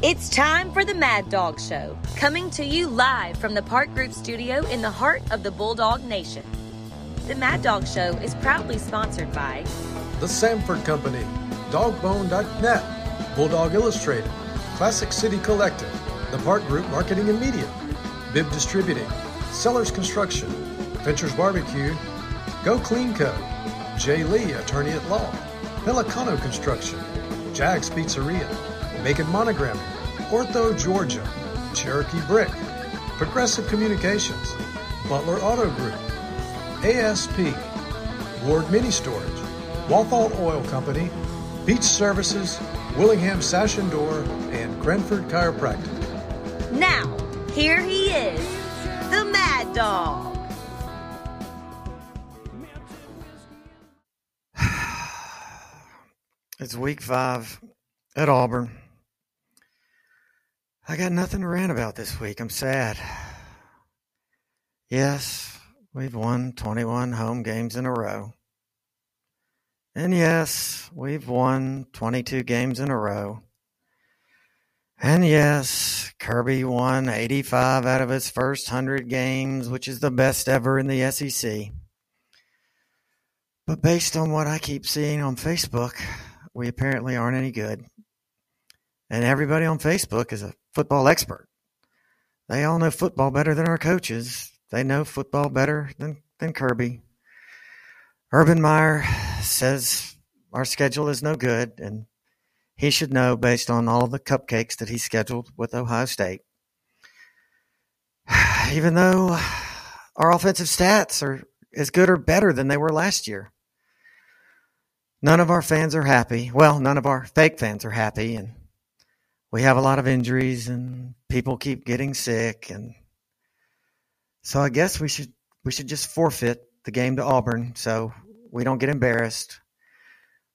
It's time for the Mad Dawg Show, coming to you live from the Park Group studio in the heart of the Bulldog Nation. The Mad Dawg Show is proudly sponsored by The Sanford Company, Dawgbone.net, Bulldawg Illustrated, Classic City Collective, The Park Group Marketing and Media, Bibb Distributing, Sellers Construction, Ventures Barbecue, Go Clean Co., Jay Lee, Attorney at Law, Pelicano Construction, Jags Pizzeria, Macon Monogramming, Ortho Georgia, Cherokee Brick, Progressive Communications, Butler Auto Group, ASP, Ward Mini Storage, Walthall Oil Company, Beach Services, Willingham Sash and Door, and Cranford Chiropractic. Now, here he is, the Mad Dawg. It's week five at Auburn. I got nothing to rant about this week. I'm sad. Yes, we've won 21 home games in a row. And yes, we've won 22 games in a row. And yes, Kirby won 85 out of his first 100 games, which is the best ever in the SEC. But based on what I keep seeing on Facebook, we apparently aren't any good. And everybody on Facebook is a football expert. They all know football better than our coaches. They know football better than, than Kirby. Urban Meyer says our schedule is no good, and he should know based on all the cupcakes that he scheduled with Ohio State. Even though our offensive stats are as good or better than they were last year. None of our fans are happy. Well, none of our fake fans are happy, and we have a lot of injuries, and people keep getting sick, and so I guess we should we should just forfeit the game to Auburn so we don't get embarrassed.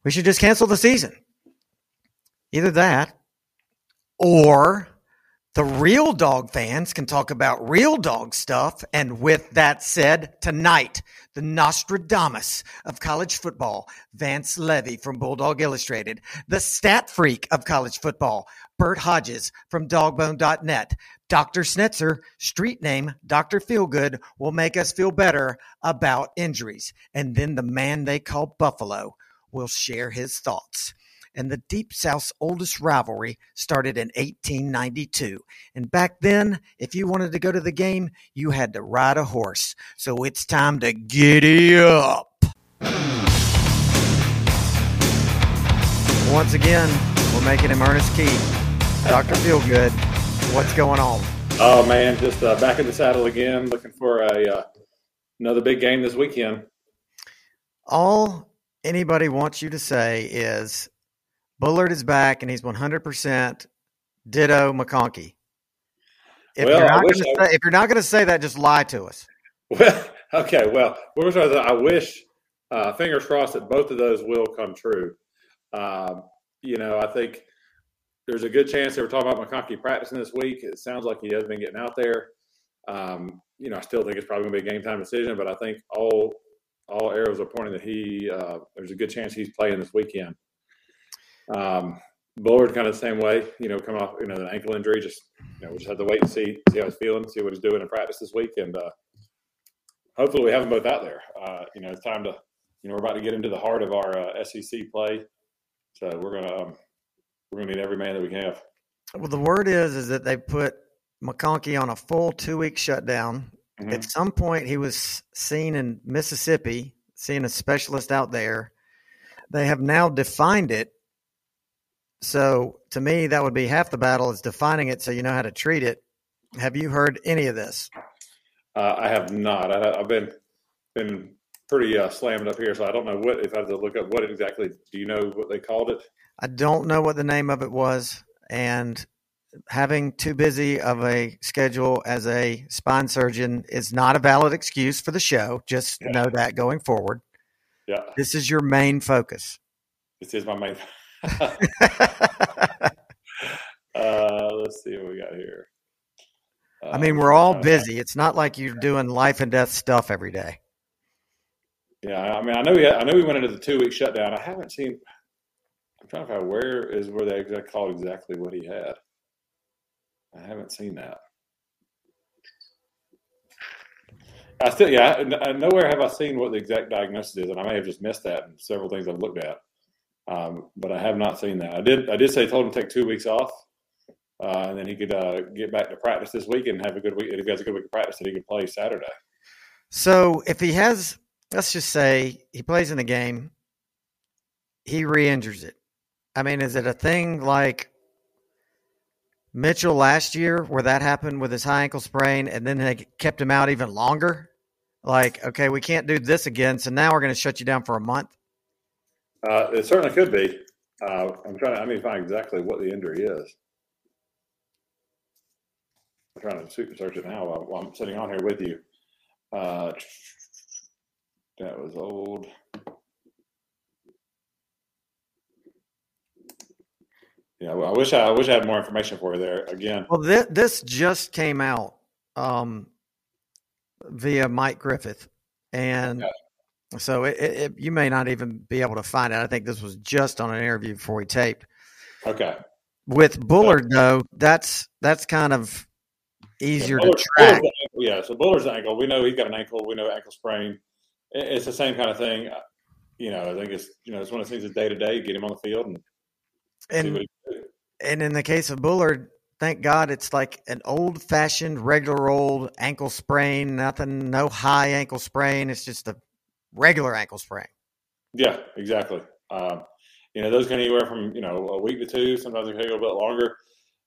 We should just cancel the season. Either that, or the real dog fans can talk about real dog stuff. And with that said, tonight, the Nostradamus of college football, Vance Levy from Bulldawg Illustrated, the stat freak of college football, Burt Hodges from dawgbone.net, Dr. Snetzer, street name Dr. Feelgood, will make us feel better about injuries. And then the man they call Buffaloe will share his thoughts and the Deep South's oldest rivalry started in 1892. And back then, if you wanted to go to the game, you had to ride a horse. So it's time to giddy up. Once again, we're making him Ernest Key. Dr. Feelgood, what's going on? Oh man, just uh, back in the saddle again, looking for a uh, another big game this weekend. All anybody wants you to say is Bullard is back and he's 100% ditto McConkey. If, Well, you're not gonna I- say, if you're not going to say that, just lie to us. Well, okay, well, what was I, I wish, uh, fingers crossed that both of those will come true. Um, you know, I think there's a good chance they were talking about McConkey practicing this week. It sounds like he has been getting out there. Um, you know, I still think it's probably going to be a game time decision, but I think all all arrows are pointing that he uh, there's a good chance he's playing this weekend. Um, Bullard kind of the same way, you know, coming off you know an ankle injury. Just you know, we just have to wait and see see how he's feeling, see what he's doing in practice this week, and uh, hopefully we have them both out there. Uh, you know, it's time to you know we're about to get into the heart of our uh, SEC play, so we're gonna um, we're gonna need every man that we have. Well, the word is is that they put McConkey on a full two week shutdown. Mhm. At some point, he was seen in Mississippi, seeing a specialist out there. They have now defined it. So to me, that would be half the battle is defining it so you know how to treat it. Have you heard any of this? Uh, I have not. I, I've been been pretty uh, slammed up here, so I don't know what if I have to look up what exactly. Do you know what they called it? I don't know what the name of it was, and having too busy of a schedule as a spine surgeon is not a valid excuse for the show. Just Yeah. know that going forward. Yeah, This is your main focus. this is my main. uh, let's see what we got here. I mean, we're all Uh, busy. It's not like you're doing life and death stuff every day. Yeah, I mean, I know we I know we went into the two week shutdown. I haven't seen. I'm trying to find where is where they called exactly what he had. I haven't seen that. I still, yeah, nowhere have I seen what the exact diagnosis is, and I may have just missed that in several things I've looked at. Um, but I have not seen that. I did, I did say told him to take two weeks off, uh, and then he could uh, get back to practice this week and have a good week. If he has a good week of practice, that he could play Saturday. So if he has, let's just say he plays in the game, he re-injures it. I mean, is it a thing like Mitchell last year where that happened with his high ankle sprain and then they kept him out even longer? Like, okay, we can't do this again, so now we're going to shut you down for a month. Uh, it certainly could be. Uh, I'm trying. To, I mean, find exactly what the injury is. I'm trying to super search it now while, I'm sitting on here with you. Uh, that was old. Yeah, I wish I, I, wish I had more information for you there. Again, well, this, this just came out um, via Mike Griffith, and so it, it, you may not even be able to find it. I think this was just on an interview before we taped. Okay. With Bullard, though, that's that's kind of easier yeah, Bullard, to track. yeah, so Bullard's ankle, we know he's got an ankle. We know ankle sprain. It's the same kind of thing. You know, I think it's you know it's one of the things that's day to day. Get him on the field and and and in the case of Bullard, thank God it's like an old fashioned, regular old ankle sprain. Nothing, no high ankle sprain. It's just a regular ankle sprain. Yeah, exactly. Um, you know, those can anywhere from you know a week to two. Sometimes they can go a bit longer.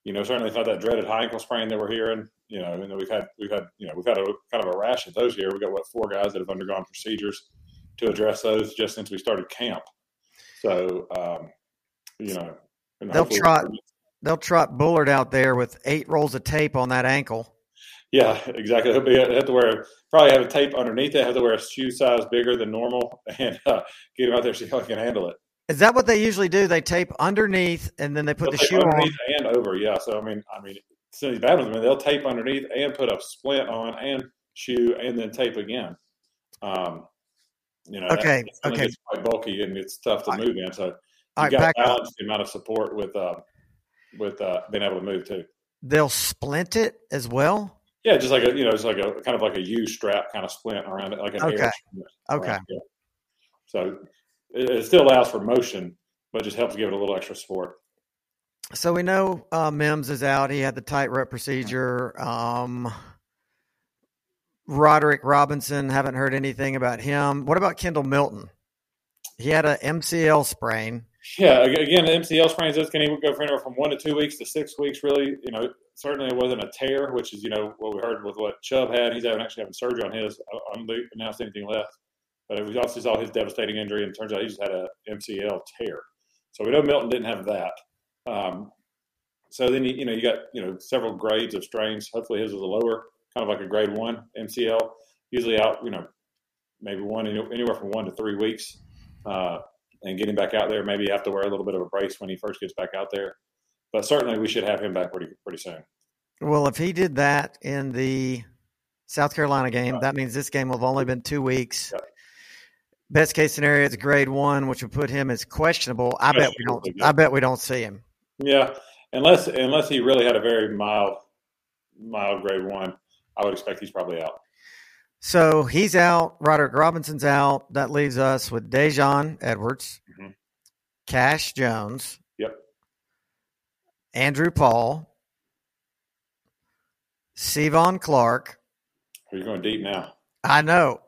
You know, certainly it's not that dreaded high ankle sprain that we're hearing. You know, and we've had we've had you know we've had a kind of a rash of those here. We've got what four guys that have undergone procedures to address those just since we started camp. So, um, you know, they'll trot they'll trot Bullard out there with eight rolls of tape on that ankle. Yeah, exactly. He'll be have to wear probably have a tape underneath it. Have to wear a shoe size bigger than normal, and uh, get him out there so he can handle it. Is that what they usually do? They tape underneath and then they put they'll the shoe on and over. Yeah. So I mean, I mean, some of these bad ones, I mean, they'll tape underneath and put a splint on and shoe and then tape again. Um, you know, okay, that, okay, it's quite bulky and it's tough to move in. So you right, got to balance up. the amount of support with uh, with uh, being able to move too. They'll splint it as well. Yeah, just like a you know, it's like a kind of like a U strap kind of splint around it, like an okay. Okay. So it, it, still allows for motion, but just helps give it a little extra support. So we know uh, Mims is out. He had the tightrope procedure. Um, Roderick Robinson, haven't heard anything about him. What about Kendall Milton? He had a MCL sprain. Yeah, again, MCL sprains those can even go for anywhere from one to two weeks to six weeks. Really, you know, certainly it wasn't a tear, which is you know what we heard with what Chubb had. He's actually having surgery on his. I don't announced anything left, but we also saw his devastating injury, and turns out he just had a MCL tear. So we know Milton didn't have that. Um, so then you, you know you got you know several grades of strains. Hopefully his was a lower, kind of like a grade one MCL. Usually out you know maybe one anywhere from one to three weeks. Uh, and getting back out there. Maybe you have to wear a little bit of a brace when he first gets back out there, but certainly we should have him back pretty pretty soon. Well, if he did that in the South Carolina game, right. that means this game will have only been two weeks. Best case scenario is grade one, which would put him as questionable. I bet we don't. I bet we don't see him. Yeah, unless unless he really had a very mild mild grade one, I would expect he's probably out. So he's out. Roderick Robinson's out. That leaves us with Daijun Edwards, mm-hmm. Cash Jones. Yep. Andrew Paul. Cevon Clark. Are you going deep now? I know.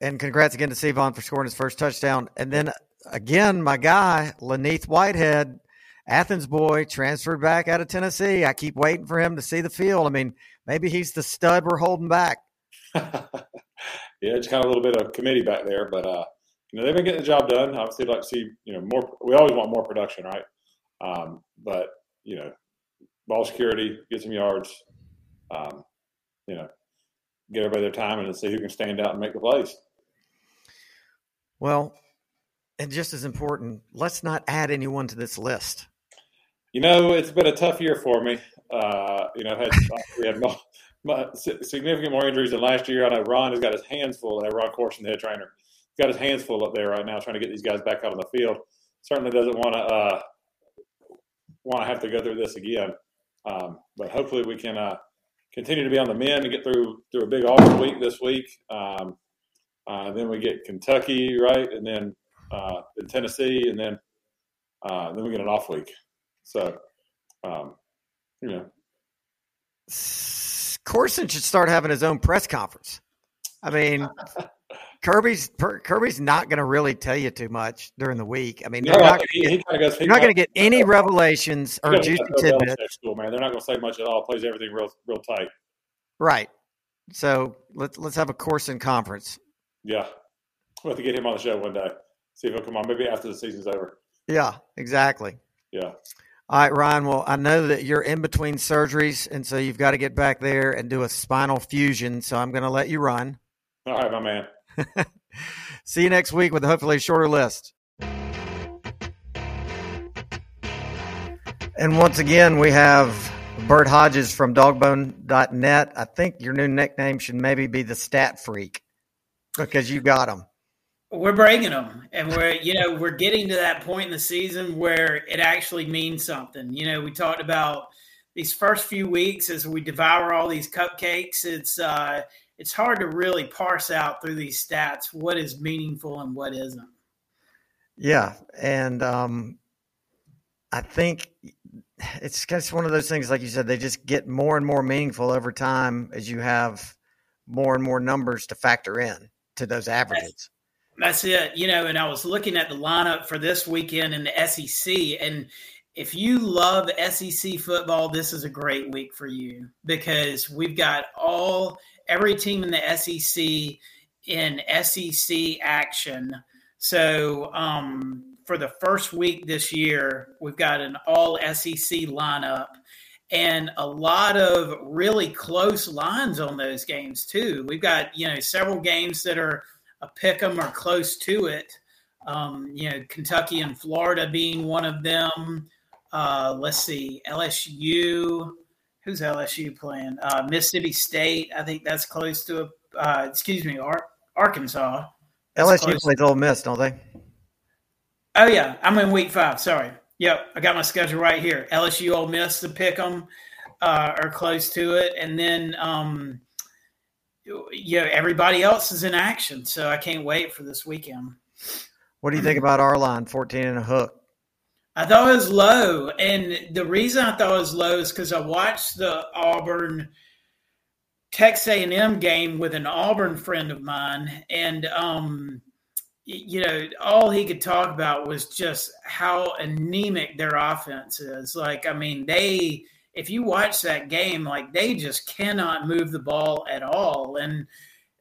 And congrats again to Cevon for scoring his first touchdown. And then again, my guy, Len'Neth Whitehead, Athens boy, transferred back out of Tennessee. I keep waiting for him to see the field. I mean, maybe he's the stud we're holding back. yeah, it's kind of a little bit of committee back there, but uh, you know they've been getting the job done. Obviously, like to see you know more. We always want more production, right? Um, but you know, ball security, get some yards. Um, you know, get everybody their time and see who can stand out and make the plays. Well, and just as important, let's not add anyone to this list. You know, it's been a tough year for me. Uh, you know, had, we had significant more injuries than last year. I know Ron has got his hands full. Uh, Ron Courson, the head trainer, he's got his hands full up there right now, trying to get these guys back out on the field. Certainly doesn't want to uh, want to have to go through this again. Um, but hopefully we can uh, continue to be on the men and get through through a big Auburn week this week. Um, uh, then we get Kentucky, right, and then uh, Tennessee, and then uh, then we get an off week. So, um, you know, Courson should start having his own press conference. I mean, Kirby's Kirby's not going to really tell you too much during the week. I mean, no, not he, he goes, you're not going to get any revelations or juicy tidbits. School, man. They're not going to say much at all. Plays everything real, real tight. Right. So let's let's have a Courson conference. Yeah, we'll have to get him on the show one day. See if he'll come on. Maybe after the season's over. Yeah, exactly. Yeah. All right, Ryan. Well, I know that you're in between surgeries, and so you've got to get back there and do a spinal fusion. So I'm going to let you run. All right, my man. See you next week with hopefully a shorter list. And once again, we have Burt Hodges from dawgbone.net. I think your new nickname should maybe be the Stat Freak because you got them. We're breaking them, and we're you know we're getting to that point in the season where it actually means something. You know, we talked about these first few weeks as we devour all these cupcakes. It's uh, it's hard to really parse out through these stats what is meaningful and what isn't. Yeah, and um, I think it's just one of those things, like you said, they just get more and more meaningful over time as you have more and more numbers to factor in to those averages. That's, it. You know, and I was looking at the lineup for this weekend in the SEC, and if you love SEC football, this is a great week for you because we've got all every team in the SEC in SEC action. So um, for the first week this year, we've got an all SEC lineup and a lot of really close lines on those games too. We've got you know several games that are a pick 'em or close to it. Um, you know, Kentucky and Florida being one of them. Uh, let's see, LSU who's LSU playing? Uh, Mississippi State. I think that's close to a. Uh, excuse me, Ar- Arkansas. That's LSU plays Ole Miss, don't they? Oh yeah, I'm in week five. Sorry. Yep, I got my schedule right here. LSU, Ole Miss the pick them, uh, are close to it, and then um, you know everybody else is in action. So I can't wait for this weekend. What do you think about our line, 14 and a hook? I thought it was low, and the reason I thought it was low is because I watched the Auburn Texas A&M game with an Auburn friend of mine, and um, you know, all he could talk about was just how anemic their offense is. Like, I mean, they if you watch that game, like they just cannot move the ball at all, and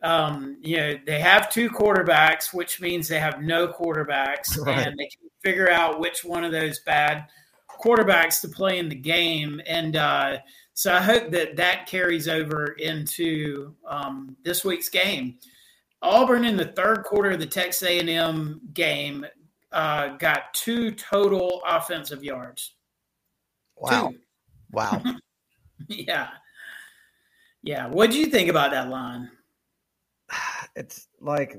um, you know, they have two quarterbacks, which means they have no quarterbacks, right. and they can figure out which one of those bad quarterbacks to play in the game. And uh, so I hope that that carries over into um, this week's game. Auburn in the third quarter of the Texas A&M game uh, got two total offensive yards. Wow! Two. Wow! yeah, yeah. What do you think about that line? it's like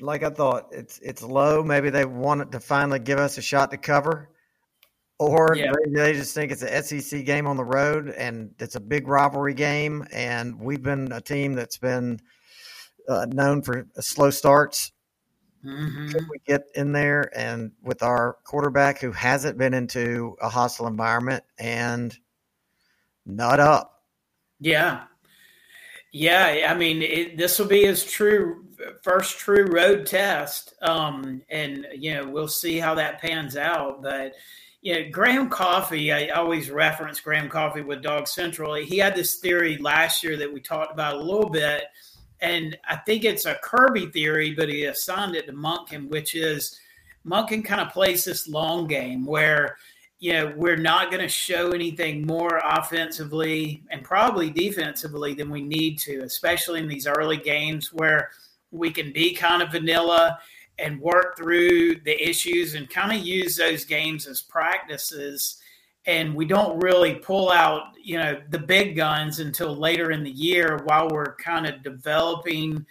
like I thought, it's it's low. Maybe they wanted to finally give us a shot to cover, or yeah. they, they, just think it's an SEC game on the road and it's a big rivalry game. And we've been a team that's been uh, known for slow starts. Mm-hmm. we get in there and with our quarterback who hasn't been into a hostile environment and nut up? Yeah, yeah, I mean, it, this will be his true first true road test, um, and you know we'll see how that pans out. But you know, Graham Coffee, I always reference Graham Coffee with Dog Central. He had this theory last year that we talked about a little bit, and I think it's a Kirby theory, but he assigned it to Monken, which is Monken kind of plays this long game where you know, we're not going to show anything more offensively and probably defensively than we need to, especially in these early games where we can be kind of vanilla and work through the issues and kind of use those games as practices. And we don't really pull out, you know, the big guns until later in the year while we're kind of developing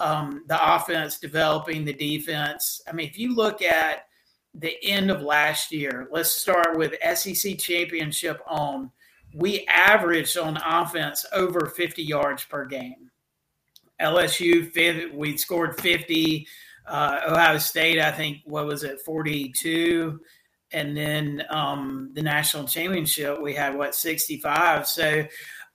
um, the offense, developing the defense. I mean, if you look at the end of last year. Let's start with SEC championship on. we averaged on offense over 50 yards per game. LSU, we scored 50. Uh, Ohio State, I think, what was it, 42? And then um, the national championship, we had what, 65. So,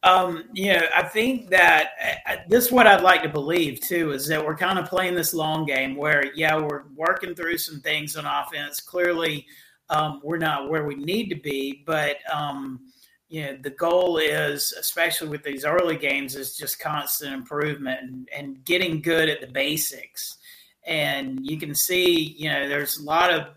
um, you know, I think that uh, this is what I'd like to believe too is that we're kind of playing this long game where, yeah, we're working through some things on offense. Clearly, um, we're not where we need to be, but um, you know the goal is, especially with these early games, is just constant improvement and, and getting good at the basics. And you can see, you know, there's a lot of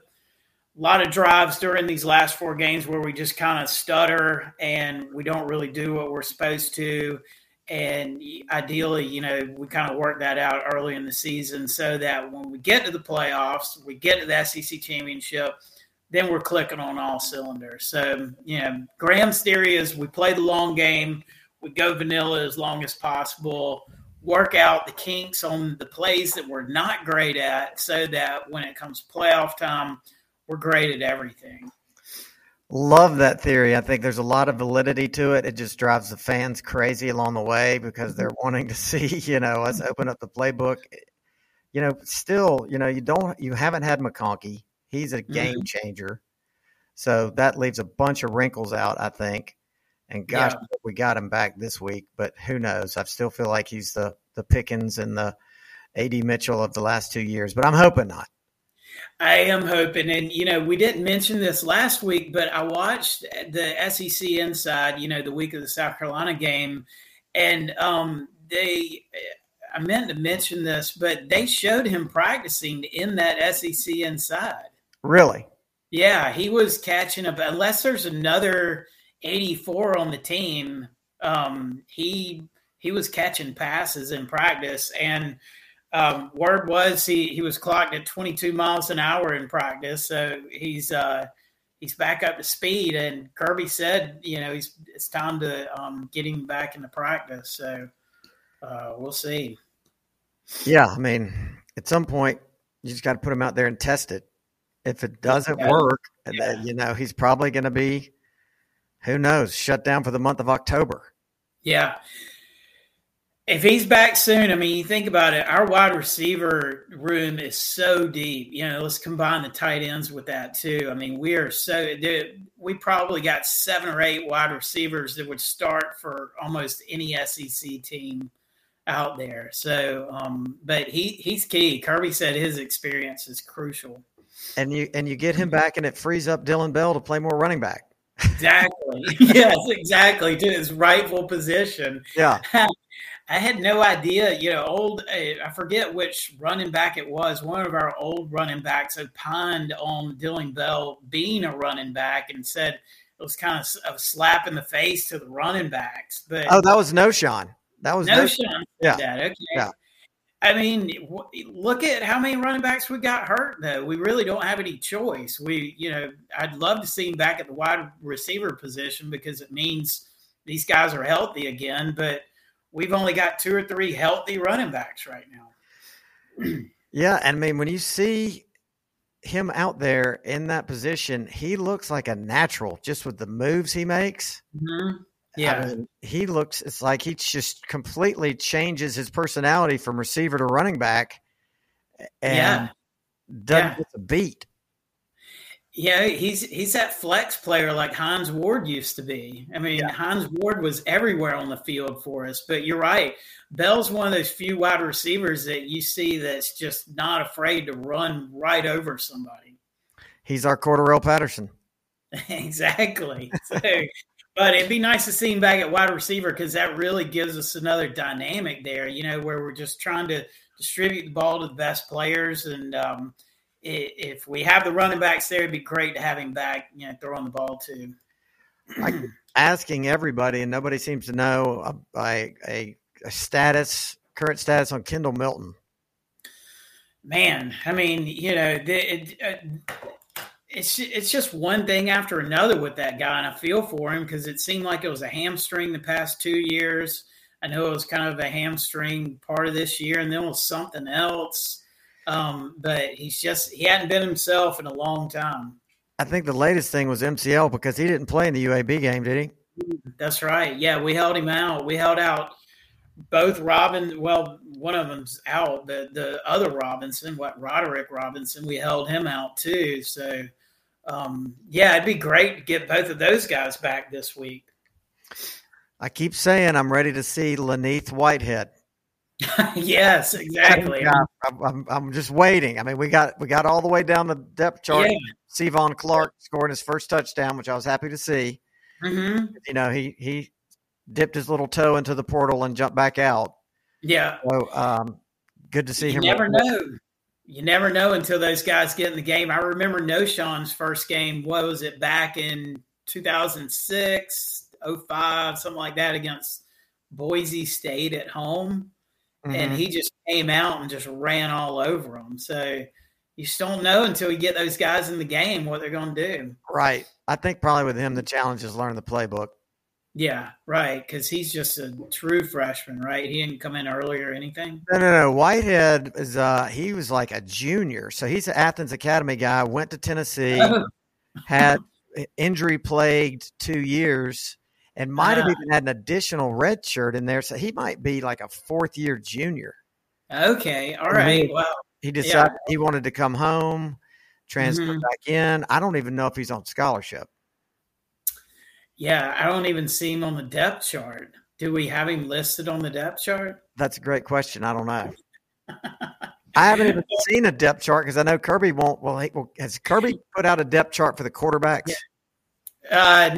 a lot of drives during these last four games where we just kind of stutter and we don't really do what we're supposed to. And ideally, you know, we kind of work that out early in the season so that when we get to the playoffs, we get to the SEC championship, then we're clicking on all cylinders. So, you know, Graham's theory is we play the long game, we go vanilla as long as possible, work out the kinks on the plays that we're not great at so that when it comes playoff time, we're great at everything. Love that theory. I think there's a lot of validity to it. It just drives the fans crazy along the way because they're wanting to see, you know, us open up the playbook. You know, still, you know, you don't, you haven't had McConkey. He's a game mm-hmm. changer. So that leaves a bunch of wrinkles out, I think. And gosh, yeah. we got him back this week, but who knows? I still feel like he's the the Pickens and the AD Mitchell of the last two years, but I'm hoping not. I am hoping, and you know, we didn't mention this last week, but I watched the SEC Inside, you know, the week of the South Carolina game, and um, they. I meant to mention this, but they showed him practicing in that SEC Inside. Really? Yeah, he was catching up. Unless there's another 84 on the team, um, he he was catching passes in practice, and um, word was he he was clocked at 22 miles an hour in practice, so he's uh, he's back up to speed. And Kirby said, you know, he's it's time to um, get him back into practice. So uh, we'll see. Yeah, I mean, at some point you just got to put him out there and test it. If it doesn't yeah. work, yeah. you know, he's probably going to be, who knows, shut down for the month of October. Yeah if he's back soon, I mean, you think about it, our wide receiver room is so deep. You know, let's combine the tight ends with that too. I mean, we are so we probably got seven or eight wide receivers that would start for almost any SEC team out there. So, um, but he he's key. Kirby said his experience is crucial. And you and you get him back, and it frees up Dillon Bell to play more running back. Exactly. yes, exactly to his rightful position. Yeah. I had no idea. You know, old uh, I forget which running back it was. One of our old running backs opined on Dillon Bell being a running back and said it was kind of a slap in the face to the running backs. But oh, that was Knowshon. That was Knowshon. Yeah. That. Okay. Yeah. I mean, look at how many running backs we got hurt. Though we really don't have any choice. We, you know, I'd love to see him back at the wide receiver position because it means these guys are healthy again. But we've only got two or three healthy running backs right now. yeah, and I mean when you see him out there in that position, he looks like a natural just with the moves he makes. Mm-hmm. Yeah, I mean, he looks. It's like he just completely changes his personality from receiver to running back, and yeah. doesn't yeah. a beat. Yeah, he's he's that flex player like Hines Ward used to be. I mean, yeah. Hines Ward was everywhere on the field for us. But you're right. Bell's one of those few wide receivers that you see that's just not afraid to run right over somebody. He's our Cordarrelle Patterson. exactly. So, but it'd be nice to see him back at wide receiver because that really gives us another dynamic there, you know, where we're just trying to distribute the ball to the best players and um, – if we have the running backs there, it'd be great to have him back, you know, throwing the ball too. Like asking everybody, and nobody seems to know a, a, a status, current status on Kendall Milton. Man, I mean, you know, the, it, uh, it's it's just one thing after another with that guy, and I feel for him because it seemed like it was a hamstring the past two years. I know it was kind of a hamstring part of this year, and then it was something else um, but he's just he hadn't been himself in a long time. I think the latest thing was MCL because he didn't play in the UAB game, did he? That's right. Yeah, we held him out. We held out both Robin. Well, one of them's out. The the other Robinson, what Roderick Robinson, we held him out too. So, um, yeah, it'd be great to get both of those guys back this week. I keep saying I'm ready to see Len'Neth Whitehead. yes, exactly. I'm, I'm, I'm, just waiting. I mean, we got we got all the way down the depth chart. Yeah. Sevon Clark scoring his first touchdown, which I was happy to see. Mm-hmm. You know, he he dipped his little toe into the portal and jumped back out. Yeah. So um, good to see you him. You never know. You never know until those guys get in the game. I remember Knowshon's first game. What was it back in 2006, 05, something like that against Boise State at home, mm-hmm. and he just came out and just ran all over them. So you just don't know until you get those guys in the game what they're going to do. Right. I think probably with him the challenge is learn the playbook. Yeah, right. Because he's just a true freshman, right? He didn't come in early or anything. No, no, no. Whitehead is uh he was like a junior, so he's an Athens Academy guy. Went to Tennessee, had injury plagued two years, and might have uh, even had an additional red shirt in there. So he might be like a fourth year junior. Okay, all right. He, well, he decided yeah. he wanted to come home, transfer mm-hmm. back in. I don't even know if he's on scholarship. Yeah, I don't even see him on the depth chart. Do we have him listed on the depth chart? That's a great question. I don't know. I haven't even seen a depth chart because I know Kirby won't. Well, he, well, has Kirby put out a depth chart for the quarterbacks? Yeah. Uh,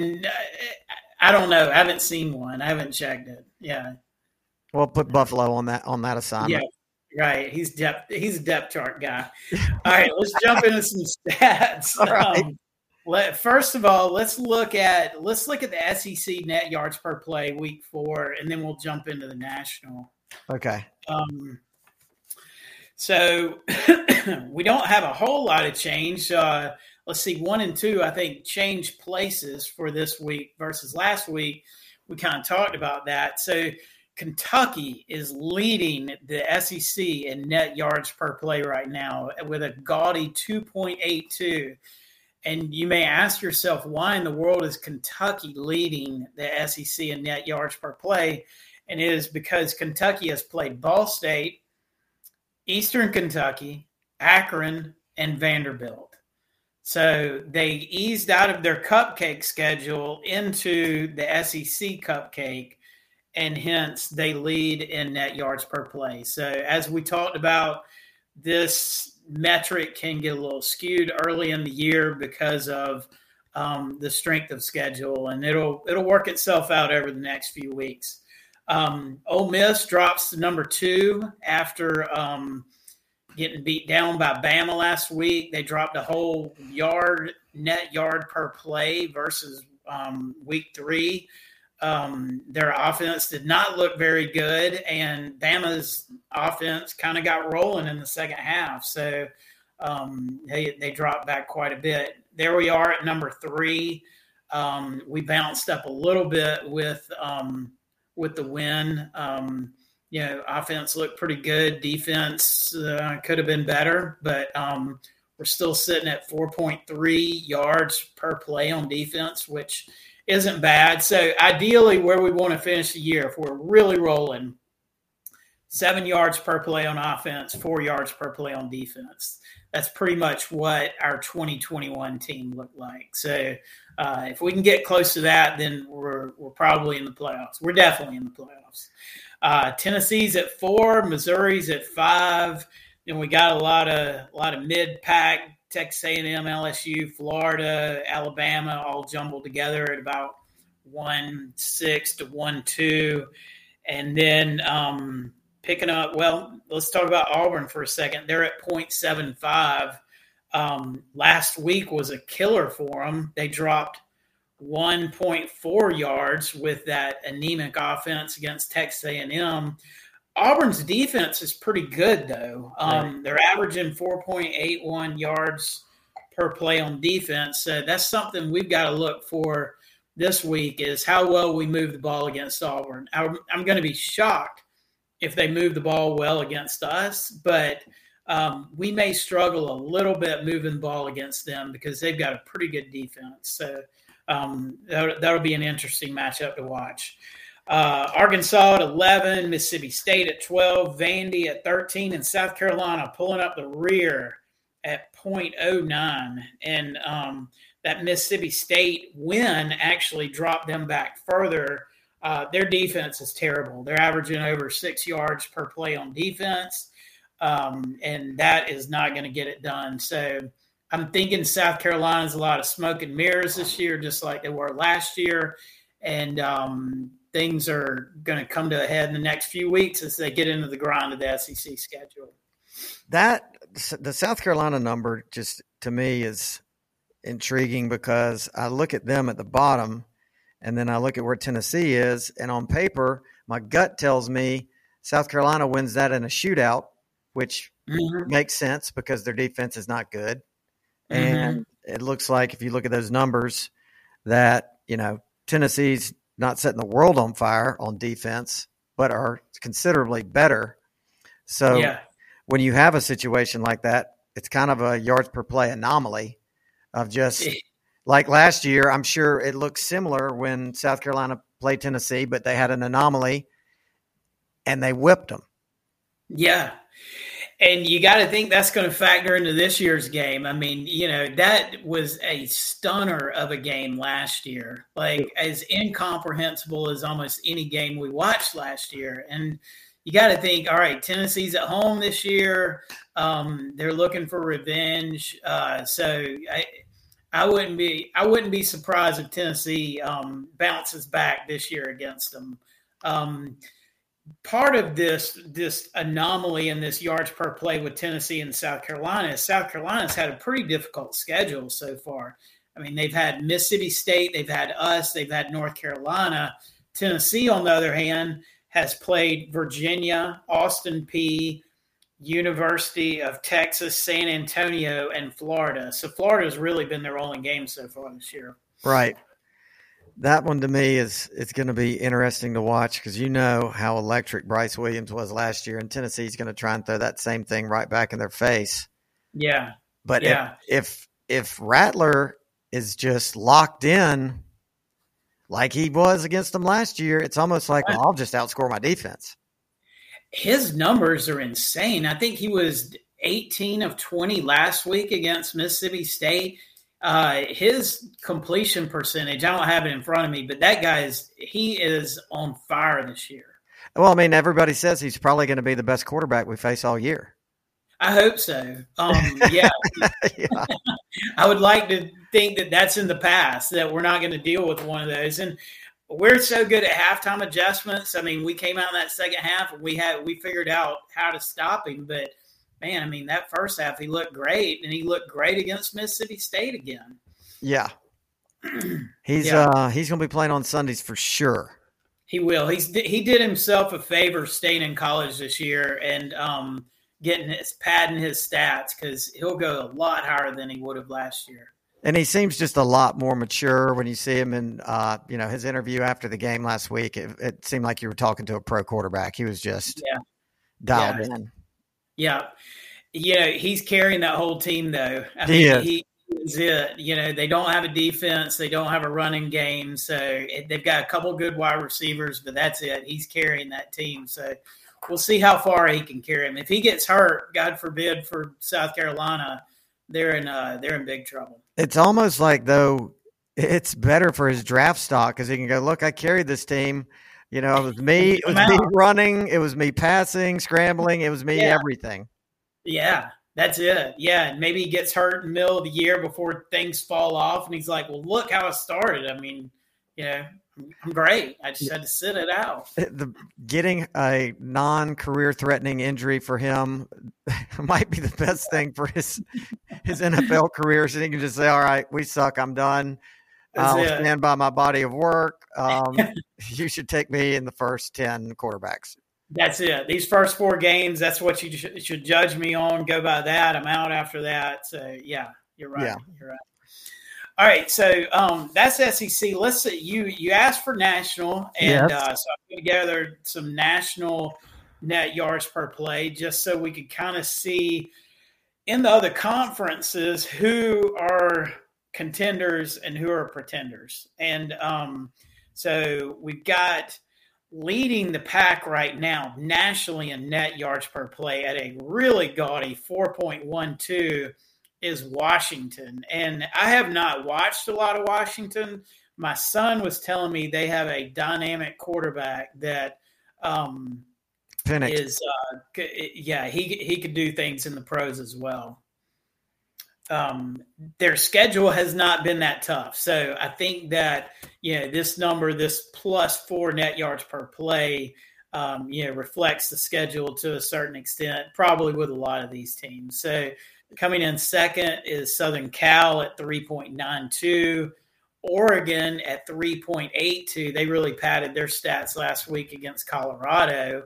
I don't know. I haven't seen one. I haven't checked it. Yeah. We'll put Buffaloe on that on that assignment. Yeah, right. He's depth. He's a depth chart guy. All right, let's jump into some stats. All right. Um, let, first of all, let's look at let's look at the SEC net yards per play week four, and then we'll jump into the national. Okay. Um, so we don't have a whole lot of change. Uh, let's see, one and two, I think, change places for this week versus last week. We kind of talked about that. So Kentucky is leading the SEC in net yards per play right now with a gaudy 2.82. And you may ask yourself, why in the world is Kentucky leading the SEC in net yards per play? And it is because Kentucky has played Ball State, Eastern Kentucky, Akron, and Vanderbilt. So they eased out of their cupcake schedule into the SEC cupcake, and hence they lead in net yards per play. So, as we talked about, this metric can get a little skewed early in the year because of um, the strength of schedule, and it'll it'll work itself out over the next few weeks. Um, Ole Miss drops to number two after um, getting beat down by Bama last week. They dropped a whole yard net yard per play versus um, week three. Um, their offense did not look very good, and Bama's offense kind of got rolling in the second half. So um, they they dropped back quite a bit. There we are at number three. Um, we bounced up a little bit with um, with the win. You know, offense looked pretty good. Defense uh, could have been better, but um, we're still sitting at 4.3 yards per play on defense, which isn't bad. So ideally, where we want to finish the year, if we're really rolling, seven yards per play on offense, four yards per play on defense. That's pretty much what our 2021 team looked like. So uh, if we can get close to that, then we're we're probably in the playoffs. We're definitely in the playoffs. Uh, Tennessee's at four, Missouri's at five. and we got a lot of a lot of mid pack Texas A&M, LSU, Florida, Alabama, all jumbled together at about one six to one two, and then um, picking up. Well, let's talk about Auburn for a second. They're at 0.75. Um, last week was a killer for them. They dropped 1.4 yards with that anemic offense against Texas A&M. Auburn's defense is pretty good, though. Um, they're averaging 4.81 yards per play on defense. So that's something we've got to look for this week is how well we move the ball against Auburn. I'm, I'm going to be shocked if they move the ball well against us, but um, we may struggle a little bit moving the ball against them because they've got a pretty good defense. So um, that'll, that'll be an interesting matchup to watch. Uh, Arkansas at 11, Mississippi State at 12, Vandy at 13, and South Carolina pulling up the rear at 0.09. And um, that Mississippi State win actually dropped them back further. Uh, their defense is terrible. They're averaging over six yards per play on defense, um, and that is not going to get it done. So I'm thinking South Carolina's a lot of smoke and mirrors this year, just like they were last year. And um, things are going to come to a head in the next few weeks as they get into the grind of the SEC schedule. That the South Carolina number just to me is intriguing because I look at them at the bottom and then I look at where Tennessee is, and on paper, my gut tells me South Carolina wins that in a shootout, which mm-hmm. makes sense because their defense is not good. Mm-hmm. And it looks like if you look at those numbers, that you know Tennessee's not setting the world on fire on defense, but are considerably better. So yeah. when you have a situation like that, it's kind of a yards per play anomaly of just like last year. I'm sure it looked similar when South Carolina played Tennessee, but they had an anomaly and they whipped them. Yeah. And you got to think that's going to factor into this year's game. I mean, you know, that was a stunner of a game last year, like as incomprehensible as almost any game we watched last year. And you got to think, all right, Tennessee's at home this year. Um, they're looking for revenge. Uh, so I, I wouldn't be I wouldn't be surprised if Tennessee um, bounces back this year against them. Um, part of this this anomaly in this yards per play with Tennessee and South Carolina is South Carolina's had a pretty difficult schedule so far. I mean, they've had Mississippi State, they've had us, they've had North Carolina. Tennessee, on the other hand, has played Virginia, Austin Peay, University of Texas, San Antonio, and Florida. So Florida's really been their only game so far this year. Right. That one to me is it's going to be interesting to watch because you know how electric Bryce Williams was last year, and Tennessee's going to try and throw that same thing right back in their face. Yeah. But yeah. if if if Rattler is just locked in like he was against them last year, it's almost like well, I'll just outscore my defense his numbers are insane. I think he was 18 of 20 last week against Mississippi State. Uh, his completion percentage, I don't have it in front of me, but that guy is he is on fire this year. Well, I mean, everybody says he's probably going to be the best quarterback we face all year. I hope so. Um, yeah, yeah. I would like to think that that's in the past that we're not going to deal with one of those. And we're so good at halftime adjustments. I mean, we came out in that second half and we had we figured out how to stop him. But man, I mean, that first half he looked great, and he looked great against Mississippi State again. Yeah, he's yeah. uh he's going to be playing on Sundays for sure. He will. He's he did himself a favor staying in college this year and um getting his padding his stats because he'll go a lot higher than he would have last year. And he seems just a lot more mature when you see him in, uh, you know, his interview after the game last week. It, it, seemed like you were talking to a pro quarterback. He was just yeah. dialed yeah. in. Yeah, yeah, he's carrying that whole team though. I he mean, is. he is it. You know, they don't have a defense, they don't have a running game, so they've got a couple good wide receivers, but that's it. He's carrying that team, so we'll see how far he can carry him. If he gets hurt, God forbid, for South Carolina, they're in uh, they're in big trouble. It's almost like though it's better for his draft stock because he can go, look, I carried this team. You know, it was me. It was me running. It was me passing, scrambling. It was me yeah. everything. Yeah, that's it. Yeah, and maybe he gets hurt in the middle of the year before things fall off, and he's like, "Well, look how I started. I mean, you know, I'm great. I just had to sit it out. Eh, the getting a non-career threatening injury for him might be the best thing for his his NFL career. So he can just say, "All right, we suck. I'm done. That's I'll it. stand by my body of work. Um, you should take me in the first ten quarterbacks." That's it. These first four games, that's what you should judge me on. Go by that. I'm out after that. So yeah, you're right. Yeah. You're right. All right, so um, that's SEC. Let's say you you asked for national, and yes. uh, so I put together some national net yards per play just so we could kind of see in the other conferences who are contenders and who are pretenders. And um, so we've got leading the pack right now nationally in net yards per play at a really gaudy 4.12 is Washington. And I have not watched a lot of Washington. My son was telling me they have a dynamic quarterback that um, Penix. is uh, yeah he he could do things in the pros as well. Um, their schedule has not been that tough, so I think that you know this number, this plus four net yards per play, um, you know, reflects the schedule to a certain extent, probably with a lot of these teams. So coming in second is Southern Cal at three point nine two. Oregon at 3.82. They really padded their stats last week against Colorado.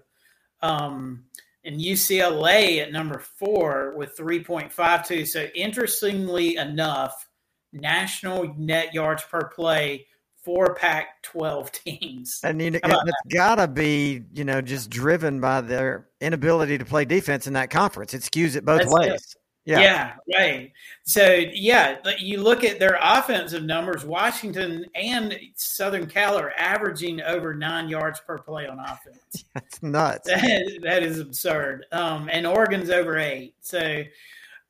Um, and UCLA at number four with 3.52. So, interestingly enough, national net yards per play for Pac 12 teams. And you know, it's got to be, you know, just driven by their inability to play defense in that conference. It skews it both That's ways. it. Yeah. yeah, right. So yeah, you look at their offensive numbers. Washington and Southern Cal are averaging over nine yards per play on offense. That's nuts. That, that is absurd. Um, and Oregon's over eight. So,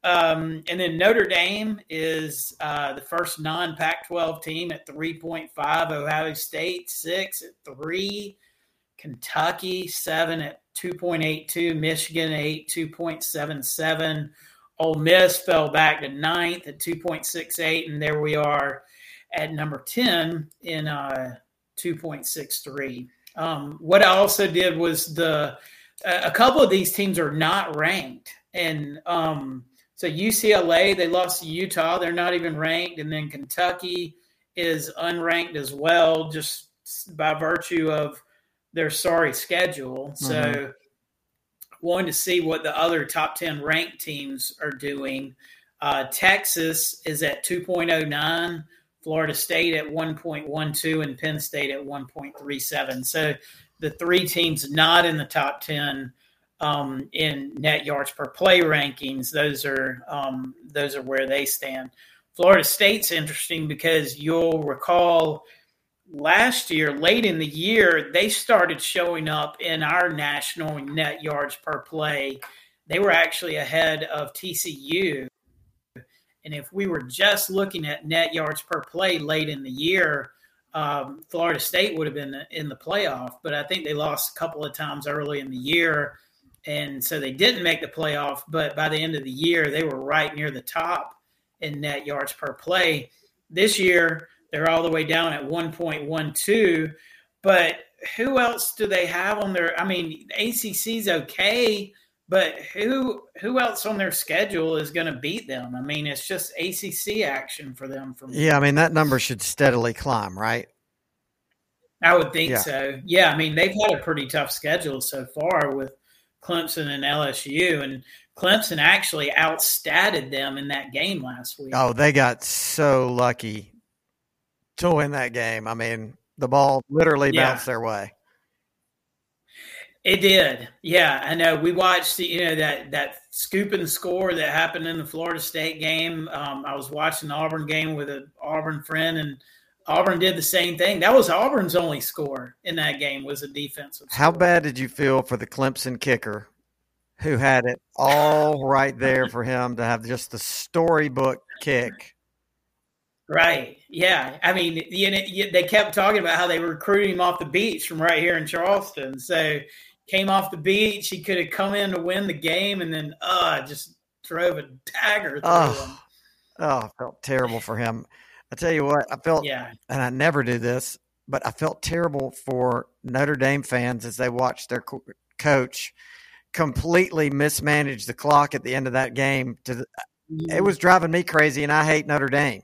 um, and then Notre Dame is uh, the first non-Pac-12 team at three point five. Ohio State six at three. Kentucky seven at two point eight two. Michigan eight two point seven seven. Ole Miss fell back to ninth at 2.68, and there we are at number 10 in uh, 2.63. Um, what I also did was the a couple of these teams are not ranked, and um, so UCLA they lost to Utah, they're not even ranked, and then Kentucky is unranked as well, just by virtue of their sorry schedule. So. Wanting to see what the other top 10 ranked teams are doing. Uh, Texas is at 2.09, Florida State at 1.12, and Penn State at 1.37. So the three teams not in the top 10 um, in net yards per play rankings, those are um, those are where they stand. Florida State's interesting because you'll recall – last year, late in the year, they started showing up in our national net yards per play. They were actually ahead of TCU. And if we were just looking at net yards per play late in the year, um, Florida State would have been in the playoff. But I think they lost a couple of times early in the year. And so they didn't make the playoff. But by the end of the year, they were right near the top in net yards per play. This year, they're all the way down at 1.12. But who else do they have on their? I mean, ACC's okay, but who who else on their schedule is going to beat them? I mean, it's just ACC action for them. From yeah, I mean that number should steadily climb, right? I would think yeah. so. Yeah, I mean they've had a pretty tough schedule so far with Clemson and LSU, and Clemson actually outstatted them in that game last week. Oh, they got so lucky to win that game. I mean, the ball literally yeah. bounced their way. It did. Yeah, I know. We watched the, you know that that scoop and score that happened in the Florida State game. Um, I was watching the Auburn game with an Auburn friend, and Auburn did the same thing. That was Auburn's only score in that game was a defensive. Score. How bad did you feel for the Clemson kicker, who had it all right there for him to have just the storybook kick Right. Yeah. I mean, you know, they kept talking about how they were recruiting him off the beach from right here in Charleston. So came off the beach. He could have come in to win the game, and then uh just drove a dagger through oh, him. Oh, I felt terrible for him. I tell you what, I felt, yeah. and I never do this, but I felt terrible for Notre Dame fans as they watched their co- coach completely mismanage the clock at the end of that game. To the, it mm. was driving me crazy, and I hate Notre Dame.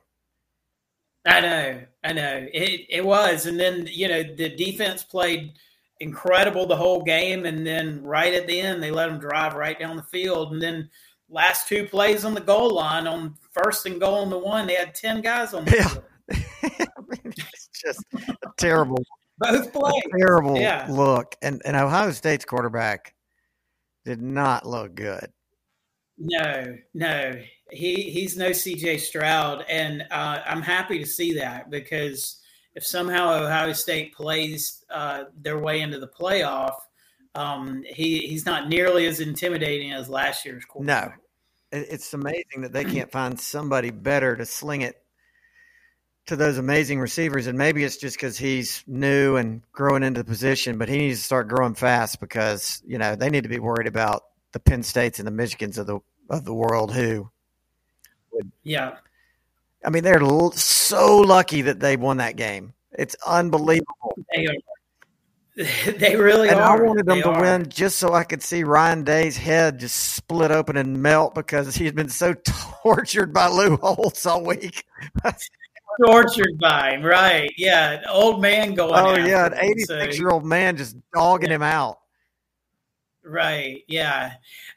I know, I know. It it was, and then you know the defense played incredible the whole game, and then right at the end they let them drive right down the field, and then last two plays on the goal line on first and goal on the one, they had ten guys on the yeah. field. it's just a terrible, both plays, terrible yeah. look, and and Ohio State's quarterback did not look good. No, no. He he's no CJ Stroud, and uh, I'm happy to see that because if somehow Ohio State plays uh, their way into the playoff, um, he he's not nearly as intimidating as last year's quarterback. No, it's amazing that they can't find somebody better to sling it to those amazing receivers. And maybe it's just because he's new and growing into the position, but he needs to start growing fast because you know they need to be worried about the Penn States and the Michigans of the of the world who. Would, yeah. I mean, they're so lucky that they won that game. It's unbelievable. They are. They really and are. I wanted them they to are. win just so I could see Ryan Day's head just split open and melt because he's been so tortured by Lou Holtz all week. tortured by him, right? Yeah, old man going. Oh yeah, an eighty-six-year-old so. man just dogging yeah. him out. Right. Yeah.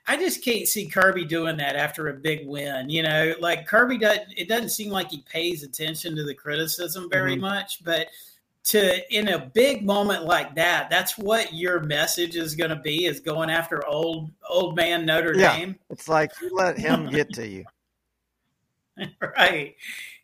I just can't see Kirby doing that after a big win. You know, like Kirby doesn't, it doesn't seem like he pays attention to the criticism very mm-hmm. much, but to, in a big moment like that, that's what your message is going to be is going after old, old man Notre yeah. Dame. It's like you let him get to you. right.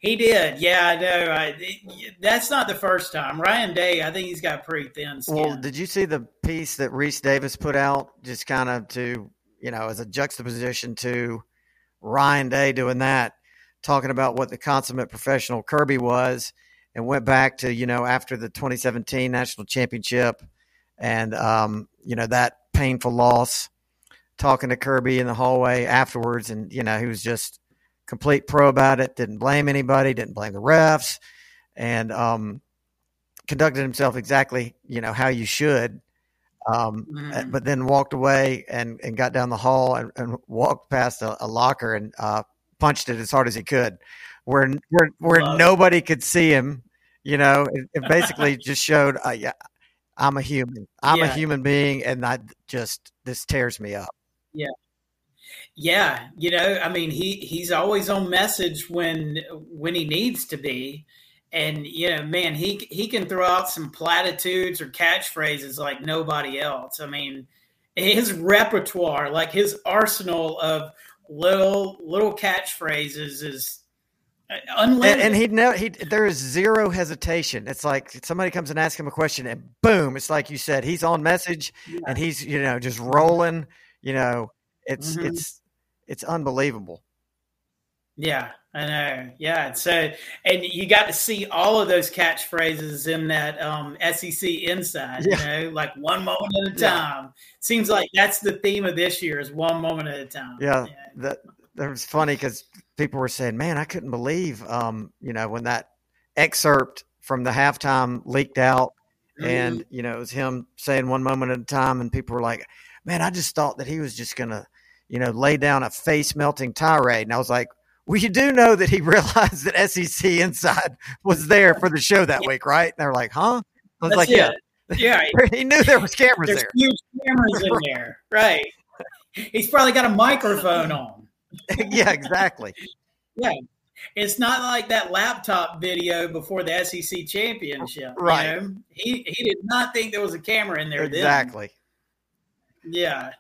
He did. Yeah, I know. I, that's not the first time. Ryan Day, I think he's got pretty thin skin. Well, did you see the piece that Rece Davis put out just kind of to, you know, as a juxtaposition to Ryan Day doing that, talking about what the consummate professional Kirby was and went back to, you know, after the 2017 national championship and, um, you know, that painful loss, talking to Kirby in the hallway afterwards. And, you know, he was just complete pro about it, didn't blame anybody, didn't blame the refs, and um, conducted himself exactly, you know, how you should. Um, mm. But then walked away and, and got down the hall and, and walked past a, a locker and uh, punched it as hard as he could, where where, where nobody could see him. You know, it, it basically just showed, uh, yeah, I'm a human. I'm yeah. a human being, and I just this tears me up. Yeah. Yeah, you know, I mean, he he's always on message when when he needs to be, and you know, man, he he can throw out some platitudes or catchphrases like nobody else. I mean, his repertoire, like his arsenal of little little catchphrases, is unlimited. And, and he know he there is zero hesitation. It's like somebody comes and asks him a question, and boom, it's like you said, he's on message, yeah. and he's you know just rolling. You know, it's mm-hmm. it's it's unbelievable. Yeah, I know. Yeah, so and you got to see all of those catchphrases in that um, SEC Inside. Yeah. You know, like one moment at a time. Yeah. Seems like that's the theme of this year is one moment at a time. Yeah, yeah. that that was funny because people were saying, "Man, I couldn't believe," um, you know, when that excerpt from the halftime leaked out, mm-hmm. and you know, it was him saying one moment at a time, and people were like, "Man, I just thought that he was just gonna." You know, lay down a face melting tirade. And I was like, well, you do know that he realized that SEC Inside was there for the show that week, right? And they're like, huh? I was That's like, it. yeah. Yeah. he knew there was cameras There's there. huge cameras in there. Right. He's probably got a microphone on. yeah, exactly. Yeah. It's not like that laptop video before the SEC championship. Right. You know? He he did not think there was a camera in there then. exactly. Then. Yeah.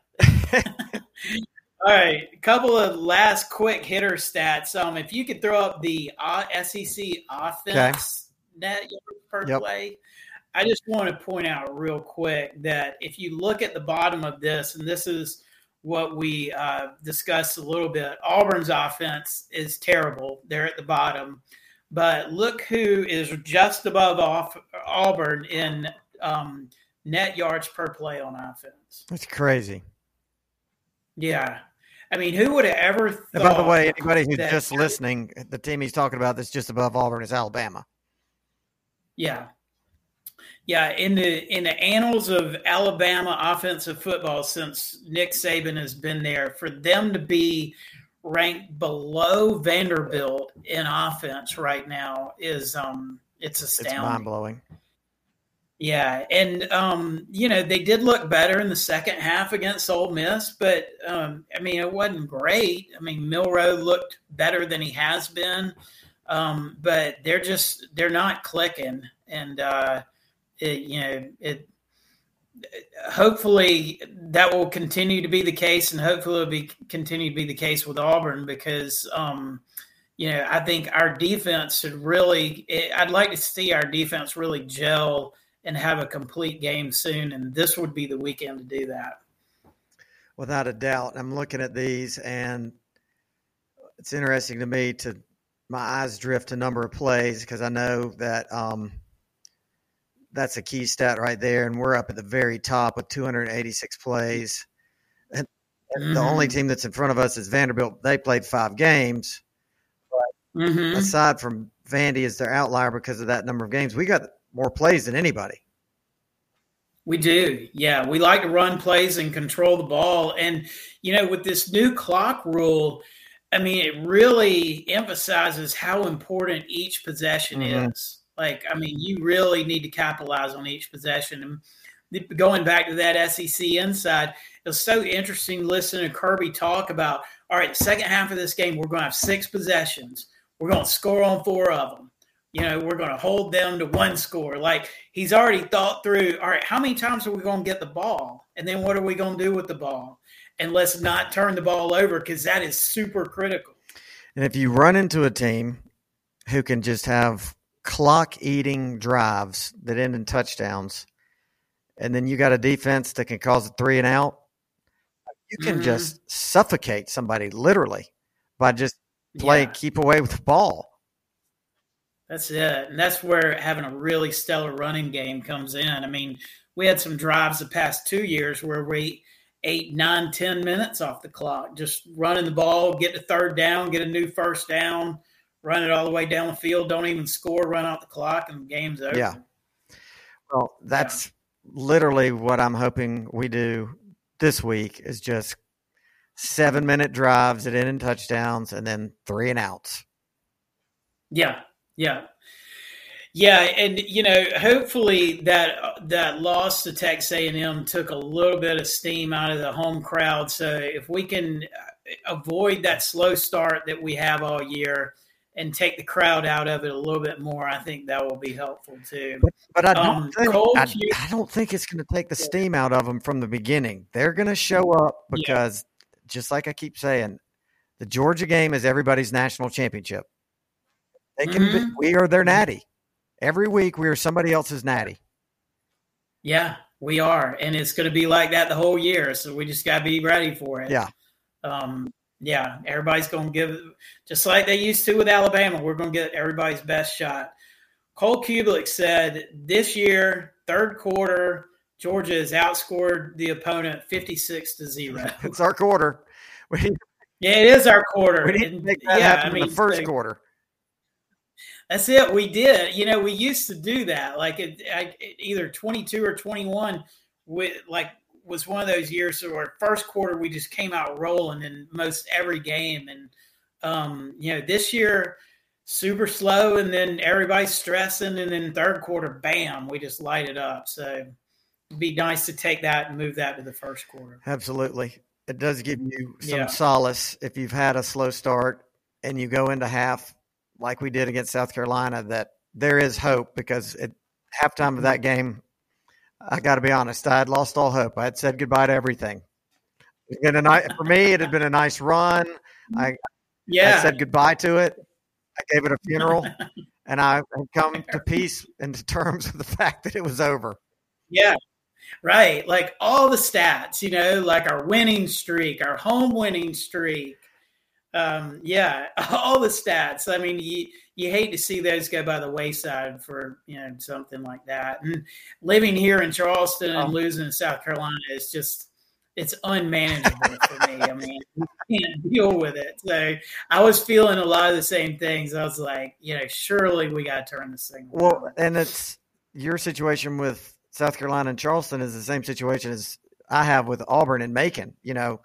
All right, a couple of last quick hitter stats. Um, if you could throw up the uh, SEC offense okay. net per yep. play, I just want to point out real quick that if you look at the bottom of this, and this is what we uh, discussed a little bit, Auburn's offense is terrible. They're at the bottom, but look who is just above off Auburn in um, net yards per play on offense. That's crazy. Yeah. I mean, who would have ever thought? And by the way, anybody who's just listening, the team he's talking about that's just above Auburn is Alabama. Yeah. Yeah, in the in the annals of Alabama offensive football since Nick Saban has been there, for them to be ranked below Vanderbilt in offense right now is um it's astounding. It's mind blowing. Yeah, and um, you know they did look better in the second half against Ole Miss, but um, I mean it wasn't great. I mean Milroe looked better than he has been, um, but they're just they're not clicking, and uh, it, you know it hopefully that will continue to be the case, and hopefully it'll be continue to be the case with Auburn because um, you know I think our defense should really. I'd like to see our defense really gel and have a complete game soon, and this would be the weekend to do that. Without a doubt, I'm looking at these, and it's interesting to me to my eyes drift a number of plays because I know that. Um, that's a key stat right there. And we're up at the very top with 286 plays. And mm-hmm. the only mm-hmm. team that's in front of us is Vanderbilt. They played five games. But mm-hmm. aside from Vandy is their outlier because of that number of games, we got more plays than anybody. We do. Yeah. We like to run plays and control the ball. And, you know, with this new clock rule, I mean, it really emphasizes how important each possession mm-hmm. is. Like, I mean, you really need to capitalize on each possession. And going back to that SEC inside, it was so interesting listening to Kirby talk about, all right, the second half of this game, we're going to have six possessions. We're going to score on four of them. You know, we're going to hold them to one score. Like he's already thought through, all right, how many times are we going to get the ball? And then what are we going to do with the ball? And let's not turn the ball over because that is super critical. And if you run into a team who can just have clock eating drives that end in touchdowns, and then you got a defense that can cause a three and out, you can mm-hmm. just suffocate somebody literally by just play yeah. keep away with the ball. That's it. And that's where having a really stellar running game comes in. I mean, we had some drives the past two years where we eight, nine, ten minutes off the clock, just running the ball, get the third down, get a new first down, run it all the way down the field, don't even score, run out the clock, and the game's over. Yeah. Well, that's yeah. literally what I'm hoping we do this week is just seven minute drives that end in touchdowns and then three and outs. Yeah. Yeah. Yeah, and you know, hopefully that that loss to Texas A&M took a little bit of steam out of the home crowd. So if we can avoid that slow start that we have all year, and take the crowd out of it a little bit more, I think that will be helpful too. But, but I, don't um, think, I, I, don't think it's going to take the steam out of them from the beginning. They're going to show up because, yeah. just like I keep saying, the Georgia game is everybody's national championship. They can. Mm-hmm. Be, we are their natty. Every week we are somebody else's natty. Yeah, we are, and it's going to be like that the whole year. So we just got to be ready for it. Yeah. Um, yeah, everybody's going to give just like they used to with Alabama. We're going to get everybody's best shot. Cole Cubelic said this year, third quarter, Georgia has outscored the opponent fifty-six to zero. It's our quarter. We, yeah, it is our quarter. We didn't make that yeah, happen I mean, in the first quarter. That's it. We did. You know, we used to do that, like it, either twenty-two or twenty-one. With like was one of those years where first quarter we just came out rolling in most every game, and um, you know this year super slow, and then everybody's stressing, and then third quarter, bam, we just light it up. So it'd be nice to take that and move that to the first quarter. Absolutely, it does give you some yeah. solace if you've had a slow start and you go into half like we did against South Carolina. That there is hope because at halftime of that game, I got to be honest. I had lost all hope. I had said goodbye to everything. It's a nice for me. It had been a nice run. I yeah. I said goodbye to it. I gave it a funeral, and I have come to peace and to terms with the fact that it was over. Yeah, right. Like all the stats, you know, like our winning streak, our home winning streak. Um, yeah, all the stats. I mean, you you hate to see those go by the wayside for you know something like that. And living here in Charleston and oh. losing in South Carolina is just it's unmanageable for me. I mean, you can't deal with it. So I was feeling a lot of the same things. I was like, you know, surely we got to turn this thing. Well, and it's your situation with South Carolina and Charleston is the same situation as I have with Auburn and Macon. You know,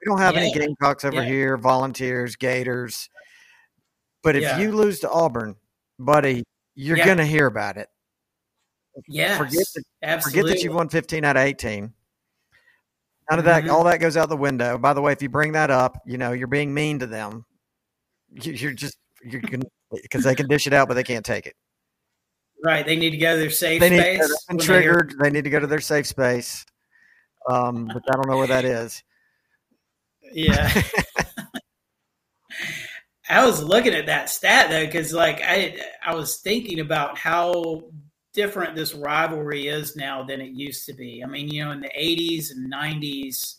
we don't have yeah. any Gamecocks over yeah. here, Volunteers, Gators. But if yeah. you lose to Auburn, buddy, you're going to hear about it. Yeah, forget that, absolutely. forget that you won 15 out of 18. None of that, mm-hmm. all that goes out the window. By the way, if you bring that up, you know you're being mean to them. You're just you're because they can dish it out, but they can't take it. Right. They need to go to their safe They need space. to, when they hear- triggered. They need to go to their safe space. Um, but I don't know where that is. Yeah. I was looking at that stat though, because like I I was thinking about how different this rivalry is now than it used to be. I mean, you know, in the '80s and '90s,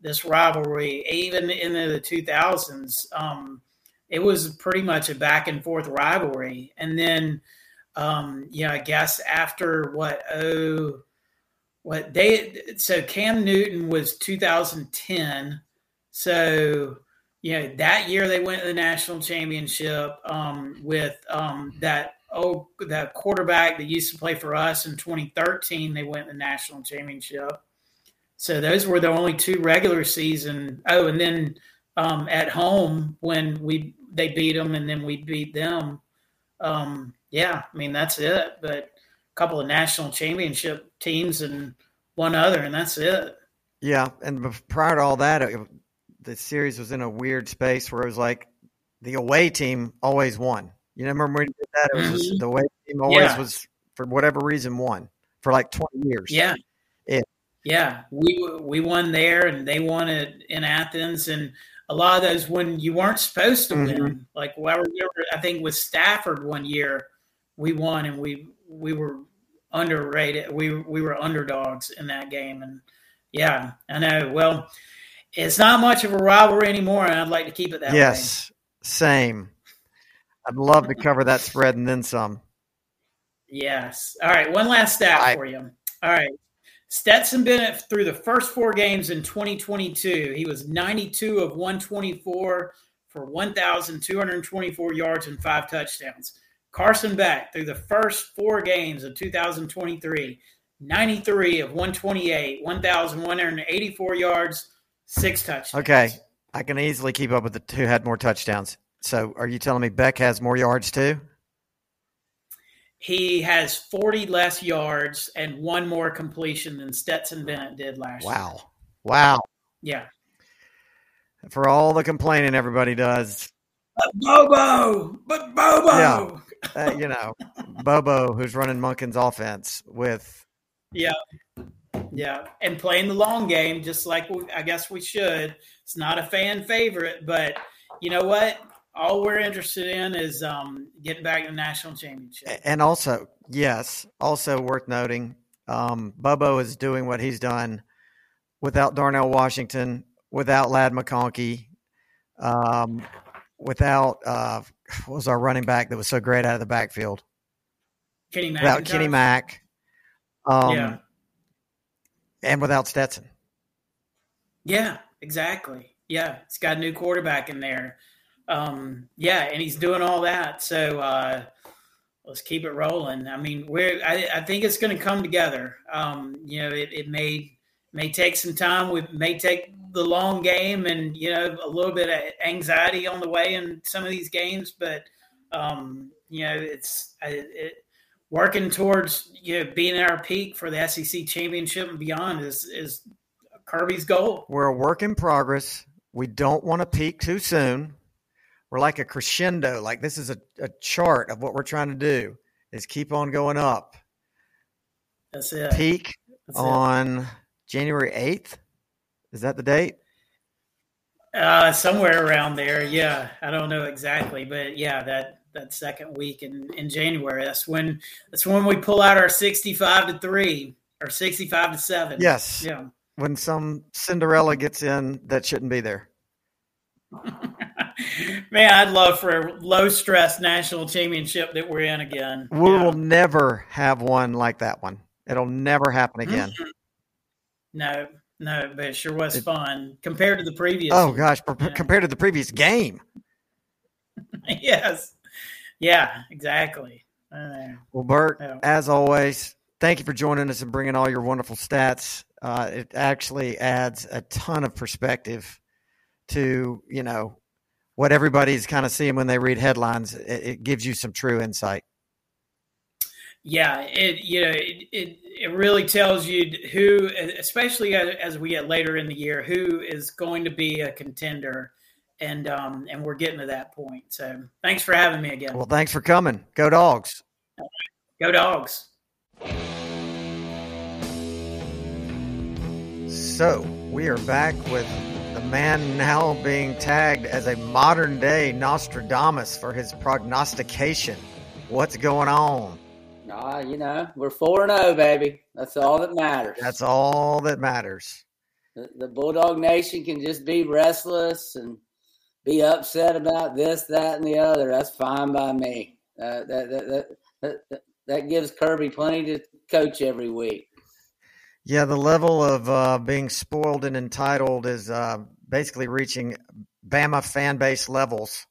this rivalry, even in the 2000s, um, it was pretty much a back and forth rivalry. And then, um, you know, I guess after what oh, what they so Cam Newton was 2010, so you know that year they went to the national championship um, with um, that oh that quarterback that used to play for us in 2013 they went to the national championship. So those were the only two regular season oh and then um, at home when we they beat them and then we beat them um, yeah i mean that's it. But a couple of national championship teams and one other and that's it. Yeah, and prior to all that, the series was in a weird space where it was like the away team always won. You remember when we did that? It was just, Mhm. the away team always Yeah. was for whatever reason won for like twenty years. Yeah. Yeah. Yeah. We we won there and they won it in Athens and a lot of those when you weren't supposed to Mhm. win. Like well, I remember I think with Stafford one year we won and we we were underrated. We we were underdogs in that game and yeah, I know. Well, it's not much of a rivalry anymore and I'd like to keep it that way. Yes, same. I'd love to cover that spread and then some. Yes. All right. One last stat right. for you. All right. Stetson Bennett through the first four games in 2022, he was 92 of 124 for 1,224 yards and five touchdowns. Carson Beck through the first four games of 2023, 93 of 128, 1,184 yards, six touchdowns. Okay, I can easily keep up with the two had more touchdowns. So, are you telling me Beck has more yards too? He has 40 less yards and one more completion than Stetson Bennett did last year. Wow, wow! Yeah. For all the complaining everybody does, But Bobo, but Bobo. Yeah. uh, you know, Bobo, who's running Monken's offense with yeah, yeah, and playing the long game, just like we, I guess we should. It's not a fan favorite, but you know what? All we're interested in is um, getting back to the national championship. And also, yes, also worth noting, um, Bobo is doing what he's done without Darnell Washington, without Ladd McConkey, um, without uh, what was our running back that was so great out of the backfield? Kenny Mack. Without Kenny Mack, um, Yeah. And without Stetson. Yeah, exactly. Yeah, he's got a new quarterback in there. Um, yeah, and he's doing all that. So uh, let's keep it rolling. I mean, we're I, I think it's going to come together. Um, you know, it, it may may take some time. We may take the long game, and you know, a little bit of anxiety on the way in some of these games. But um, you know, it's it, it, working towards you know being at our peak for the SEC championship and beyond is is Kirby's goal. We're a work in progress. We don't want to peak too soon. We're like a crescendo. Like this is a, a chart of what we're trying to do is keep on going up. That's it. Peak That's it. on January 8th. Is that the date? Uh, somewhere around there. Yeah, I don't know exactly, but yeah, that that second week in in January. That's when that's when we pull out our sixty-five to three or sixty-five to seven. Yes. Yeah. When some Cinderella gets in that shouldn't be there. Man, I'd love for a low stress national championship that we're in again. We Yeah. will never have one like that one. It'll never happen mm-hmm. again. No, no, but it sure was It- fun compared to the previous. Oh gosh, Yeah. compared to the previous game. yes. Yeah, exactly. Uh, Well, Burt, as always, thank you for joining us and bringing all your wonderful stats. Uh, it actually adds a ton of perspective to you know what everybody's kind of seeing when they read headlines. It, it gives you some true insight. Yeah, it you know it, it it really tells you who, especially as we get later in the year, who is going to be a contender, and um and we're getting to that point. So thanks for having me again. Well, thanks for coming. Go dogs. Go dogs. So we are back with the man now being tagged as a modern day Nostradamus for his prognostication. What's going on? Ah, you know, we're four and zero, baby. That's all that matters. That's all that matters. The, the Bulldog Nation can just be restless and be upset about this, that, and the other. That's fine by me. Uh, that, that, that, that, that gives Kirby plenty to coach every week. Yeah, the level of uh, being spoiled and entitled is uh, basically reaching Bama fan base levels.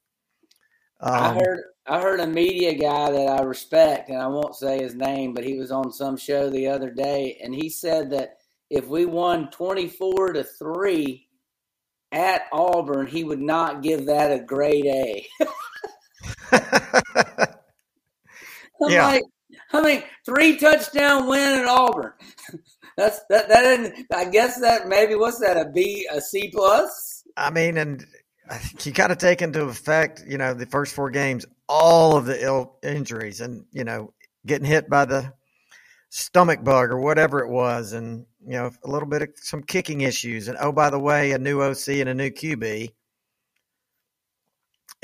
Um, I heard I heard a media guy that I respect, and I won't say his name, but he was on some show the other day, and he said that if we won twenty four to three at Auburn, he would not give that a grade A. I'm yeah. like, I mean, three touchdown win at Auburn. That's that. That I guess that maybe what's that a B a C plus. I mean, and you got to take into effect, you know, the first four games, all of the ill injuries, and you know, getting hit by the stomach bug or whatever it was, and you know, a little bit of some kicking issues, and oh by the way, a new OC and a new QB.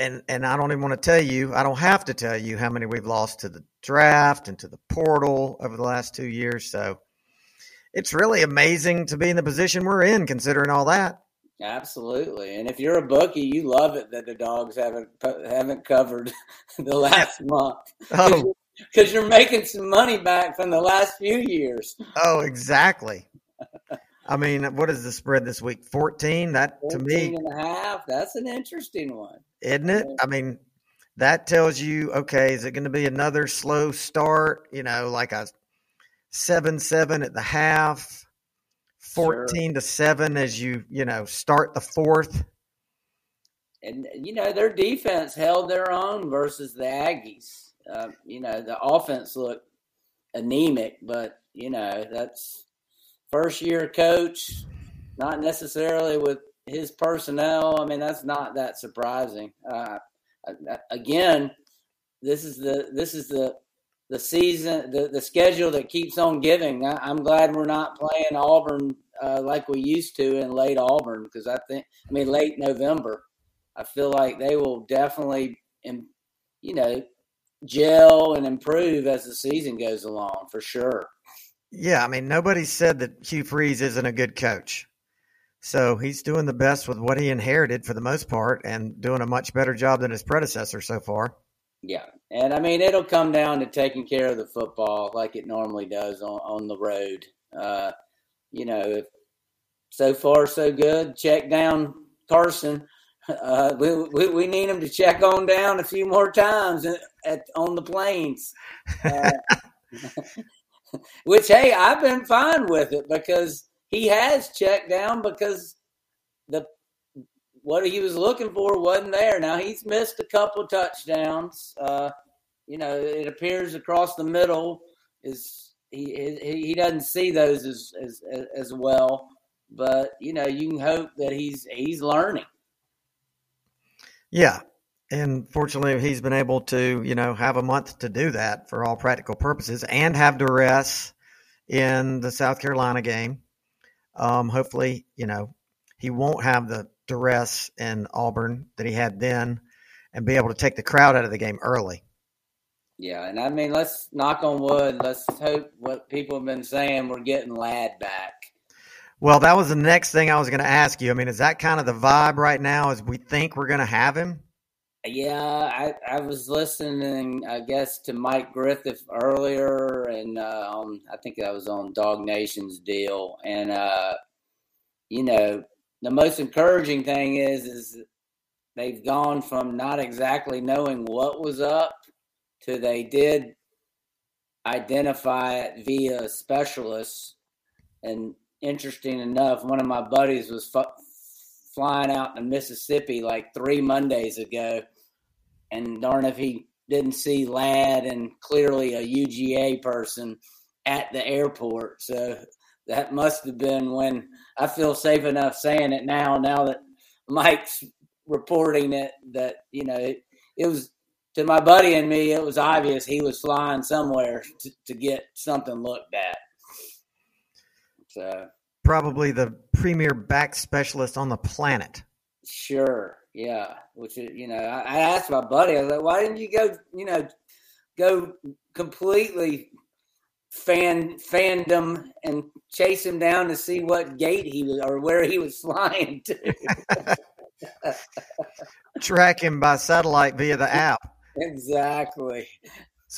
And and I don't even want to tell you, I don't have to tell you how many we've lost to the draft and to the portal over the last two years. So it's really amazing to be in the position we're in, considering all that. Absolutely, and if you're a bookie, you love it that the dogs haven't haven't covered the last month. Oh, because you're making some money back from the last few years. Oh, exactly. I mean, what is the spread this week? 14? That 14 to me and a half. That's an interesting one. Isn't it? I mean, that tells you, okay, is it going to be another slow start, you know, like a 7-7 at the half, 14 sure. to 7 as you, you know, start the fourth? And you know, their defense held their own versus the Aggies uh, you know, the offense looked anemic, but you know, that's first year coach, not necessarily with his personnel. I mean, that's not that surprising. Uh, again, this is the this is the the season, the, the schedule that keeps on giving. I, am glad we're not playing Auburn uh, like we used to in late Auburn because I think, I mean, late November. I feel like they will definitely, and you know, gel and improve as the season goes along for sure. Yeah, I mean, nobody said that Hugh Freeze isn't a good coach. So he's doing the best with what he inherited for the most part and doing a much better job than his predecessor so far. Yeah. And I mean, it'll come down to taking care of the football like it normally does on, on the road. Uh, you know, if so far so good, check down Carson. Uh, we, we, we need him to check on down a few more times at on the plains. Uh, which hey, I've been fine with it because he has checked down because the what he was looking for wasn't there. Now he's missed a couple touchdowns. Uh, you know, it appears across the middle is he he, he doesn't see those as, as as well. But you know, you can hope that he's he's learning. Yeah, and fortunately, he's been able to, you know, have a month to do that for all practical purposes and have duress in the South Carolina game. Um, hopefully, you know, he won't have the duress in Auburn that he had then and be able to take the crowd out of the game early. Yeah, and I mean, let's knock on wood. Let's hope what people have been saying, we're getting Ladd back. Well, that was the next thing I was going to ask you. I mean, is that kind of the vibe right now? Is we think we're going to have him? Yeah, I, I was listening, I guess, to Mike Griffith earlier, and uh, I think that was on DawgNation's deal. And uh, you know, the most encouraging thing is is they've gone from not exactly knowing what was up to they did identify it via specialists. And interesting enough, one of my buddies was flying out to Mississippi like three Mondays ago and darn if he didn't see Ladd and clearly a UGA person at the airport. So that must have been when I feel safe enough saying it now. Now that Mike's reporting it, that you know it, it was to my buddy and me, it was obvious he was flying somewhere to, to get something looked at. So Probably the premier back specialist on the planet. sure, yeah. Which is, you know, I, I asked my buddy, I was like, "Why didn't you go? You know, go completely fan fandom and chase him down to see what gate he was or where he was flying to?" Track him by satellite via the app. exactly.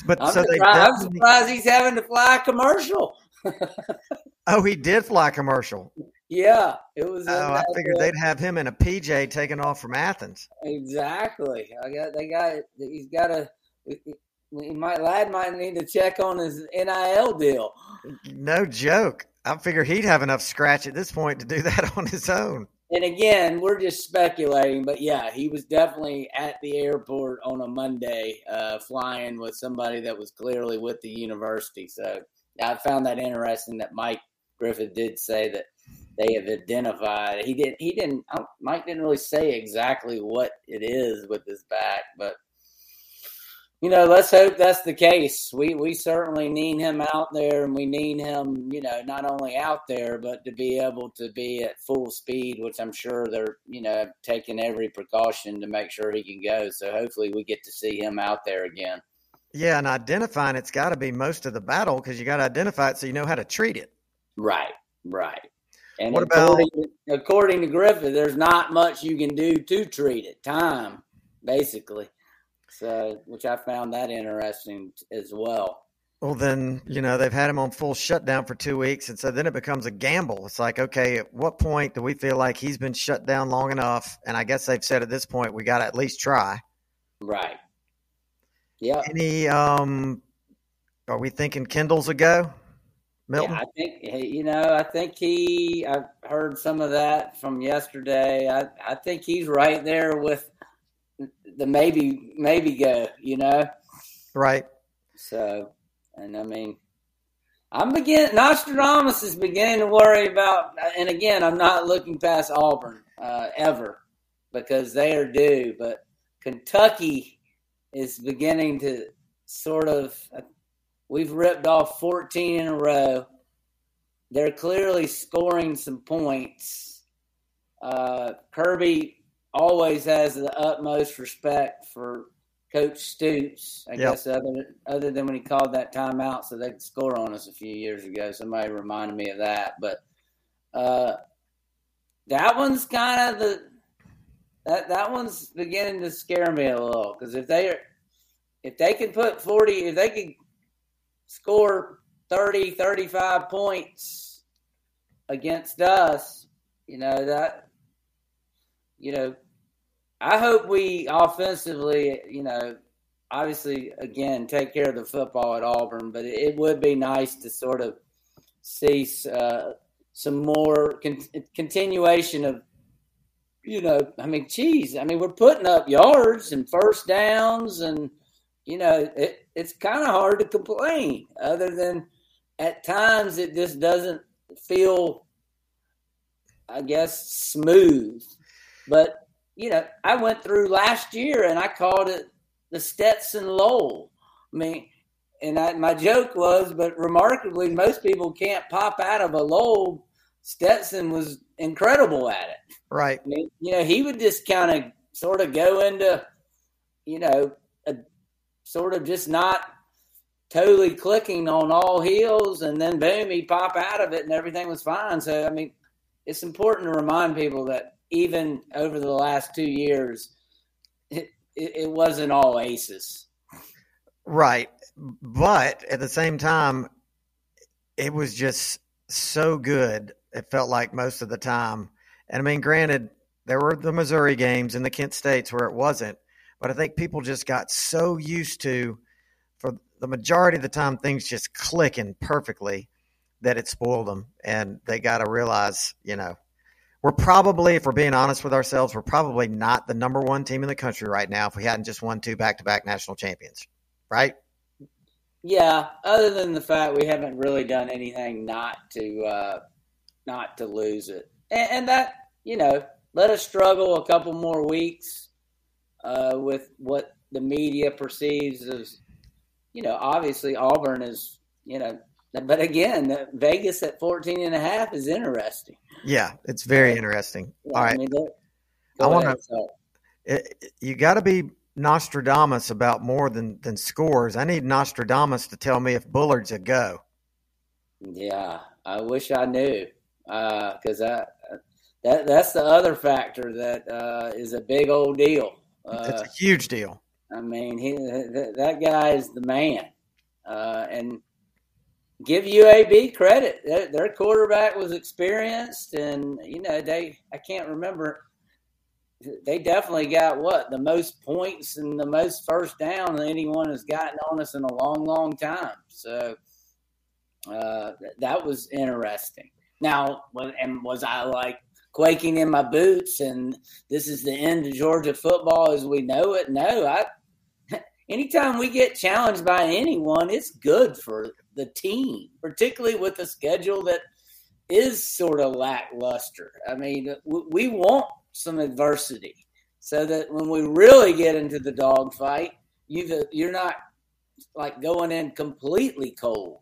But I'm, so they surprised, I'm surprised he's having to fly commercial. oh, he did fly commercial. Yeah, it was. Oh, I figured uh, they'd have him in a PJ taking off from Athens. Exactly. I got. They got. He's got a. He might. Ladd might need to check on his NIL deal. No joke. I figure he'd have enough scratch at this point to do that on his own. And again, we're just speculating, but yeah, he was definitely at the airport on a Monday, uh, flying with somebody that was clearly with the university. So I found that interesting that Mike Griffith did say that they have identified. He didn't. He didn't. Mike didn't really say exactly what it is with his back, but you know, let's hope that's the case. We we certainly need him out there, and we need him, you know, not only out there, but to be able to be at full speed, which I'm sure they're, you know, taking every precaution to make sure he can go. So hopefully, we get to see him out there again. Yeah, and identifying it's got to be most of the battle because you got to identify it so you know how to treat it. Right, right. And What about- according, according to Griffith, there's not much you can do to treat it. Time, basically. So, which I found that interesting as well. Well, then, you know, they've had him on full shutdown for two weeks. And so then it becomes a gamble. It's like, okay, at what point do we feel like he's been shut down long enough? And I guess they've said at this point, we got to at least try. Right. Yeah. Any, um, are we thinking Kendall's a go? Milton? Yeah, I think you know. I think he. I heard some of that from yesterday. I I think he's right there with the maybe maybe go. You know. Right. So, and I mean, I'm beginning. Nostradamus is beginning to worry about. And again, I'm not looking past Auburn uh, ever because they are due. But Kentucky is beginning to sort of. We've ripped off 14 in a row. They're clearly scoring some points. Uh, Kirby always has the utmost respect for Coach Stoops. I Yep. guess other other than when he called that timeout so they could score on us a few years ago. Somebody reminded me of that. But uh, that one's kind of the that that one's beginning to scare me a little because if they are if they can put 40 if they could score 30 35 points against us you know that you know i hope we offensively you know obviously again take care of the football at auburn but it, would be nice to sort of see uh, some more con- continuation of you know i mean geez i mean we're putting up yards and first downs and you know, it, it's kind of hard to complain, other than at times it just doesn't feel, I guess, smooth. But, you know, I went through last year and I called it the Stetson Lowell. I mean, and I, my joke was, but remarkably, most people can't pop out of a Lowell. Stetson was incredible at it. Right. I mean, you know, he would just kind of sort of go into, you know, sort of just not totally clicking on all heels, and then boom, he'd pop out of it, and everything was fine. So, I mean, it's important to remind people that even over the last two years, it, it, it wasn't all aces. Right. But at the same time, it was just so good. It felt like most of the time. And I mean, granted, there were the Missouri games and the Kent States where it wasn't, but I think people just got so used to, for the majority of the time, things just clicking perfectly that it spoiled them. And they got to realize, you know, we're probably, if we're being honest with ourselves, we're probably not the number one team in the country right now if we hadn't just won two back to back national champions, right? Yeah, other than the fact we haven't really done anything not to uh, not to lose it, and, and that you know let us struggle a couple more weeks uh, with what the media perceives as, you know, obviously Auburn is, you know, but again, Vegas at 14 and a half is interesting. Yeah, it's very interesting. Yeah, All right. I, mean, I sorry. It- you got to be Nostradamus about more than, than scores. I need Nostradamus to tell me if Bullard's a go. Yeah, I wish I knew because I that that's the other factor that uh, is a big old deal. It's Uh, a huge deal. I mean, he that, that guy is the man, uh, and give UAB credit. Their, their quarterback was experienced, and you know they I can't remember. They definitely got what the most points and the most first down that anyone has gotten on us in a long, long time. So uh, th- that was interesting. Now, and was I like quaking in my boots and this is the end of Georgia football as we know it? No, I. Anytime we get challenged by anyone, it's good for the team, particularly with a schedule that is sort of lackluster. I mean, we want some adversity so that when we really get into the dogfight, you you're not like going in completely cold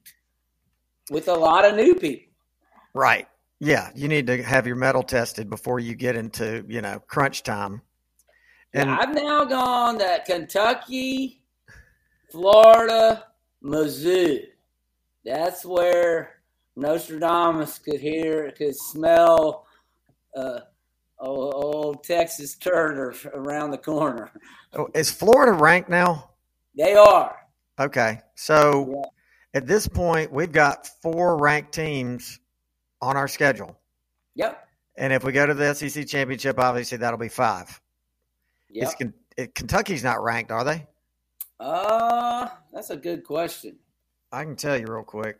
with a lot of new people. Right. Yeah, you need to have your metal tested before you get into, you know, crunch time. And I've now gone to Kentucky, Florida, Mizzou. That's where Nostradamus could hear, could smell uh, old, old Texas turtle around the corner. oh, is Florida ranked now? They are. Okay. So at this point, we've got four ranked teams on our schedule. Yep. And if we go to the SEC championship, obviously that'll be five. Yep. It- Kentucky's not ranked, are they? Uh, that's a good question. I can tell you real quick.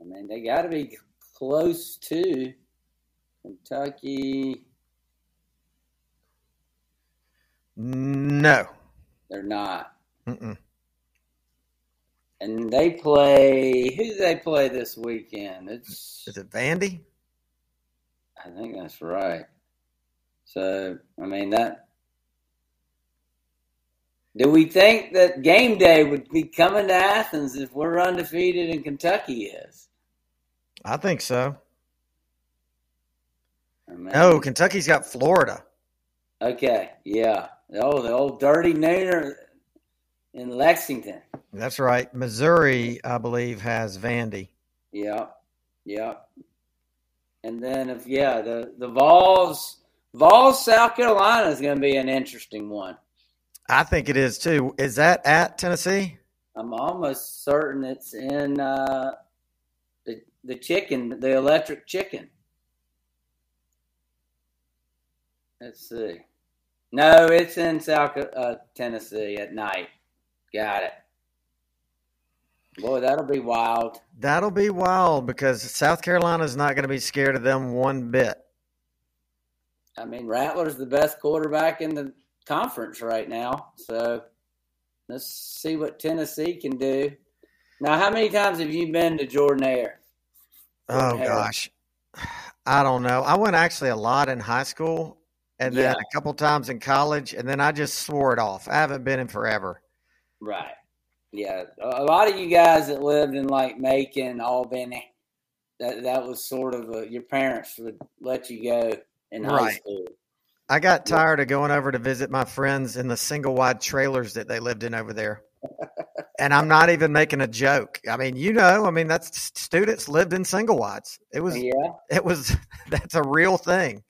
I mean, they got to be close to Kentucky. No. They're not. Mm-mm. And they play. Who do they play this weekend? It's. Is it Vandy? I think that's right. So, I mean that. Do we think that game day would be coming to Athens if we're undefeated and Kentucky is? I think so. I mean, No, Kentucky's got Florida. Okay, yeah. Oh, the old dirty nooner in Lexington. That's right. Missouri, I believe, has Vandy. Yeah, yeah. And then if yeah, the the Vols, Vols, South Carolina is going to be an interesting one. I think it is too. Is that at Tennessee? I'm almost certain it's in uh, the the chicken, the electric chicken. Let's see. No, it's in South uh, Tennessee at night. Got it. Boy, that'll be wild. That'll be wild because South Carolina's not going to be scared of them one bit. I mean, Rattler's the best quarterback in the conference right now. So let's see what Tennessee can do. Now, how many times have you been to Jordan Hare? Oh Hare? gosh, I don't know. I went actually a lot in high school, and then a couple times in college, and then I just swore it off. I haven't been in forever. Right. Yeah. A lot of you guys that lived in like Macon, Albany, that that was sort of a, your parents would let you go in high Right. school. I got tired of going over to visit my friends in the single wide trailers that they lived in over there. and I'm not even making a joke. I mean, you know, I mean that's students lived in single wides. It was Yeah. it was that's a real thing.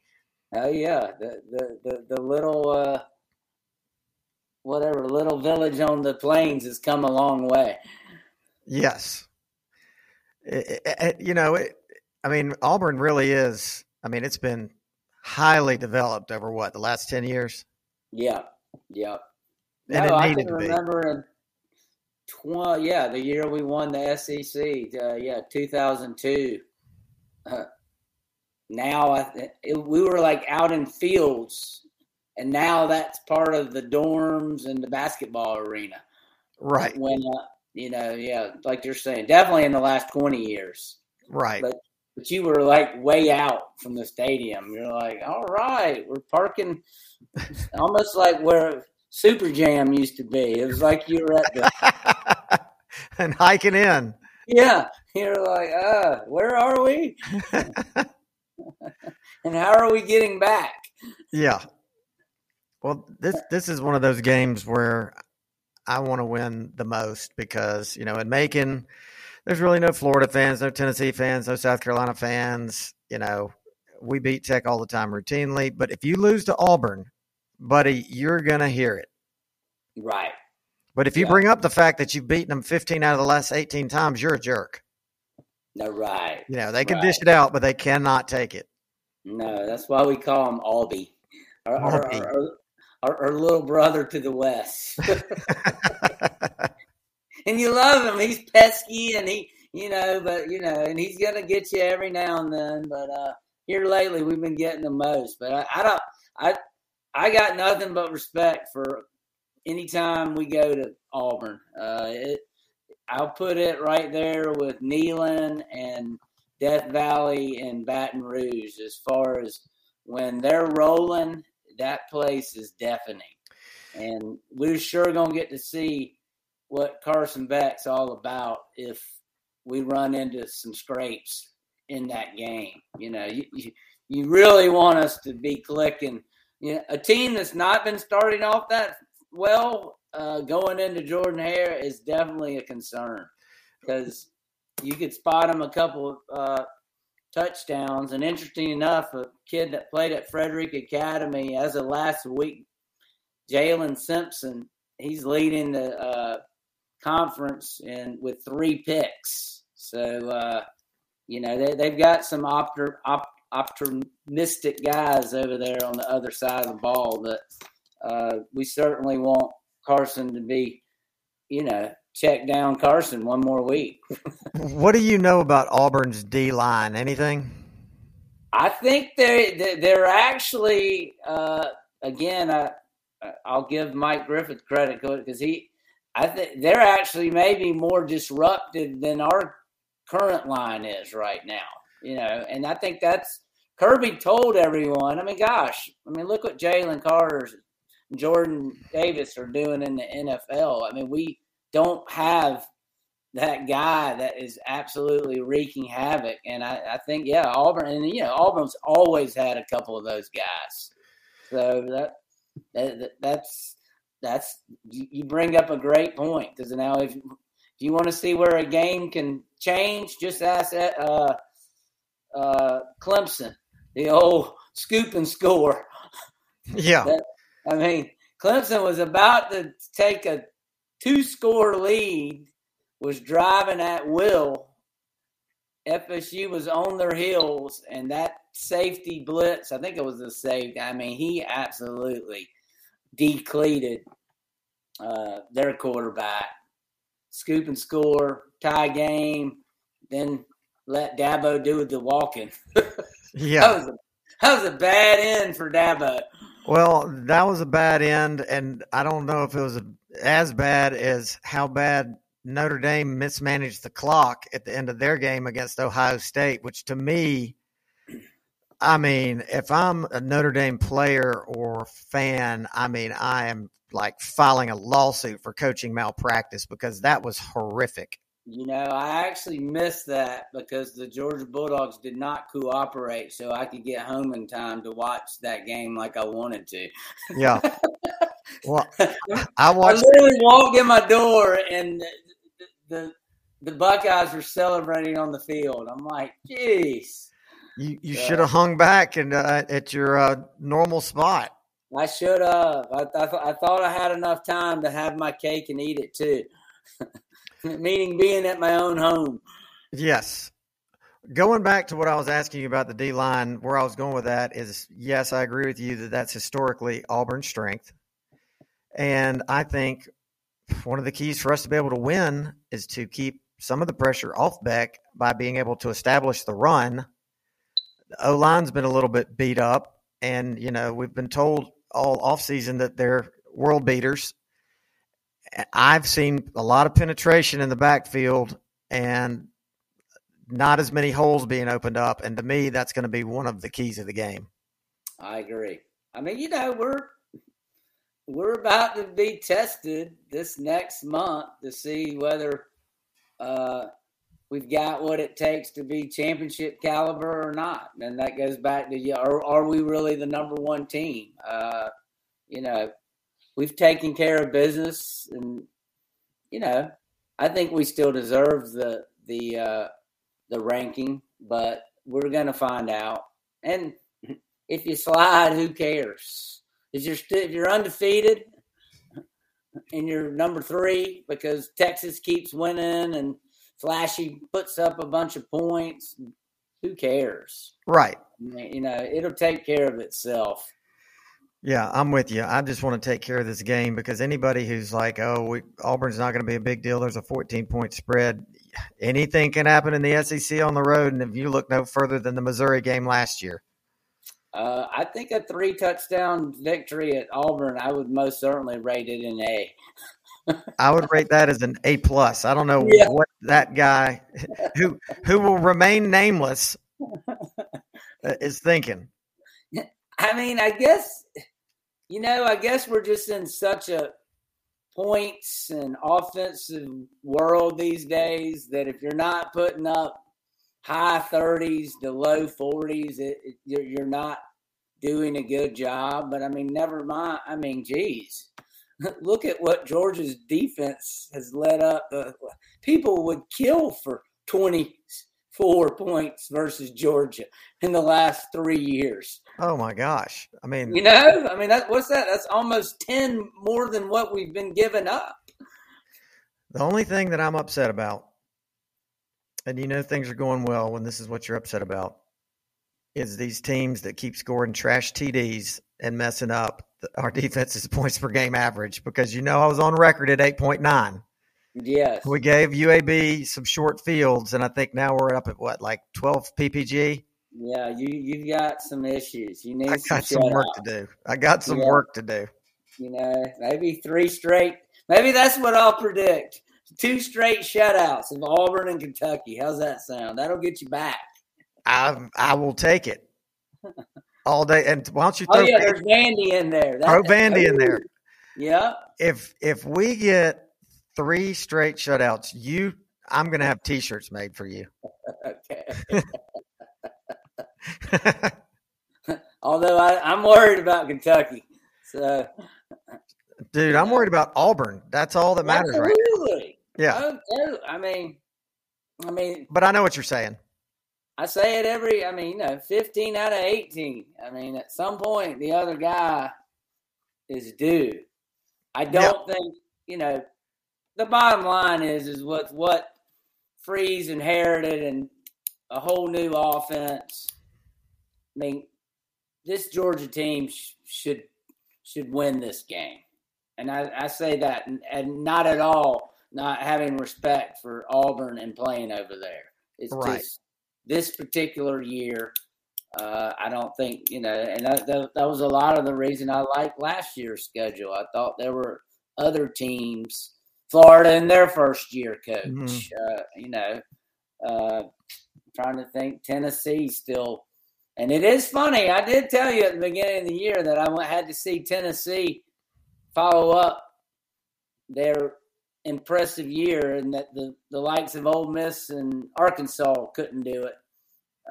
Oh yeah. The the the, the little uh whatever little village on the plains has come a long way. Yes. It- it- you know, it, I mean, Auburn really is. I mean, it's been highly developed over what the last ten years, Yeah. Yeah. and no, I it needed can to be. remember in tw- yeah, the year we won the SEC, uh, yeah, 2002. Uh, now I, th- we were like out in fields, and now that's part of the dorms and the basketball arena. Right, When uh, you know, yeah, like you're saying, definitely in the last 20 years. right. But but you were like way out from the stadium. You're like, all right, we're parking almost like where Super Jam used to be. It was like you were at the and hiking in. Yeah, you're like, uh, where are we? and how are we getting back? Yeah. Well, this this is one of those games where I want to win the most because you know in Macon, there's really no Florida fans, no Tennessee fans, no South Carolina fans. You know, we beat Tech all the time routinely, but if you lose to Auburn, buddy, you're gonna hear it. Right. But if you Yeah. bring up the fact that you've beaten them 15 out of the last 18 times, you're a jerk. No, right. You know, they can Right. dish it out, but they cannot take it. No, that's why we call them Albie. Albie. Our, our, little brother to the west. and you love him. He's pesky and he, you know, but you know, and he's gonna get you every now and then. But uh here lately, we've been getting the most. But I, I don't, I, I got nothing but respect for anytime we go to Auburn. Uh, it, I'll put it right there with Neyland and Death Valley and Baton Rouge as far as when they're rolling. That place is deafening, and we're sure gonna get to see what Carson Beck's all about if we run into some scrapes in that game. You know, you you, you really want us to be clicking. You know, a team that's not been starting off that well uh, going into Jordan Hare is definitely a concern because you could spot him a couple of uh, touchdowns. And interesting enough, a kid that played at Frederick Academy as of last week, Jaylin Simpson, he's leading the uh, conference and with three picks. So uh, you know they they've got some optor, op, optimistic guys over there on the other side of the ball, but uh, we certainly want Carson to be, you know, check down Carson one more week. what do you know about Auburn's D line? Anything? I think they they're actually uh, again. I I'll give Mike Griffith credit because he. I think they're actually maybe more disrupted than our current line is right now. You know, and I think that's Kirby told everyone. I mean, gosh, I mean, look what Jalen Carter's Jordan Davis are doing in the NFL. I mean, we don't have that guy that is absolutely wreaking havoc. And I, I think, yeah, Auburn, and you know, Auburn's always had a couple of those guys. So that, that that's that's you, you bring up a great point because now if if you want to see where a game can change, just ask uh, uh, Clemson, the old scoop and score. Yeah. That, I mean, Clemson was about to take a two score lead, was driving at will. FSU was on their heels, and that safety blitz, I think it was a safety. I mean, he absolutely decleated uh, their quarterback. Scoop and score, tie game, then let Dabo do the walking. Yeah. that, was a, that was a bad end for Dabo. Well, that was a bad end, and I don't know if it was a, as bad as how bad Notre Dame mismanaged the clock at the end of their game against Ohio State, which to me, I mean, if I'm a Notre Dame player or fan, I mean, I am like filing a lawsuit for coaching malpractice because that was horrific. You know, I actually missed that because the Georgia Bulldogs did not cooperate, so I could get home in time to watch that game like I wanted to. Yeah. Well, I I literally walked in my door and the, the the Buckeyes were celebrating on the field. I'm like, jeez, You, you Yeah. should have hung back and uh, at your uh, normal spot. I should have. I, I, th- I thought I had enough time to have my cake and eat it too. Meaning being at my own home. Yes. Going back to what I was asking you about the D line, where I was going with that is yes, I agree with you that that's historically Auburn's strength. And I think one of the keys for us to be able to win is to keep some of the pressure off Beck by being able to establish the run. The O line's been a little bit beat up, and you know we've been told all offseason that they're world beaters. I've seen a lot of penetration in the backfield and not as many holes being opened up. And to me, that's going to be one of the keys of the game. I agree. I mean, you know, we're we're about to be tested this next month to see whether uh, we've got what it takes to be championship caliber or not. And that goes back to are, are we really the number one team? Uh, you know, we've taken care of business, and you know, I think we still deserve the the uh, the ranking, but we're gonna find out. And if you slide, who cares? If you're st- if you're undefeated and you're number three because Texas keeps winning and Flashy puts up a bunch of points, who cares? Right. You know, it'll take care of itself. Yeah, I'm with you. I just want to take care of this game because anybody who's like, "Oh, we, Auburn's not going to be a big deal," there's a 14 point spread. Anything can happen in the SEC on the road, and if you look no further than the Missouri game last year, uh, I think a three touchdown victory at Auburn, I would most certainly rate it an A. I would rate that as an A plus. I don't know yeah. what that guy who who will remain nameless is thinking. I mean, I guess you know, I guess we're just in such a points and offensive world these days that if you're not putting up high 30s to low 40s, it, it, you're, you're not doing a good job. But I mean, never mind. I mean, geez, look at what Georgia's defense has led up. Uh, people would kill for 24 points versus Georgia in the last three years. Oh my gosh! I mean, you know, I mean, that, what's that? That's almost 10 more than what we've been giving up. The only thing that I'm upset about and you know things are going well when this is what you're upset about, is these teams that keep scoring trash TDs and messing up our defense's points per game average because you know I was on record at 8.9. Yes. We gave UAB some short fields, and I think now we're up at what, like 12 PPG? Yeah, you you've got some issues. You need. I got some, some work to do. I got some yeah. work to do. You know, maybe three straight. Maybe that's what I'll predict two straight shutouts of Auburn and Kentucky. How's that sound? That'll get you back. I I will take it all day. And why don't you? Oh, throw oh yeah, there's Vandy in there. That, throw Vandy in there. Yeah. If if we get three straight shutouts, you I'm gonna have T-shirts made for you. okay. Although I, I'm worried about Kentucky, so Dude, I'm worried about Auburn. That's all that matters Absolutely. right Yeah. Oh, oh, I mean, I mean, but I know what you're saying. I say it every. I mean, you know, 15 out of 18. I mean, at some point, the other guy is due. I don't think you know. The bottom line is is what what Freeze inherited and a whole new offense. I mean, this Georgia team sh- should should win this game. And I, I say that and, and, not at all not having respect for Auburn and playing over there. It's right. just this particular year. Uh, I don't think you know, and that, that, that was a lot of the reason I liked last year's schedule. I thought there were other teams, Florida in their first year coach. Mm-hmm. Uh, you know, uh, trying to think Tennessee still, and it is funny. I did tell you at the beginning of the year that I had to see Tennessee follow up their impressive year and that the, the likes of Ole Miss and Arkansas couldn't do it.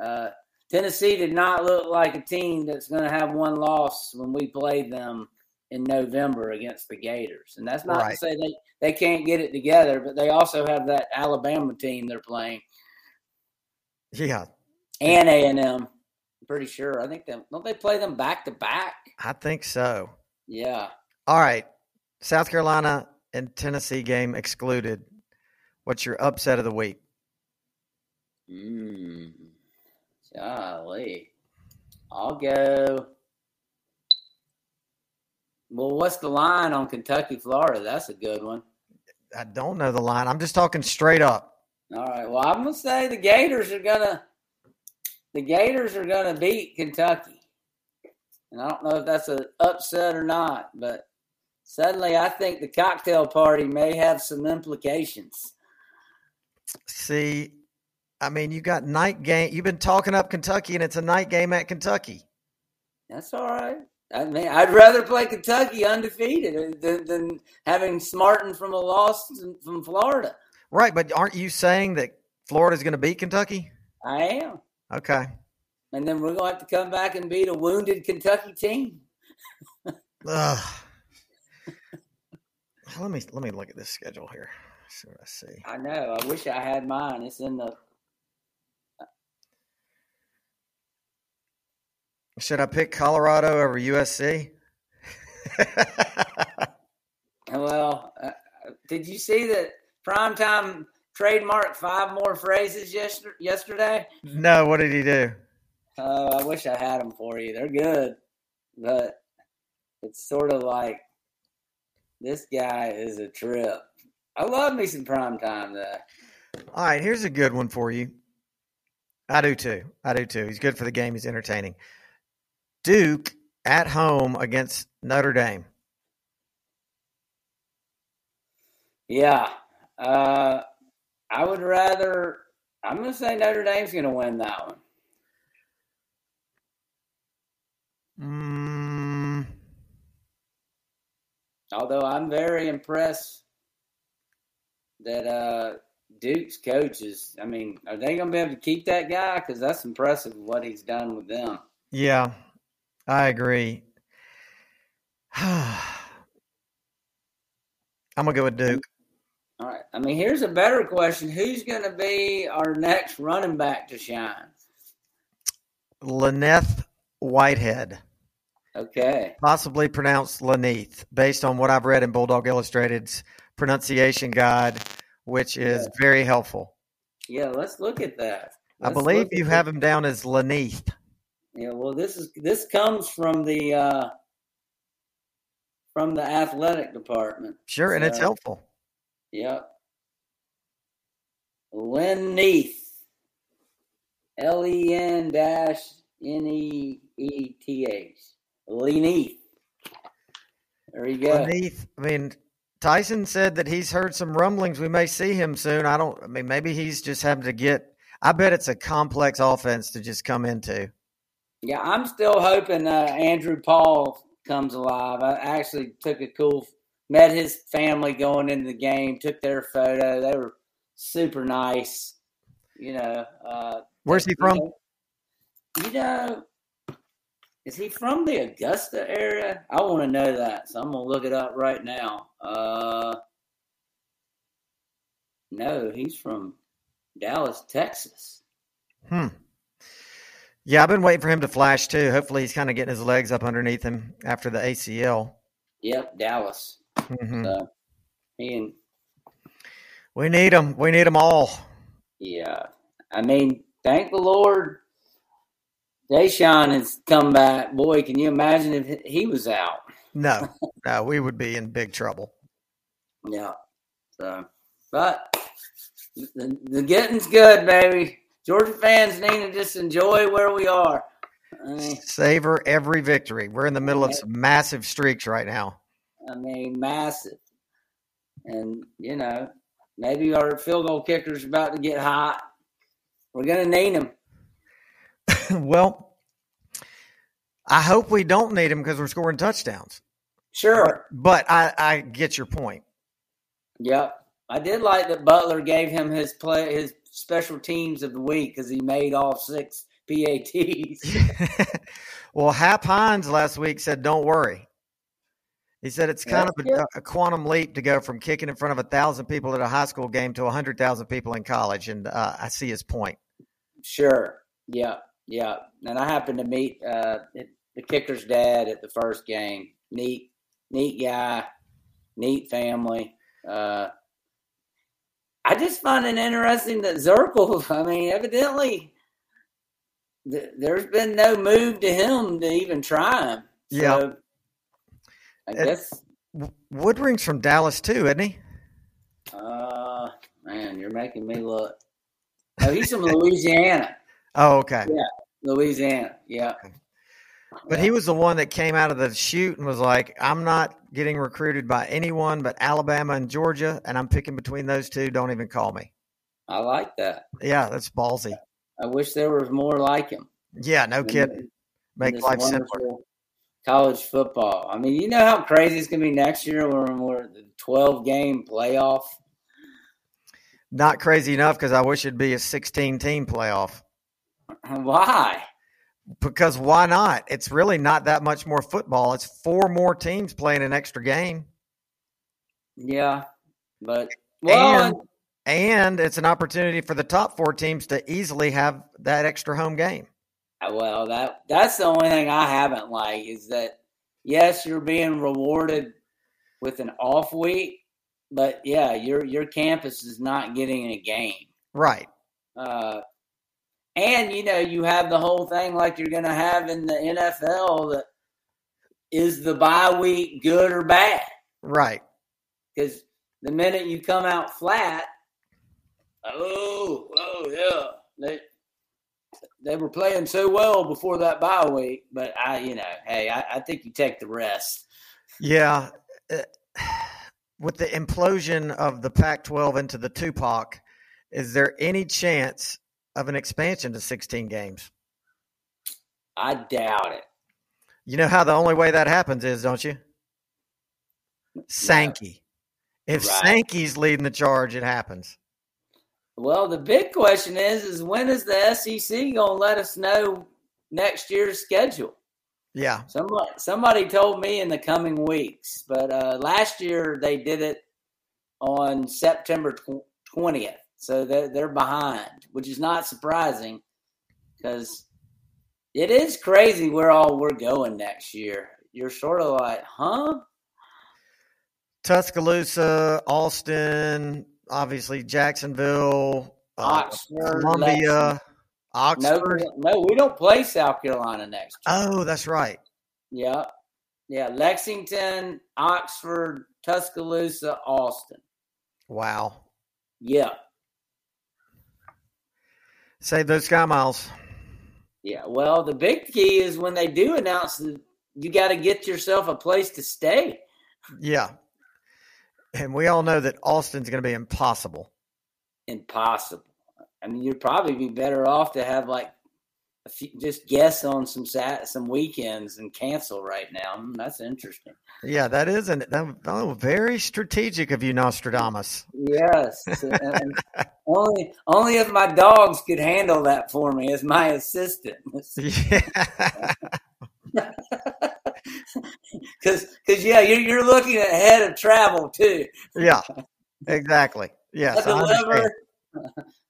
Uh, Tennessee did not look like a team that's going to have one loss when we played them in November against the Gators. And that's not right. to say they, they can't get it together, but they also have that Alabama team they're playing. Yeah. And A&M. pretty sure. I think they don't they play them back to back? I think so. Yeah. All right. South Carolina and Tennessee game excluded. What's your upset of the week? Hmm. Golly. I'll go. Well, what's the line on Kentucky, Florida? That's a good one. I don't know the line. I'm just talking straight up. All right. Well, I'm gonna say the Gators are gonna the Gators are gonna beat Kentucky. And I don't know if that's an upset or not, but suddenly I think the cocktail party may have some implications. See, I mean, you got night game. You've been talking up Kentucky, and it's a night game at Kentucky. That's all right. I mean, I'd rather play Kentucky undefeated than, than having Smartin from a loss from Florida. Right, but aren't you saying that Florida's going to beat Kentucky? I am. Okay. And then we're going to have to come back and beat a wounded Kentucky team. Ugh. let me let me look at this schedule here. See what I see. I know. I wish I had mine. It's in the. Should I pick Colorado over USC? well, uh, did you see that primetime trademark five more phrases yesterday? No. What did he do? Uh, I wish I had them for you. They're good, but it's sort of like this guy is a trip. I love me some prime time though. All right, here's a good one for you. I do too. I do too. He's good for the game. He's entertaining. Duke at home against Notre Dame. Yeah. Uh, I would rather, I'm going to say Notre Dame's going to win that one. Mm. Although I'm very impressed that uh, Duke's coaches, I mean, are they going to be able to keep that guy? Because that's impressive what he's done with them. Yeah, I agree. I'm going to go with Duke. All right. I mean, here's a better question Who's going to be our next running back to shine? Len'Neth Whitehead. Okay. Possibly pronounced Len'Neth, based on what I've read in Bulldawg Illustrated's pronunciation guide, which is yeah. very helpful. Yeah, let's look at that. Let's I believe you have him down as Len'Neth. Yeah, well, this is this comes from the uh, from the athletic department. Sure, so, and it's helpful. Yep. Len'Neth. L E N dash N E E T H. Len'Neth. There you go. Len'Neth. I mean, Tyson said that he's heard some rumblings. We may see him soon. I don't. I mean, maybe he's just having to get. I bet it's a complex offense to just come into. Yeah, I'm still hoping uh, Andrew Paul comes alive. I actually took a cool, met his family going into the game, took their photo. They were super nice. You know. Uh, Where's he from? You know, is he from the Augusta area? I want to know that, so I'm gonna look it up right now. Uh, no, he's from Dallas, Texas. Hmm. Yeah, I've been waiting for him to flash too. Hopefully, he's kind of getting his legs up underneath him after the ACL. Yep, Dallas. Mm-hmm. So, and we need them. We need them all. Yeah, I mean, thank the Lord Daijun has come back. Boy, can you imagine if he was out? No, no, we would be in big trouble. Yeah. So, but the, the getting's good, baby. Georgia fans need to just enjoy where we are. I mean, Savor every victory. We're in the middle of some massive streaks right now. I mean, massive. And, you know, maybe our field goal kicker's about to get hot. We're going to need him. well, I hope we don't need him because we're scoring touchdowns. Sure. But I, I get your point. Yep. I did like that Butler gave him his play his special teams of the week because he made all six PATs. well, Hap Hines last week said, "Don't worry." He said it's kind of a, a, quantum leap to go from kicking in front of a thousand people at a high school game to a hundred thousand people in college, and uh, I see his point. Sure. Yeah. Yeah, and I happened to meet uh, the kicker's dad at the first game. Neat, neat guy, neat family. Uh, I just find it interesting that Zirkel, I mean, evidently, th- there's been no move to him to even try him. So yeah, I guess Woodring's from Dallas too, isn't he? Uh, man, you're making me look. Oh, he's from Louisiana. Oh, okay. Yeah, Louisiana. Yeah. But he was the one that came out of the chute and was like, I'm not getting recruited by anyone but Alabama and Georgia, and I'm picking between those two. Don't even call me. I like that. Yeah, that's ballsy. I wish there was more like him. Yeah, no kidding. Make life simpler. college football. I mean, you know how crazy it's going to be next year when we're the 12 game playoff? Not crazy enough because I wish it'd be a 16 team playoff. Why? Because why not? It's really not that much more football. It's four more teams playing an extra game. Yeah, but well, and, and it's an opportunity for the top four teams to easily have that extra home game. Uh, well, that that's the only thing I haven't like is that yes, you're being rewarded with an off week, but yeah, your your campus is not getting a game. Right. Uh, and you know, you have the whole thing like you're going to have in the NFL that is the bye week good or bad? Right. Because the minute you come out flat, oh, oh yeah, they they were playing so well before that bye week. But I, you know, hey, I, I think you take the rest. Yeah. Uh, with the implosion of the Pac-12 into the Tupac, is there any chance of an expansion to 16 games? I doubt it. You know how the only way that happens is, don't you? Sankey. If Right. Sankey's leading the charge, it happens. Well, the big question is, is when is the SEC going to let us know next year's schedule? Yeah. Somebody, somebody told me in the coming weeks, but uh, last year they did it on September twentieth, so they're, they're behind, which is not surprising because it is crazy where all we're going next year. You're sort of like, huh? Tuscaloosa, Austin, obviously Jacksonville, uh, Oxford, Columbia, No, Oxford. no, we don't play South Carolina next year. Oh, that's right. Yeah. Yeah. Lexington, Oxford, Tuscaloosa, Austin. Wow. Yeah. Save those sky miles. Yeah. Well, the big key is when they do announce that you got to get yourself a place to stay. Yeah. And we all know that Austin's going to be impossible. Impossible. I mean, you'd probably be better off to have like a few, just guess on some sat, some weekends and cancel right now. Hmm, that's interesting. Yeah, that is an that, oh, very strategic of you, Nostradamus. Yes. and only only if my dogs could handle that for me as my assistant. Yeah. Because, because yeah, you're, you're looking ahead of travel too. yeah. Exactly. Yes. I I deliver,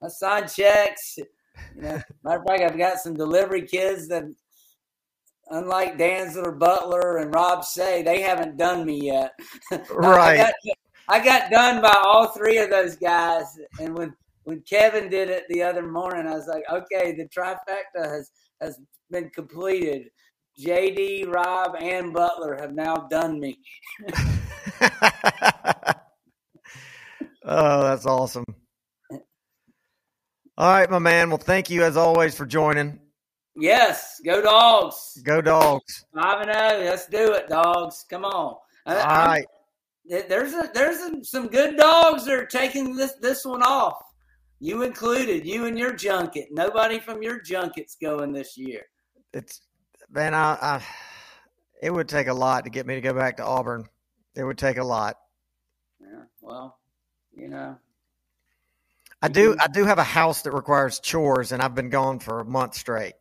I sign checks. You know, matter of fact, I've got some delivery kids that, unlike Danzler, Butler, and Rob say, they haven't done me yet. Right. I got, I got done by all three of those guys, and when when Kevin did it the other morning, I was like, okay, the trifecta has has been completed. JD, Rob, and Butler have now done me. oh, that's awesome. All right, my man. Well, thank you as always for joining. Yes, go dogs. Go dogs. Five and zero. Let's do it, dogs. Come on. I- All I'm- right. There's a, there's some, some good dogs that are taking this this one off. You included, you and your junket. Nobody from your junket's going this year. It's man, I, I it would take a lot to get me to go back to Auburn. It would take a lot. Yeah, well, you know, I do I do have a house that requires chores and I've been gone for a month straight.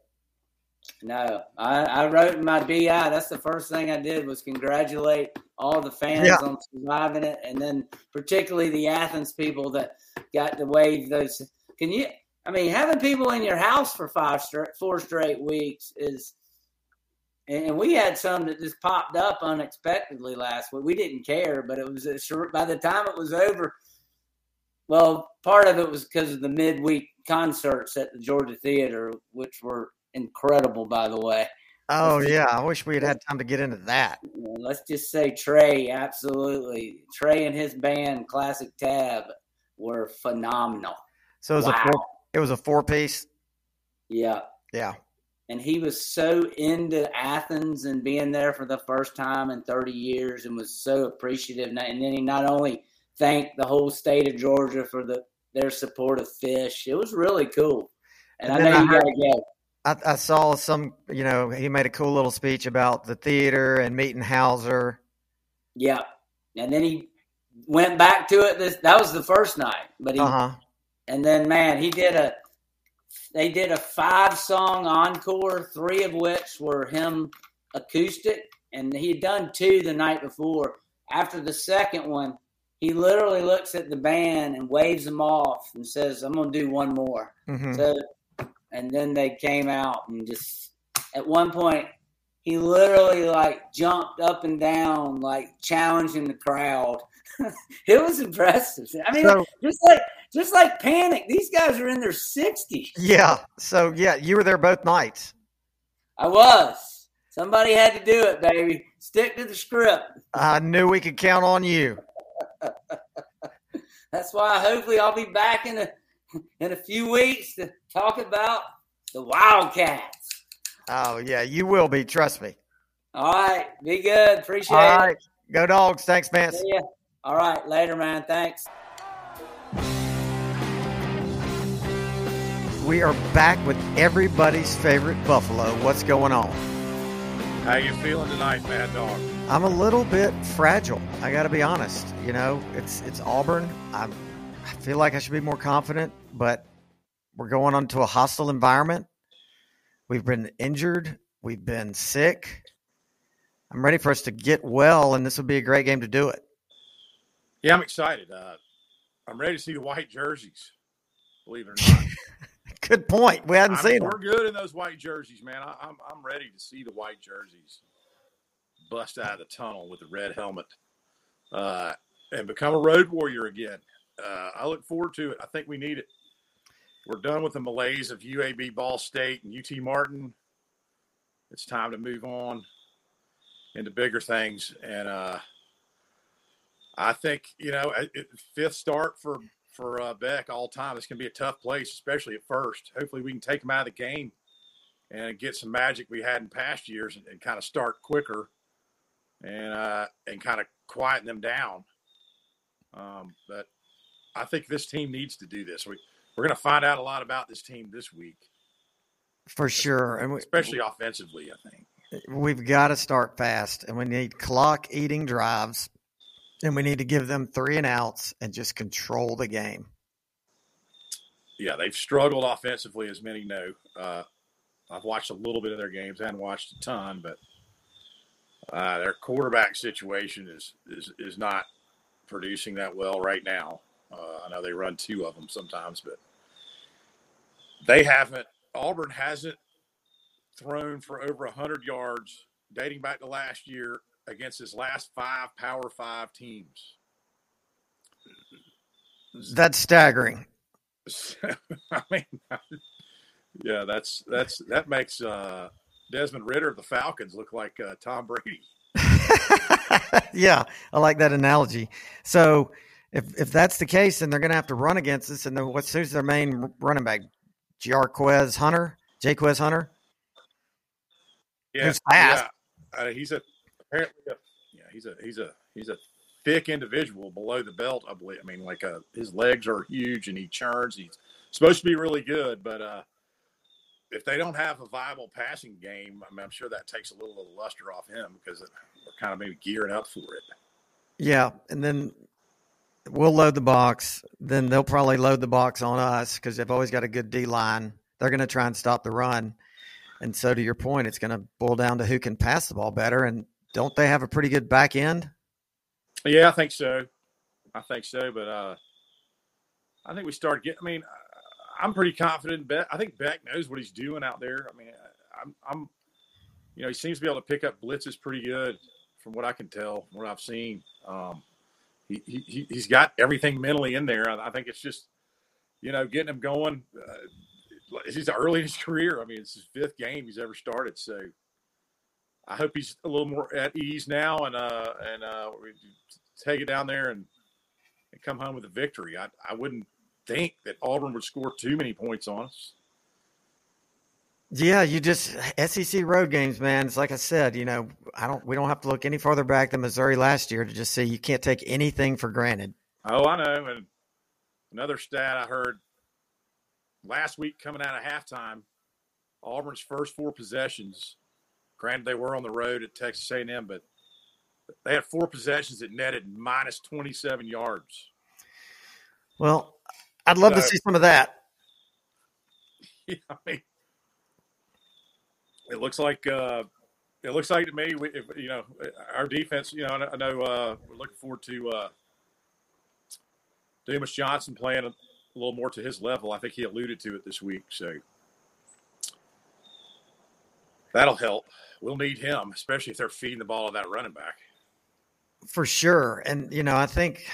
No. I, I wrote in my BI. That's the first thing I did was congratulate all the fans Yeah. on surviving it, and then particularly the Athens people that got to wave those. Can you? I mean, having people in your house for five straight, four straight weeks is, and we had some that just popped up unexpectedly last week. We didn't care, but it was a short. By the time it was over, well, part of it was because of the midweek concerts at the Georgia Theatre, which were incredible, by the way. Oh yeah, I wish we had had time to get into that. Let's just say Trey, absolutely. Trey and his band, Classic TAB, were phenomenal. So it was a four, it was a four piece. Yeah. Yeah. And he was so into Athens and being there for the first time in 30 years and was so appreciative. And then he not only thanked the whole state of Georgia for the their support of Phish. It was really cool. And, And I know I you heard- got to go. I, I saw some. You know, he made a cool little speech about the theater and meeting Houser. Yeah, and then he went back to it. This that was the first night, but he Uh huh. and then man, he did a. They did a five song encore, three of which were him acoustic, and he had done two the night before. After the second one, he literally looks at the band and waves them off and says, "I'm going to do one more." hmm So, and then they came out and just at one point he literally like jumped up and down, like challenging the crowd. it was impressive. I mean, So- just like just like Panic, these guys are in their sixties. Yeah. So yeah, you were there both nights. I was. Somebody had to do it, baby. Stick to the script. I knew we could count on you. That's why hopefully I'll be back in a in a few weeks to talk about the Wildcats. Oh yeah, you will be. Trust me. All right, be good. Appreciate All it. right. Go dogs. Thanks, man. See ya. All right, later, man. Thanks. We are back with everybody's favorite Buffaloe. What's going on? How you feeling tonight, Mad Dawg? I'm a little bit fragile. I got to be honest. You know, it's it's Auburn. I'm, I feel like I should be more confident, but we're going onto a hostile environment. We've been injured. We've been sick. I'm ready for us to get well, and this would be a great game to do it. Yeah, I'm excited. Uh, I'm ready to see the white jerseys. Believe it or not, Good point. We hadn't I seen mean, them. we're good in those white jerseys, man. I, I'm I'm ready to see the white jerseys bust out of the tunnel with the red helmet uh, and become a road warrior again. Uh, I look forward to it. I think we need it. We're done with the malaise of UAB, Ball State, and UT Martin. It's time to move on into bigger things, and uh, I think you know, it, fifth start for for uh, Beck all time. It's going to be a tough place, especially at first. Hopefully, we can take them out of the game and get some magic we had in past years, and, and kind of start quicker and uh, and kind of quieten them down. Um, but I think this team needs to do this. We we're going to find out a lot about this team this week, For sure. And we, especially offensively. I think. we've got to start fast, and we need clock eating drives, and we need to give them three and outs and just control the game. yeah, they've struggled offensively, as many know. Uh, I've watched a little bit of their games. I haven't watched a ton, but uh, their quarterback situation is, is is not producing that well right now. Uh, I know they run two of them sometimes, but they haven't. Auburn hasn't thrown for over hundred yards dating back to last year against his last five Power Five teams. That's staggering. I mean, yeah, that's that's that makes uh, Desmond Ridder of the Falcons look like uh, Tom Brady. yeah, I like that analogy. So if if that's the case, then they're going to have to run against us. And then what's who's their main running back? Jarquez Hunter, Jaquez Hunter. Yeah, Who's fast. yeah. Uh, he's a apparently a, yeah he's a he's a he's a thick individual below the belt. I believe. I mean, like uh, his legs are huge and he churns. He's supposed to be really good, but uh, if they don't have a viable passing game, I mean, I'm sure that takes a little of the luster off him because we're kind of maybe gearing up for it. Yeah, and then we'll load the box. Then they'll probably load the box on us because they've always got a good D line. They're going to try and stop the run. And so, to your point, it's going to boil down to who can pass the ball better. And don't they have a pretty good back end? Yeah, I think so. I think so, but uh, I think we start getting. I mean, I'm pretty confident. Beck. I think Beck knows what he's doing out there. I mean, I'm, I'm, you know, he seems to be able to pick up blitzes pretty good, from what I can tell, what I've seen. Um, he, he he's got everything mentally in there. I, think it's just, you know, getting him going. Uh, he's early in his career. I mean, it's his fifth game he's ever started, so. I hope he's a little more at ease now, and uh, and uh, take it down there and, and come home with a victory. I, I wouldn't think that Auburn would score too many points on us. Yeah, you just SEC road games, man. It's like I said, you know, I don't. We don't have to look any farther back than Missouri last year to just see you can't take anything for granted. Oh, I know. And another stat I heard last week coming out of halftime, Auburn's first four possessions. Granted, they were on the road at Texas A&M, but they had four possessions that netted minus 27 yards. Well, I'd love to see some of that. Yeah, I mean, it looks like uh, it looks like to me, we, if, you know, our defense. You know, I know uh, we're looking forward to uh, Dumas Johnson playing a, little more to his level. I think he alluded to it this week, so that'll help. We'll need him, especially if they're feeding the ball to that running back. For sure, and you know, I think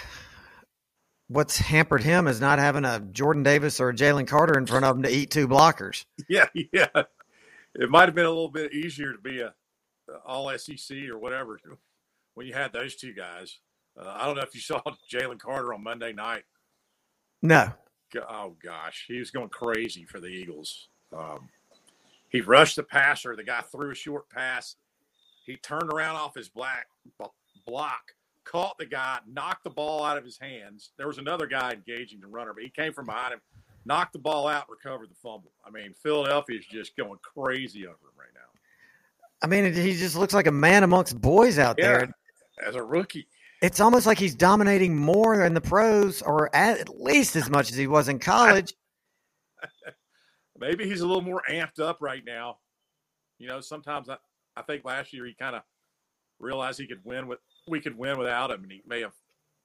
what's hampered him is not having a Jordan Davis or a Jalen Carter in front of him to eat two blockers. Yeah, yeah. It might have been a little bit easier to be a, a all SEC or whatever when you had those two guys. Uh, I don't know if you saw Jalen Carter on Monday night. No. Oh gosh, he was going crazy for the Eagles. Um, he rushed the passer. The guy threw a short pass. He turned around off his black block, caught the guy, knocked the ball out of his hands. There was another guy engaging the runner, but he came from behind him, knocked the ball out, recovered the fumble. I mean, Philadelphia is just going crazy over him right now. I mean, he just looks like a man amongst boys out Yeah, there. as a rookie. It's almost like he's dominating more in the pros, or at least as much as he was in college. Maybe he's a little more amped up right now. You know, sometimes I, I think last year he kind of realized he could win with we could win without him, and he may have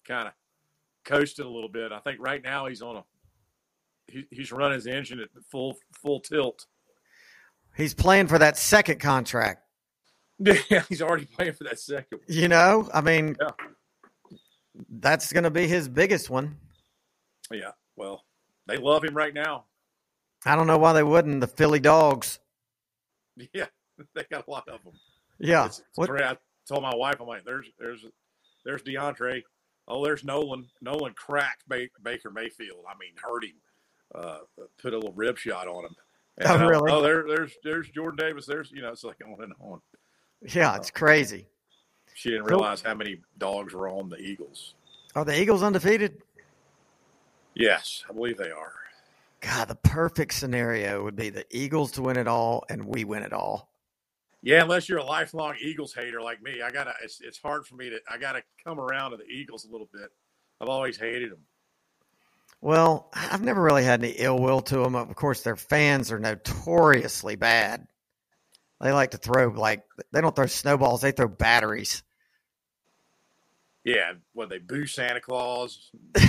kind of coasted a little bit. I think right now he's on a he, he's running his engine at full full tilt. He's playing for that second contract. Yeah, he's already playing for that second. one. You know, I mean, Yeah. that's going to be his biggest one. Yeah, well, they love him right now. I don't know why they wouldn't. The Philly Dogs. Yeah, they got a lot of them. Yeah. It's, it's. I told my wife, I'm like, there's there's there's D'Andre. Oh, there's Nolan. Nolan cracked ba- Baker Mayfield. I mean, hurt him. Uh, put a little rib shot on him. And, Oh, uh, really? Oh, there, there's there's Jordan Davis. There's you know, it's like on and on. yeah, it's crazy. She didn't realize how many dogs were on the Eagles. Are the Eagles undefeated? Yes, I believe they are. God, the perfect scenario would be the Eagles to win it all and we win it all. Yeah, unless you're a lifelong Eagles hater like me, I gotta. It's, it's hard for me to. I gotta come around to the Eagles a little bit. I've always hated them. Well, I've never really had any ill will to them. Of course, their fans are notoriously bad. They like to throw like they don't throw snowballs; they throw batteries. Yeah, what they boo Santa Claus.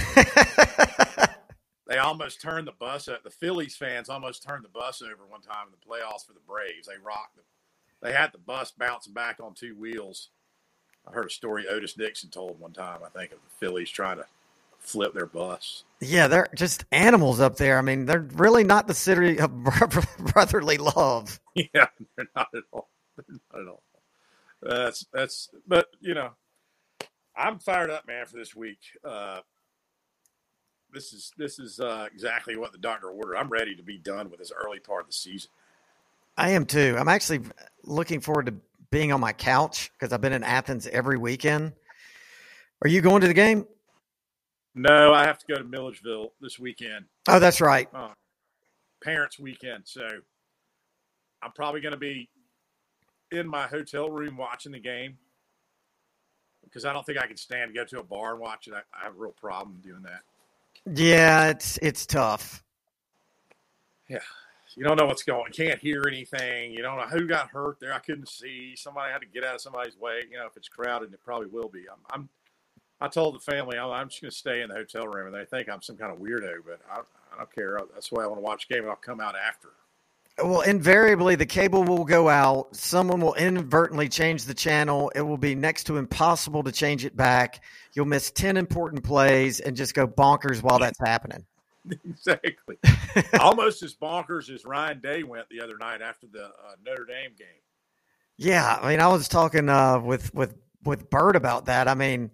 They almost turned the bus up. The Phillies fans almost turned the bus over one time in the playoffs for the Braves. They rocked them. They had the bus bouncing back on two wheels. I heard a story Otis Nixon told one time, I think, of the Phillies trying to flip their bus. yeah, they're just animals up there. I mean, they're really not the city of brotherly love. Yeah, they're not at all. They're not at all. That's that's. But you know, I'm fired up, man, for this week. Uh, this is this is uh, exactly what the doctor ordered. I'm ready to be done with this early part of the season. I am too. I'm actually looking forward to being on my couch because I've been in Athens every weekend. Are you going to the game? No, I have to go to Milledgeville this weekend, Oh, that's right. uh, parents' weekend. So I'm probably going to be in my hotel room watching the game because I don't think I can stand to go to a bar and watch it. I, I have a real problem doing that. Yeah, it's it's tough. Yeah, you don't know what's going. Can't hear anything. You don't know who got hurt there. I couldn't see. Somebody had to get out of somebody's way. You know, if it's crowded, it probably will be. I'm. I'm I told the family I'm, I'm just going to stay in the hotel room, and they think I'm some kind of weirdo, but I, I don't care. That's why I want to watch the game, and I'll come out after. Well, invariably the cable will go out. Someone will inadvertently change the channel. It will be next to impossible to change it back. You'll miss 10 important plays and just go bonkers while that's happening. exactly. Almost as bonkers as Ryan Day went the other night after the uh, Notre Dame game. Yeah, I mean, I was talking uh, with with with Burt about that. I mean,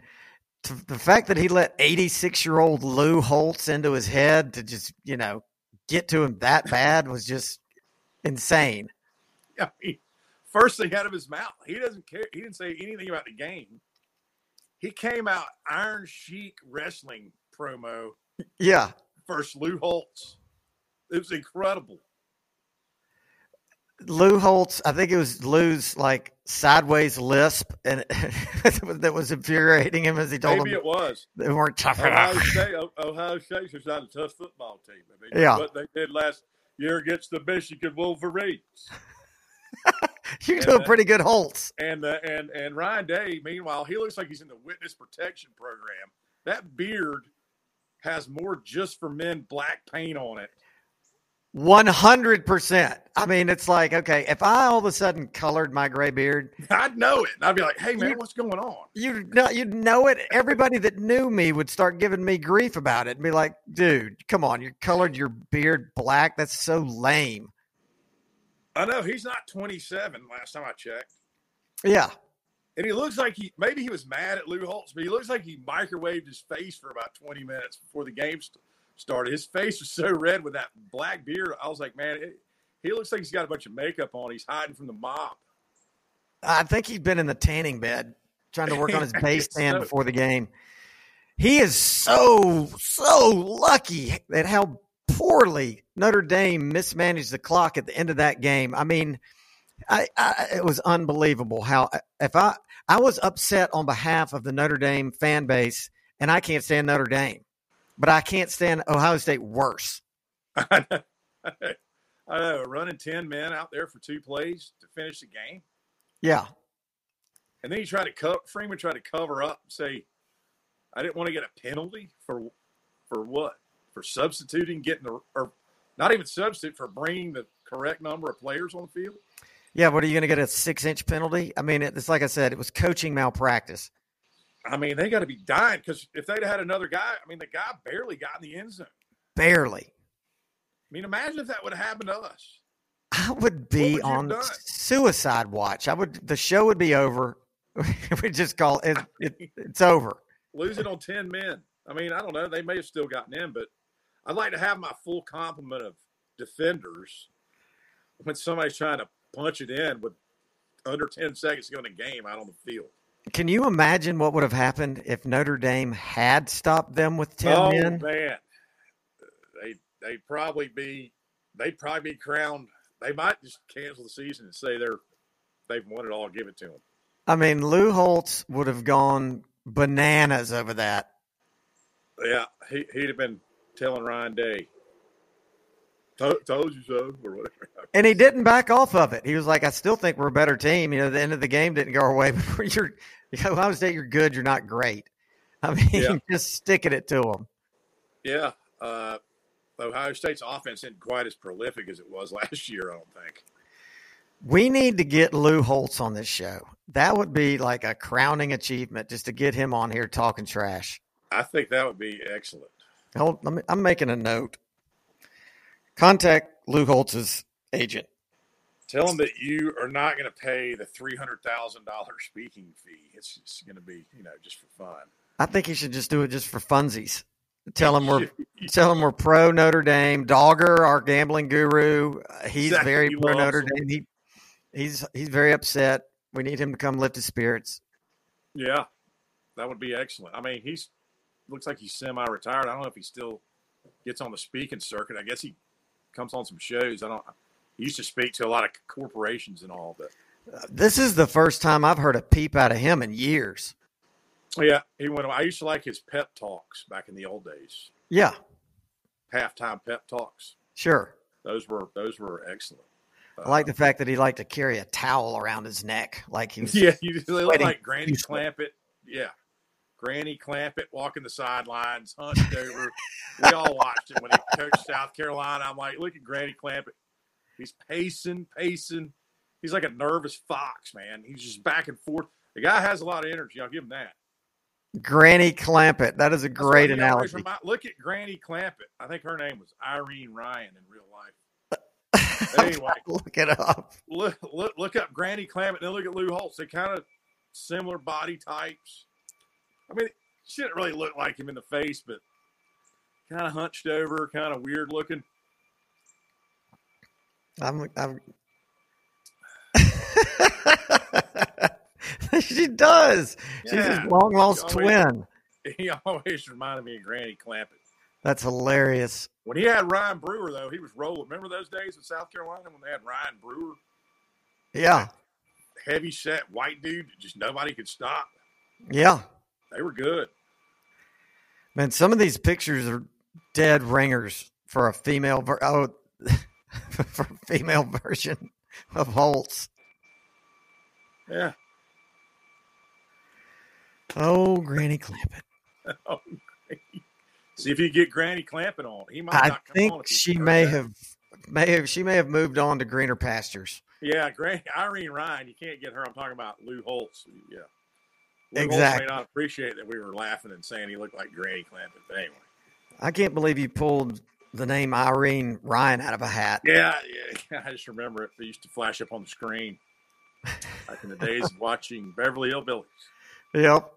the fact that he let 86 year old Lou Holtz into his head to just you know get to him that bad was just insane. I mean, first thing out of his mouth, he doesn't care. He didn't say anything about the game. He came out Iron Sheik wrestling promo Yeah, First Lou Holtz. It was incredible. Lou Holtz, I think it was Lou's like sideways lisp, and that was infuriating him as he told Maybe him it was. they weren't tough Ohio enough. State, Ohio State's just not a tough football team. I mean, Yeah. what they did last year against the Michigan Wolverines. You do a Yeah. pretty good Holtz. And uh, and and Ryan Day, meanwhile, he looks like he's in the witness protection program. That beard has more just for men black paint on it. One hundred percent. I mean, it's like okay, if I all of a sudden colored my gray beard, I'd know it. I'd be like, hey man, what's going on? You'd know, you'd know it. Everybody that knew me would start giving me grief about it and be like, "Dude, come on, you colored your beard black. That's so lame." I know he's not 27 last time I checked. Yeah, And he looks like he maybe he was mad at Lou Holtz, but he looks like he microwaved his face for about 20 minutes before the game st- started. His face was so red with that black beard. I was like, man, it, he looks like he's got a bunch of makeup on. He's hiding from the mob. I think he's been in the tanning bed trying to work on his base tan so- before the game. He is so so lucky at how poorly Notre Dame mismanaged the clock at the end of that game. I mean, I, I it was unbelievable how if I I was upset on behalf of the Notre Dame fan base, and I can't stand Notre Dame, but I can't stand Ohio State worse. I know, I know, running 10 men out there for two plays to finish the game. Yeah, And then he tried to cover, Freeman tried to cover up and say, I didn't want to get a penalty for for what? For substituting, getting the, or not even substitute, for bringing the correct number of players on the field. yeah. What are you going to get a six inch penalty? I mean, it's like I said, it was coaching malpractice. I mean, they got to be dying because if they'd had another guy, I mean, the guy barely got in the end zone. Barely. I mean, imagine if that would have happened to us. I would be would on suicide watch. I would. The show would be over. we just call it, it. It's over. Losing on 10 men. I mean, I don't know. They may have still gotten in, but I'd like to have my full complement of defenders when somebody's trying to punch it in with under 10 seconds going to go in the game out on the field. Can you imagine what would have happened if Notre Dame had stopped them with ten oh, men? man. They, they'd probably be, they'd probably be crowned. They might just cancel the season and say they're, they've won it all, give it to them. I mean, Lou Holtz would have gone bananas over that. Yeah, he, he'd have been telling Ryan Day, "To- told you so, or whatever. And he didn't back off of it. He was like, I still think we're a better team. You know, the end of the game didn't go our way, but you're, Ohio State, you're good. You're not great. I mean, Yeah. just sticking it to them. Yeah, uh, Ohio State's offense isn't quite as prolific as it was last year. I don't think. We need to get Lou Holtz on this show. That would be like a crowning achievement just to get him on here talking trash. I think that would be excellent. Hold, let me, I'm making a note. Contact Lou Holtz's agent. Tell him that you are not going to pay the three hundred thousand dollars speaking fee. It's just going to be, you know, just for fun. I think he should just do it just for funsies. Tell him we're tell him we're pro Notre Dame. Dogger, our gambling guru, uh, he's Exactly. very He pro Notre them. Dame. He he's he's very upset. We need him to come lift his spirits. Yeah, that would be excellent. I mean, he's looks like he's semi-retired. I don't know if he still gets on the speaking circuit. I guess he comes on some shows. I don't. He used to speak to a lot of corporations and all, but This is the first time I've heard a peep out of him in years. yeah, he went. I used to like his pep talks back in the old days. Yeah, Halftime pep talks. sure. Those were those were excellent. I like the uh, fact that he liked to carry a towel around his neck, like he was. Yeah, you just look like Granny. Clampett. Yeah. Granny Clampett walking the sidelines, hunched over. we all watched it when he coached South Carolina. I'm like, look at Granny Clampett. He's pacing, pacing. He's like a nervous fox, man. He's just back and forth. The guy has a lot of energy. I'll give him that. Granny Clampett. That is a great why he always analogy. remind- look at Granny Clampett. I think her name was Irene Ryan in real life. Anyway. Look it up. look, look, look up Granny Clampett, then look at Lou Holtz. They kind of similar body types. I mean, she didn't really look like him in the face, but kind of hunched over, kind of weird looking. I'm. I'm... she does. She's his long lost twin. He always reminded me of Granny Clampett. That's hilarious. When he had Ryan Brewer, though, he was rolling. Remember those days in South Carolina when they had Ryan Brewer? Yeah. Heavy set white dude just nobody could stop. Yeah. They were good. Man, some of these pictures are dead ringers for a female ver- oh, for a female version of Holtz. Yeah. Oh, Granny Clampett. Oh, See if you get Granny Clampett on. He might I not come think on she may have may have she may have moved on to greener pastures. Yeah, Granny Irene Ryan. You can't get her. I'm talking about Lou Holtz. Yeah. Exactly. May not appreciate that we were laughing and saying he looked like Granny Clampett. But anyway. I can't believe you pulled the name Irene Ryan out of a hat. Yeah, yeah. I just remember it. It used to flash up on the screen back in the days of watching Beverly Hillbillies. Yep.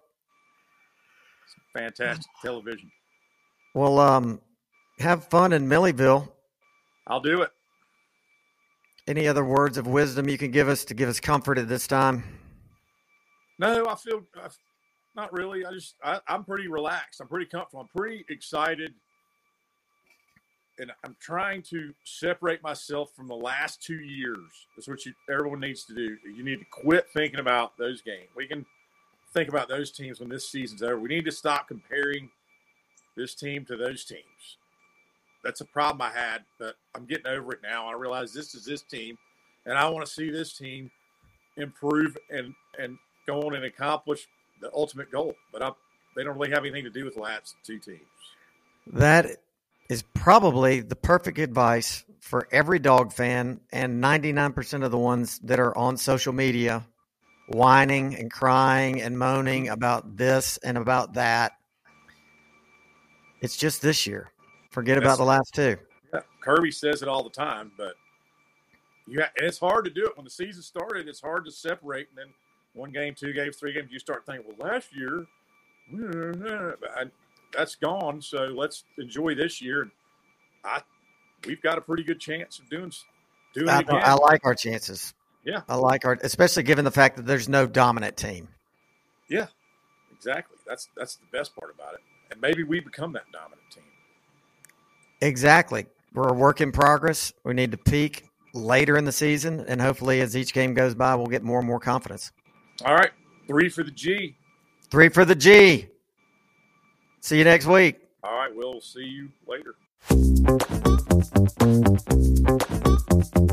Fantastic television. Well, um, have fun in Milledgeville. I'll do it. Any other words of wisdom you can give us to give us comfort at this time? No, I feel not really. I just I, I'm pretty relaxed. I'm pretty comfortable. I'm pretty excited, and I'm trying to separate myself from the last two years. That's what you everyone needs to do. You need to quit thinking about those games. We can think about those teams when this season's over. We need to stop comparing this team to those teams. That's a problem I had, but I'm getting over it now. I realize this is this team, and I want to see this team improve and and go on and accomplish the ultimate goal. But I, they don't really have anything to do with the last two teams. That is probably the perfect advice for every dog fan and 99% of the ones that are on social media whining and crying and moaning about this and about that. It's just this year. Forget about the last two. Yeah, Kirby says it all the time, but you ha- it's hard to do it when the season started. It's hard to separate, and then one game, two games, three games, you start thinking, well, last year, I, that's gone. So let's enjoy this year. I we've got a pretty good chance of doing doing I. I like our chances. Yeah. I like our, especially given the fact that there's no dominant team. yeah, exactly. That's that's the best part about it. And maybe we become that dominant team. Exactly. We're a work in progress. We need to peak later in the season, and hopefully, as each game goes by, we'll get more and more confidence. All right, three for the G. Three for the G. See you next week. All right, we'll see you later.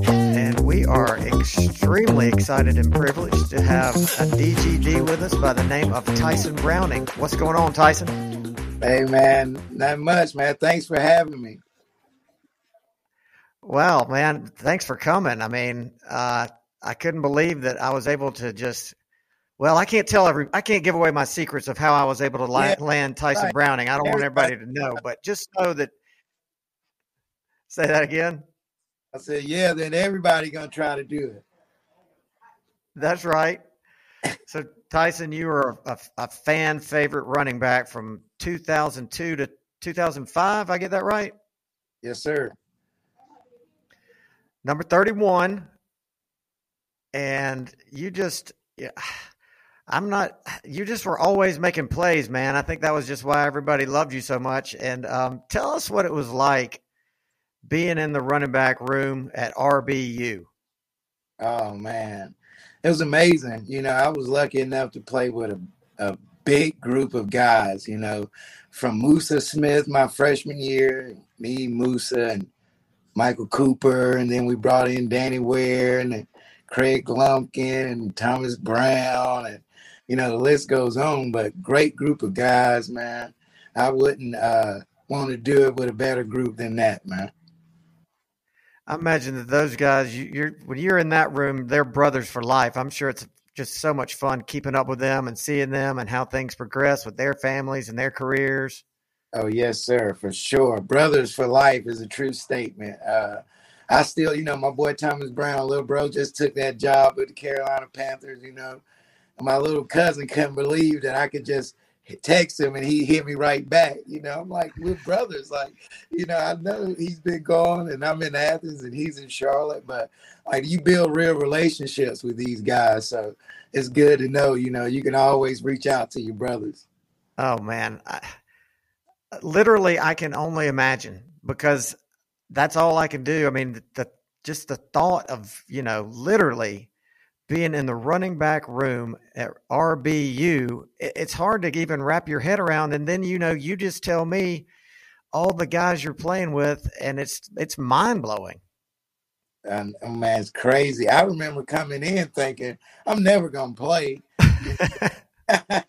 And we are extremely excited and privileged to have a DGD with us by the name of Tyson Browning. What's going on, Tyson? Hey man, not much, man. Thanks for having me. Well, man, thanks for coming. I mean, uh, I couldn't believe that I was able to just. Well, I can't tell every. I can't give away my secrets of how I was able to Yeah, land Tyson right. Browning. I don't want Everybody- everybody to know, but just know that. Say that again. I said, yeah, then everybody gonna try to do it. That's right. So Tyson, you were a, a fan favorite running back from 2002 to 2005. I get that right? Yes, sir. Number 31. And you just, yeah, I'm not, you just were always making plays, man. I think that was just why everybody loved you so much. And um, tell us what it was like being in the running back room at RBU. Oh man, it was amazing. You know, I was lucky enough to play with a, a big group of guys. You know, from Musa Smith my freshman year, me, Musa, and Michael Cooper, and then we brought in Danny Ware and Kregg Lumpkin and Thomas Brown, and you know the list goes on. But great group of guys, man. I wouldn't uh, want to do it with a better group than that, man. I imagine that those guys, you, you're when you're in that room, they're brothers for life. I'm sure it's just so much fun keeping up with them and seeing them and how things progress with their families and their careers. Oh yes, sir, for sure. Brothers for life is a true statement. Uh, I still, you know, my boy Thomas Brown, little bro, just took that job with the Carolina Panthers. You know, my little cousin couldn't believe that I could just text him and he hit me right back. You know, I'm like, we're brothers. Like, you know, I know he's been gone and I'm in Athens and he's in Charlotte, but like you build real relationships with these guys. So it's good to know, you know, you can always reach out to your brothers. Oh man, I, literally, I can only imagine because that's all I can do. I mean, the just the thought of you know, literally being in the running back room at RBU, it's hard to even wrap your head around. And then, you know, you just tell me all the guys you're playing with, and it's it's mind blowing. And oh, man, it's crazy. I remember coming in thinking I'm never gonna play.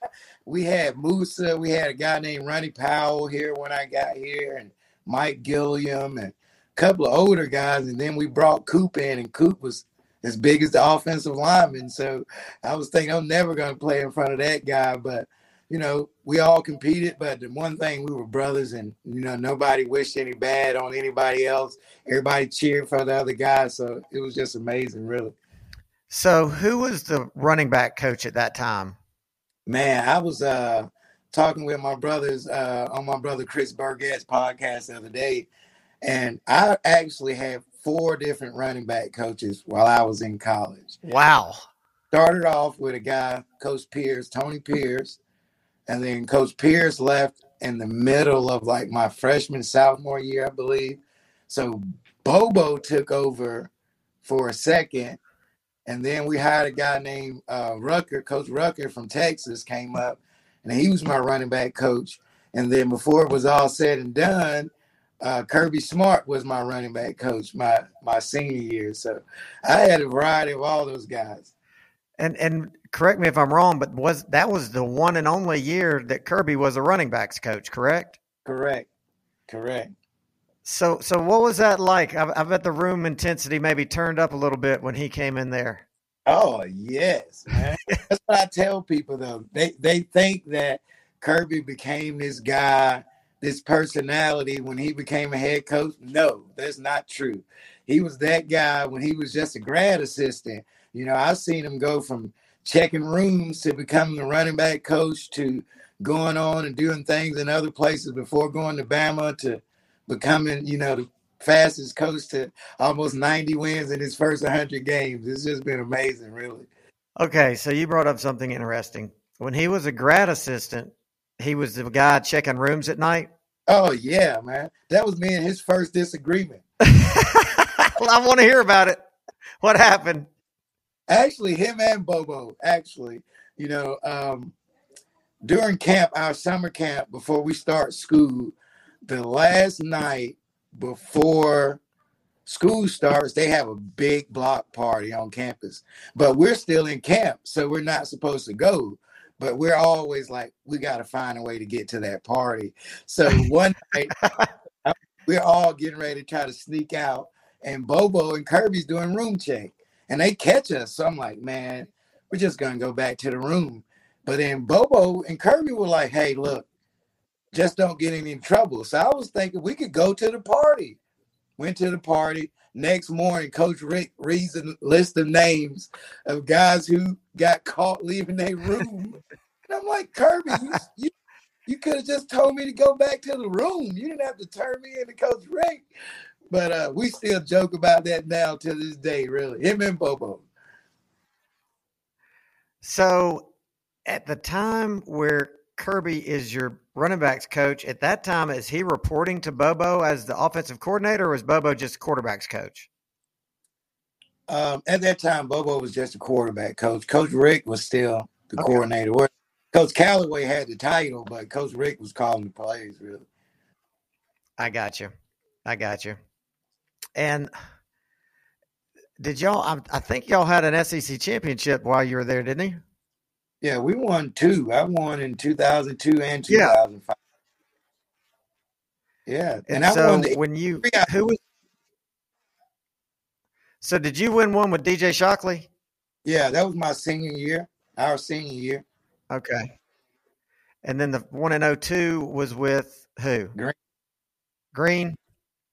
we had Musa, we had a guy named Ronnie Powell here when I got here, and Mike Gilliam, and a couple of older guys, and then we brought Coop in, and Coop was as big as the offensive lineman. So I was thinking I'm never going to play in front of that guy. But you know, we all competed, but the one thing we were brothers, and you know, nobody wished any bad on anybody else. Everybody cheered for the other guy, so it was just amazing, really. So, who was the running back coach at that time? Man, I was uh, talking with my brothers uh, on my brother Chris Burgett's podcast the other day, and I actually had four different running back coaches while I was in college. Wow. Started off with a guy, Coach Pierce, Tony Pierce, and then Coach Pierce left in the middle of like my freshman, sophomore year, I believe. So Bobo took over for a second. And then we hired a guy named uh, Rucker, Coach Rucker from Texas came up, and he was my running back coach. And then before it was all said and done, uh, Kirby Smart was my running back coach my my senior year. So I had a variety of all those guys. And and correct me if I'm wrong, but was that was the one and only year that Kirby was a running backs coach, correct? Correct. Correct. So so what was that like? I, I bet the room intensity maybe turned up a little bit when he came in there. Oh yes, man. That's what I tell people though. They they think that Kirby became this guy, this oh, personality when he became a head coach. No, that's not true. He was that guy when he was just a grad assistant. You know, I've seen him go from checking rooms to becoming a running back coach to going on and doing things in other places before going to Bama to becoming, you know, the fastest coach to almost 90 wins in his first 100 games. It's just been amazing, really. Okay, so you brought up something interesting. When he was a grad assistant, he was the guy checking rooms at night. Oh yeah, man. That was me and his first disagreement. well, I want to hear about it. What happened? Actually, him and Bobo, actually, you know, um, during camp, our summer camp, before we start school, the last night before school starts, they have a big block party on campus. But we're still in camp, so we're not supposed to go. But we're always like, we got to find a way to get to that party. So one night, uh, we're all getting ready to try to sneak out, and Bobo and Kirby's doing room check and they catch us. So I'm like, man, we're just gonna go back to the room. But then Bobo and Kirby were like, hey, look, just don't get any trouble. So I was thinking we could go to the party. Went to the party. Next morning, Coach Richt reads a list of names of guys who got caught leaving their room. and I'm like, Kirby, you, you, you could have just told me to go back to the room. You didn't have to turn me into Coach Richt. But uh, we still joke about that now to this day, really. Him and Bobo. So at the time where Kirby is your running backs coach, at that time, is he reporting to Bobo as the offensive coordinator, or was Bobo just quarterbacks coach? Um, at that time, Bobo was just a quarterback coach. Coach Richt was still the okay. coordinator. Coach Callaway had the title, but Coach Richt was calling the plays, really. I got you. I got you. And did y'all? I, I, think y'all had an SEC championship while you were there, didn't you? Yeah, we won two. I won in 2002 and 2005. Yeah, yeah. and, and so I won the, when you who was. So did you win one with DJ Shockley? Yeah, that was my senior year. Our senior year. Okay. And then the one in 02 was with who? Greene. Greene.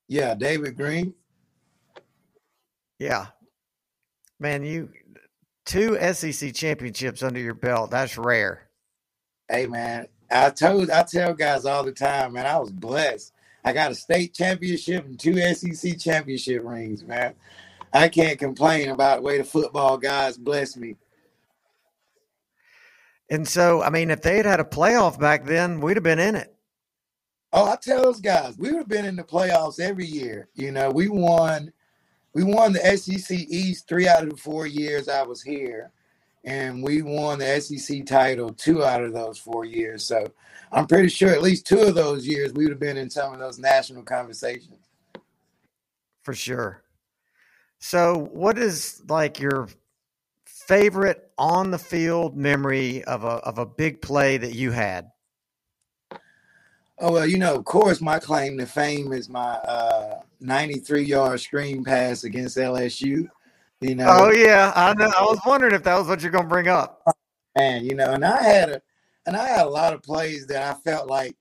Yeah, David Greene. Yeah. Man, you two SEC championships under your belt. That's rare. Hey man, I told I tell guys all the time, man, I was blessed. I got a state championship and two SEC championship rings, man. I can't complain about the way the football guys blessed me. And so, I mean, if they had had a playoff back then, we'd have been in it. Oh, I tell those guys, we would have been in the playoffs every year. You know, we won we won the SEC East three out of the four years I was here, and we won the SEC title two out of those four years. So I'm pretty sure at least two of those years we would have been in some of those national conversations. For sure. So, what is like your favorite on the field memory of a of a big play that you had? Oh well, you know, of course, my claim to fame is my uh, 93 yard screen pass against LSU. You know. Oh yeah, I know. I was wondering if that was what you're to bring up. And you know, and I had a, and I had a lot of plays that I felt like,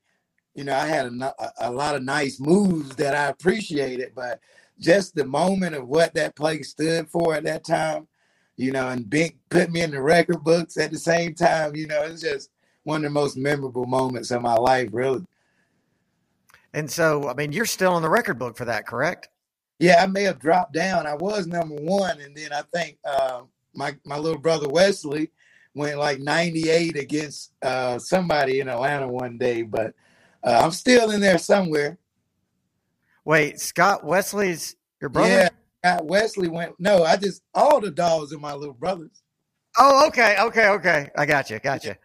you know, I had a, a lot of nice moves that I appreciated, but just the moment of what that play stood for at that time, you know, and big put me in the record books at the same time. You know, it's just one of the most memorable moments of my life, really. And so, I mean, you're still on the record book for that, correct? Yeah, I may have dropped down. I was number one, and then I think uh, my my little brother Wesley went like 98 against uh, somebody in Atlanta one day, but uh, I'm still in there somewhere. Wait, Scott Wesley's your brother? Yeah, Scott Wesley went. No, I just all the dogs are my little brothers. Oh, okay, okay, okay. I got you, got you.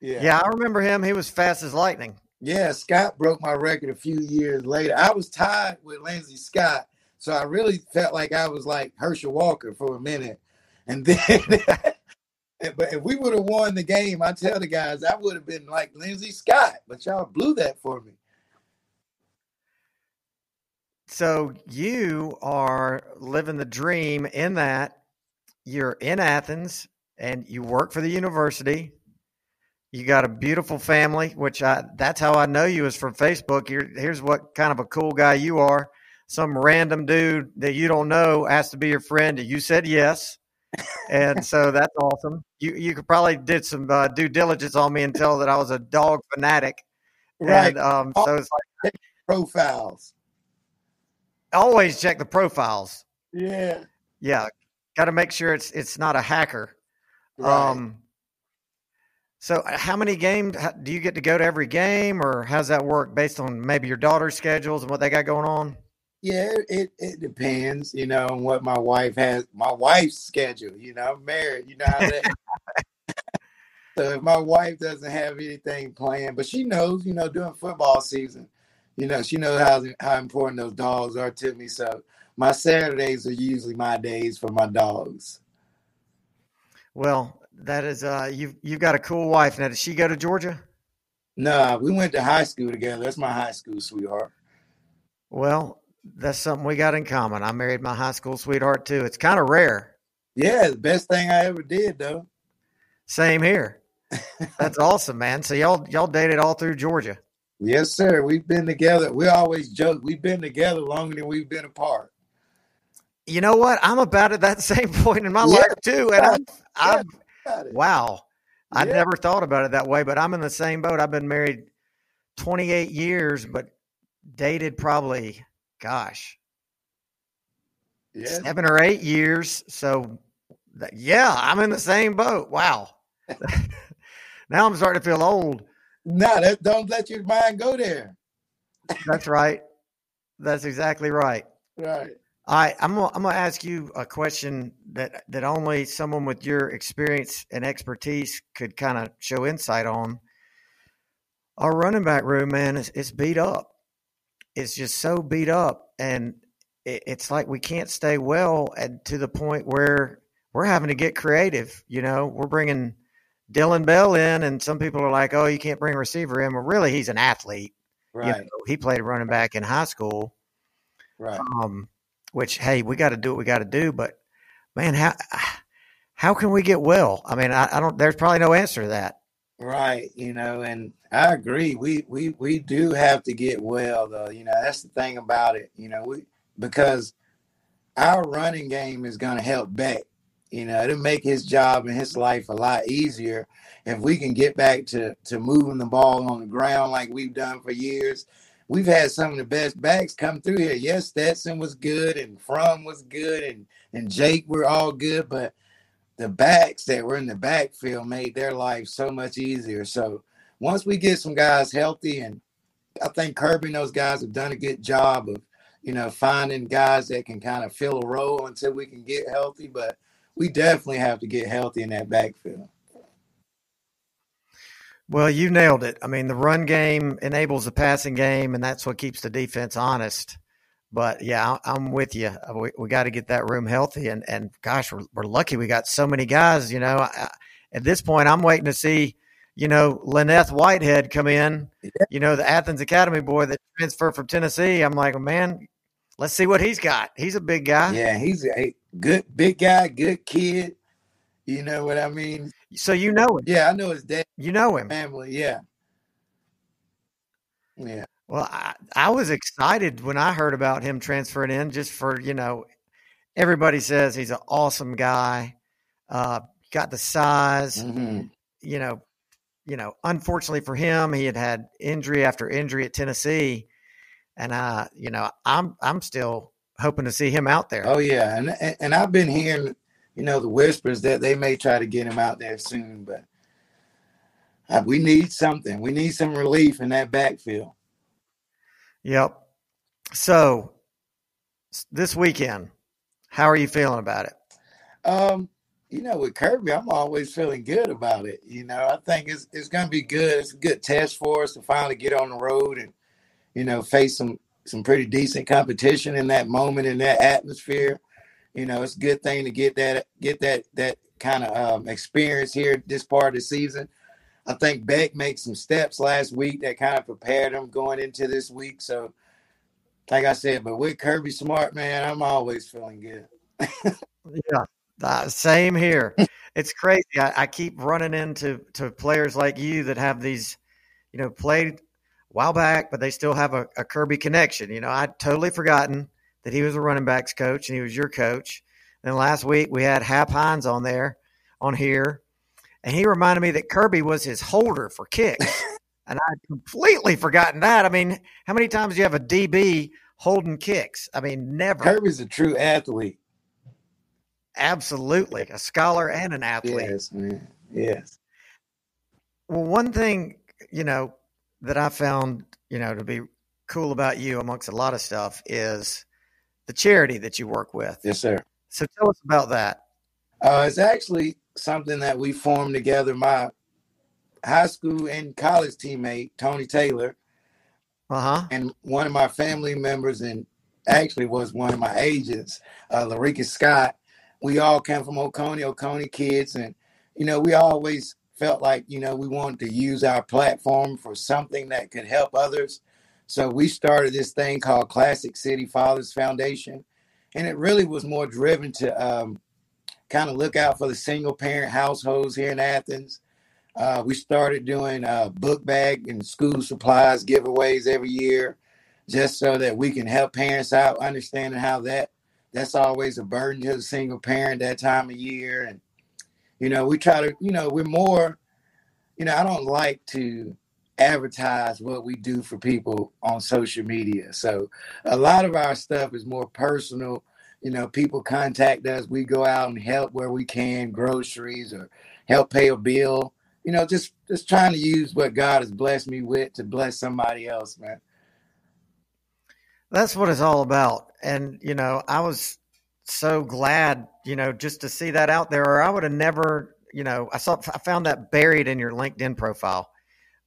Yeah, yeah, I remember him. He was fast as lightning. Yeah, Scott broke my record a few years later. I was tied with Lindsay Scott, so I really felt like I was like Herschel Walker for a minute. And then, but if we would have won the game, I tell the guys I would have been like Lindsay Scott, but y'all blew that for me. So you are living the dream in that you're in Athens and you work for the university you got a beautiful family, which I that's how I know you is from Facebook. You're, here's what kind of a cool guy you are. Some random dude that you don't know asked to be your friend, and you said yes. and so that's awesome. You you could probably did some uh, due diligence on me and tell that I was a dog fanatic. Right. And, um, so it's like profiles. Always check the profiles. Yeah. Yeah. Got to make sure it's it's not a hacker. Right. Um, so, uh, how many games do you get to go to every game, or how's that work based on maybe your daughter's schedules and what they got going on? Yeah, it, it depends, you know, on what my wife has. My wife's schedule, you know, I'm married, you know how that. so if my wife doesn't have anything planned, but she knows, you know, during football season, you know, she knows how how important those dogs are to me. So my Saturdays are usually my days for my dogs. Well, that is uh you've you've got a cool wife now. Did she go to Georgia? No, we went to high school together. That's my high school sweetheart. Well, that's something we got in common. I married my high school sweetheart too. It's kind of rare. Yeah, the best thing I ever did though. Same here. That's awesome, man. So y'all y'all dated all through Georgia. Yes, sir. We've been together. We always joke we've been together longer than we've been apart. You know what? I'm about at that same point in my Yeah. life too, and I've, Yeah. I've Got it. Wow. I Yeah. never thought about it that way, but I'm in the same boat. I've been married 28 years, but dated probably, gosh, Yeah. seven or eight years. So, that, yeah, I'm in the same boat. Wow. now I'm starting to feel old. No, that don't let your mind go there. That's right. That's exactly right. Right. Right, I'm gonna, I'm gonna ask you a question that that only someone with your experience and expertise could kind of show insight on. Our running back room, man, is it's beat up. It's just so beat up, and it, it's like we can't stay well, and to the point where we're having to get creative. You know, we're bringing Dillon Bell in, and some people are like, "Oh, you can't bring a receiver in." Well, really, he's an athlete. You Right. know, he played running back in high school Right. um, which hey, we got to do what we got to do. But man, how how can we get well? I mean, I, I don't. There's probably no answer to that. Right, you know, and I agree. We we we do have to get well, though. You know, that's the thing about it. You know, we because our running game is going to help Beck. You know, it'll make his job and his life a lot easier if we can get back to to moving the ball on the ground like we've done for years. We've had some of the best backs come through here. Yes, Stetson was good, and Fromm was good, and and Jake were all good, but the backs that were in the backfield made their life so much easier. So once we get some guys healthy, and I think Kirby and those guys have done a good job of you know, finding guys that can kind of fill a role until we can get healthy. But we definitely have to get healthy in that backfield. Well, you nailed it. I mean, the run game enables the passing game, and that's what keeps the defense honest. But yeah, I'm with you. Uh, we, we got to get that room healthy, and and gosh, we're, we're lucky we got so many guys. You know, I, at this point, I'm waiting to see, you know, Len'Neth Whitehead come in. You know, the Athens Academy boy that transferred from Tennessee. I'm like, man, let's see what he's got. He's a big guy. Yeah, he's a good big guy, good kid. You know what I mean? So you know him? Yeah, I know his dad. You know him? Family, yeah, yeah. Well, I, I was excited when I heard about him transferring in, just for you know, everybody says he's an awesome guy. Uh, got the size. Mm-hmm. You know, you know. Unfortunately for him, he had had injury after injury at Tennessee, and uh, you know, I'm I'm still hoping to see him out there. Oh yeah, and and I've been hearing, you know, the whispers that they may try to get him out there soon, but uh, we need something. We need some relief in that backfield. Yep. So this weekend, how are you feeling about it? Um, you know, with Kirby, I'm always feeling good about it. You know, I think it's it's gonna be good. It's a good test for us to finally get on the road and, you know, face some some pretty decent competition in that moment in that atmosphere. You know, it's a good thing to get that get that that kind of um, experience here this part of the season. I think Beck made some steps last week that kind of prepared him going into this week. So, like I said, but with Kirby Smart, man, I'm always feeling good. yeah, uh, same here. it's crazy. I, I, keep running into to players like you that have these, you know, played a while back, but they still have a, a Kirby connection. You know, I'd totally forgotten that he was a running backs coach and he was your coach. And last week we had Hap Hines on there, on here, and he reminded me that Kirby was his holder for kicks. and I'd completely forgotten that. I mean, how many times do you have a DB holding kicks? I mean, never. Kirby's a true athlete. Absolutely. A scholar and an athlete. Yes, man. Yes. Well, one thing, you know, that I found, you know, to be cool about you amongst a lot of stuff is the charity that you work with. Yes, sir. So tell us about that. Uh, it's actually something that we formed together. My high school and college teammate Tony Taylor, uh-huh. and one of my family members, and actually was one of my agents, uh, Larika Scott. We all came from Oconee, Oconee kids, and you know we always felt like you know we wanted to use our platform for something that could help others. So we started this thing called Classic City Fathers Foundation, and it really was more driven to um, kind of look out for the single parent households here in Athens. Uh, we started doing uh, book bag and school supplies giveaways every year, just so that we can help parents out, understanding how that that's always a burden to the single parent that time of year. And you know, we try to, you know, we're more, you know, I don't like to advertise what we do for people on social media. So a lot of our stuff is more personal you know, people contact us. We go out and help where we can, groceries or help pay a bill. You know, just just trying to use what God has blessed me with to bless somebody else, man. That's what it's all about. And you know, I was so glad, you know, just to see that out there, or I would have never, you know, I saw I found that buried in your LinkedIn profile,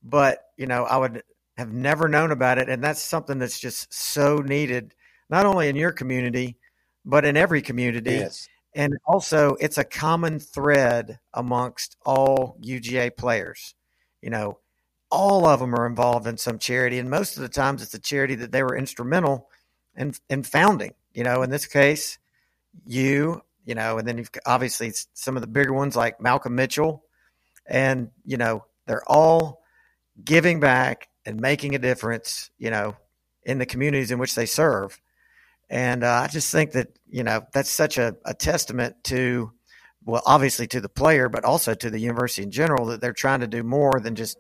but you know, I would have never known about it, and that's something that's just so needed, not only in your community, but in every community. Yes. And also, it's a common thread amongst all UGA players. You know, all of them are involved in some charity, and most of the times it's a charity that they were instrumental in in founding. You know, in this case, you. You know, and then you've obviously some of the bigger ones like Malcolm Mitchell, and you know they're all giving back and making a difference. You know, in the communities in which they serve. And uh, I just think that, you know, that's such a, a testament to, well, obviously to the player, but also to the university in general that they're trying to do more than just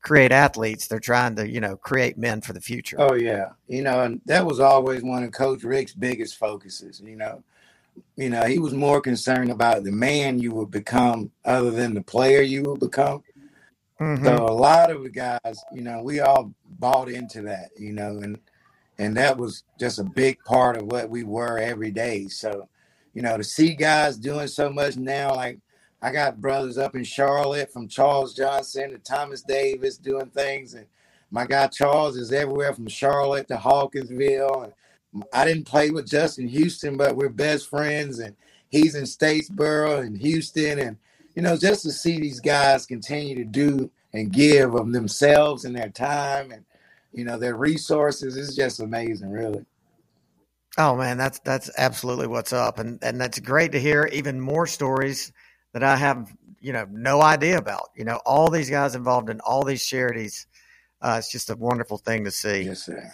create athletes. They're trying to, you know, create men for the future. Oh, yeah. You know, and that was always one of Coach Richt's biggest focuses, you know. You know, he was more concerned about the man you would become other than the player you would become. Mm-hmm. So a lot of the guys, you know, we all bought into that, you know, and and that was just a big part of what we were every day. So, you know, to see guys doing so much now, like I got brothers up in Charlotte from Charles Johnson to Thomas Davis doing things, and my guy Charles is everywhere from Charlotte to Hawkinsville. And I didn't play with Justin Houston, but we're best friends, and he's in Statesboro and Houston, and you know, just to see these guys continue to do and give of themselves and their time and you know their resources is just amazing, really. Oh man, that's that's absolutely what's up, and and that's great to hear. Even more stories that I have, you know, no idea about. You know, all these guys involved in all these charities. Uh, it's just a wonderful thing to see. Yes, sir.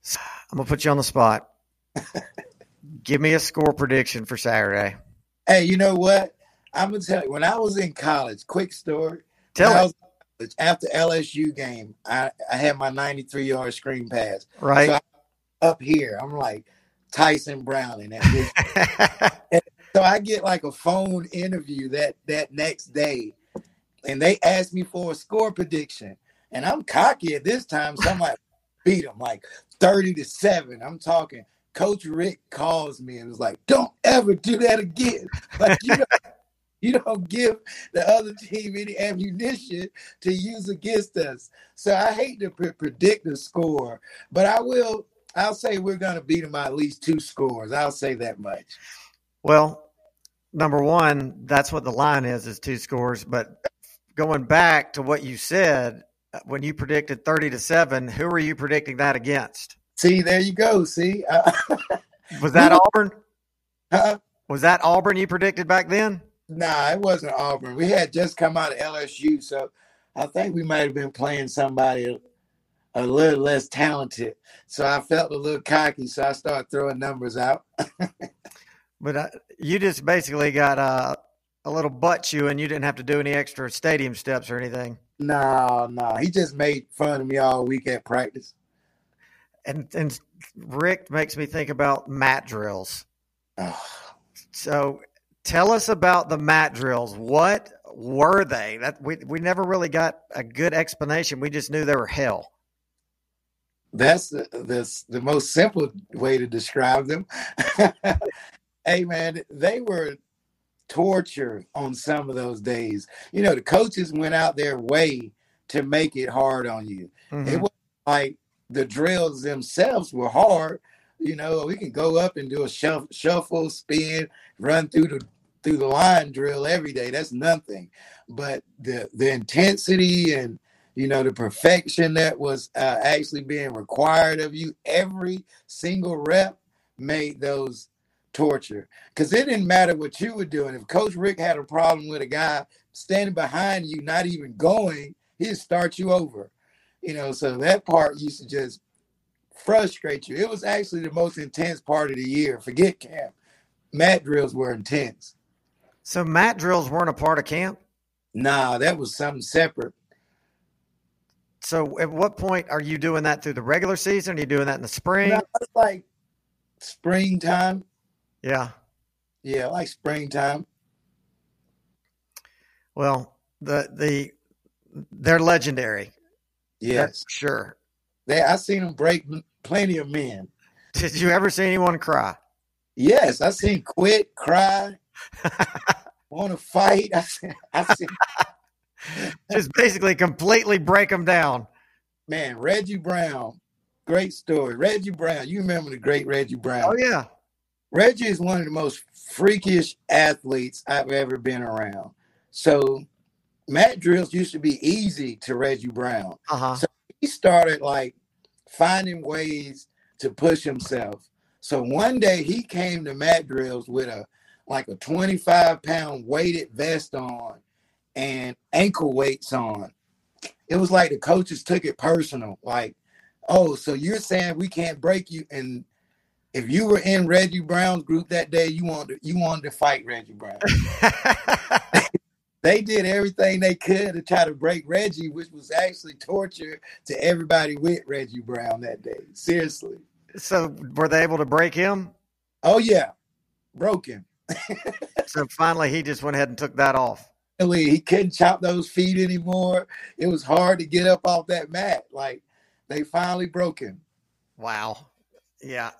So, I'm gonna put you on the spot. Give me a score prediction for Saturday. Hey, you know what? I'm gonna tell you. When I was in college, quick story. Tell it. after LSU game, I, I had my 93 yard screen pass. Right. So up here, I'm like Tyson Browning that. so I get like a phone interview that that next day, and they asked me for a score prediction, and I'm cocky at this time, so I'm like, beat them like 30 to seven. I'm talking. Coach Richt calls me and was like, "Don't ever do that again." Like you know, you don't give the other team any ammunition to use against us. So I hate to pre- predict the score, but I will. I'll say we're going to beat them by at least two scores. I'll say that much. Well, number one, that's what the line is, is two scores. But going back to what you said, uh, when you predicted 30 to 7, who were you predicting that against? See, there you go. See, was that Auburn? Uh, was that Auburn you predicted back then? Nah, it wasn't Auburn. We had just come out of LSU, so I think we might have been playing somebody a, little less talented. So I felt a little cocky, so I started throwing numbers out. but uh, you just basically got uh, a little butt chew, and you didn't have to do any extra stadium steps or anything. No, no, he just made fun of me all week at practice. And and Richt makes me think about mat drills. Oh. So Tell us about the mat drills. What were they? That we we never really got a good explanation. We just knew they were hell. That's the the, the most simple way to describe them. hey man, they were torture on some of those days. You know, the coaches went out their way to make it hard on you. Mm-hmm. It was like the drills themselves were hard. You know, we can go up and do a shuffle, shuffle spin, run through the through the line drill every day. That's nothing. But the the intensity and you know the perfection that was uh, actually being required of you every single rep made those torture because it didn't matter what you were doing. If Coach Richt had a problem with a guy standing behind you, not even going, he'd start you over. You know, so that part used to just frustrate you. It was actually the most intense part of the year. Forget camp. Mat drills were intense. So mat drills weren't a part of camp? Nah, that was something separate. So at what point are you doing that through the regular season? Are you doing that in the spring? No, like springtime. Yeah. Yeah, like springtime. Well, the the they're legendary. Yes, sure. They I seen them break plenty of men. Did you ever see anyone cry? Yes, I seen quit, cry, want to fight. I said, I said, just basically completely break them down. Man, Reggie Brown, great story. Reggie Brown, you remember the great Reggie Brown? Oh yeah, Reggie is one of the most freakish athletes I've ever been around. So, mat drills used to be easy to Reggie Brown. Uh-huh. So he started like finding ways to push himself. So one day he came to mat drills with a like a 25 pound weighted vest on and ankle weights on. It was like the coaches took it personal. Like, oh, so you're saying we can't break you? And if you were in Reggie Brown's group that day, you wanted you wanted to fight Reggie Brown. they did everything they could to try to break Reggie, which was actually torture to everybody with Reggie Brown that day. Seriously. So were they able to break him? Oh yeah, broke him so finally, he just went ahead and took that off. He couldn't chop those feet anymore. It was hard to get up off that mat. Like they finally broke him. Wow. Yeah.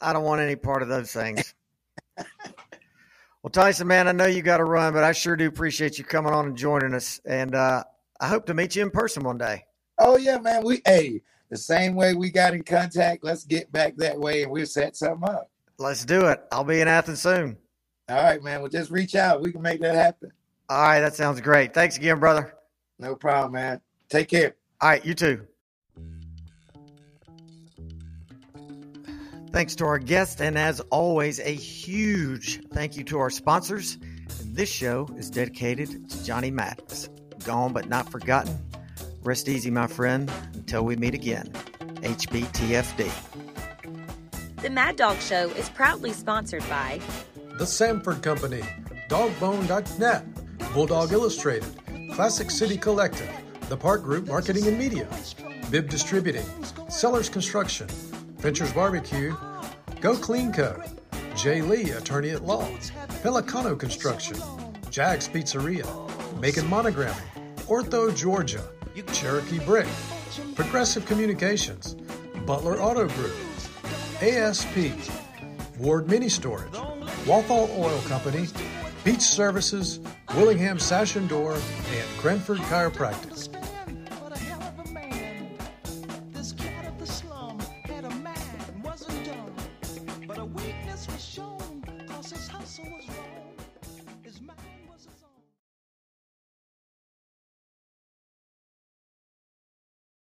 I don't want any part of those things. well, Tyson, man, I know you got to run, but I sure do appreciate you coming on and joining us. And uh, I hope to meet you in person one day. Oh yeah, man. We hey, the same way we got in contact, let's get back that way and we'll set something up. Let's do it. I'll be in Athens soon. All right, man. Well, just reach out. We can make that happen. All right, that sounds great. Thanks again, brother. No problem, man. Take care. All right, you too. Thanks to our guest, and as always, a huge thank you to our sponsors. This show is dedicated to Johnny Maddox. Gone but not forgotten. Rest easy, my friend, until we meet again. HBTFD. The Mad Dawg Show is proudly sponsored by The Sanford Company, Dawgbone.net, Bulldawg Illustrated, Classic City Collective, The Park Group Marketing and Media, Bibb Distributing, Sellers Construction, Ventures Barbecue, Go Clean Co., Jay Lee, Attorney at Law, Pelicano Construction, Jags Pizzeria, Macon Monogramming, Ortho Georgia, Cherokee Brick, Progressive Communications, Butler Auto Group, ASP, Ward Mini Storage, Walthall Oil Company, Beach Services, Willingham Sash and Door, and Cranford Chiropractic.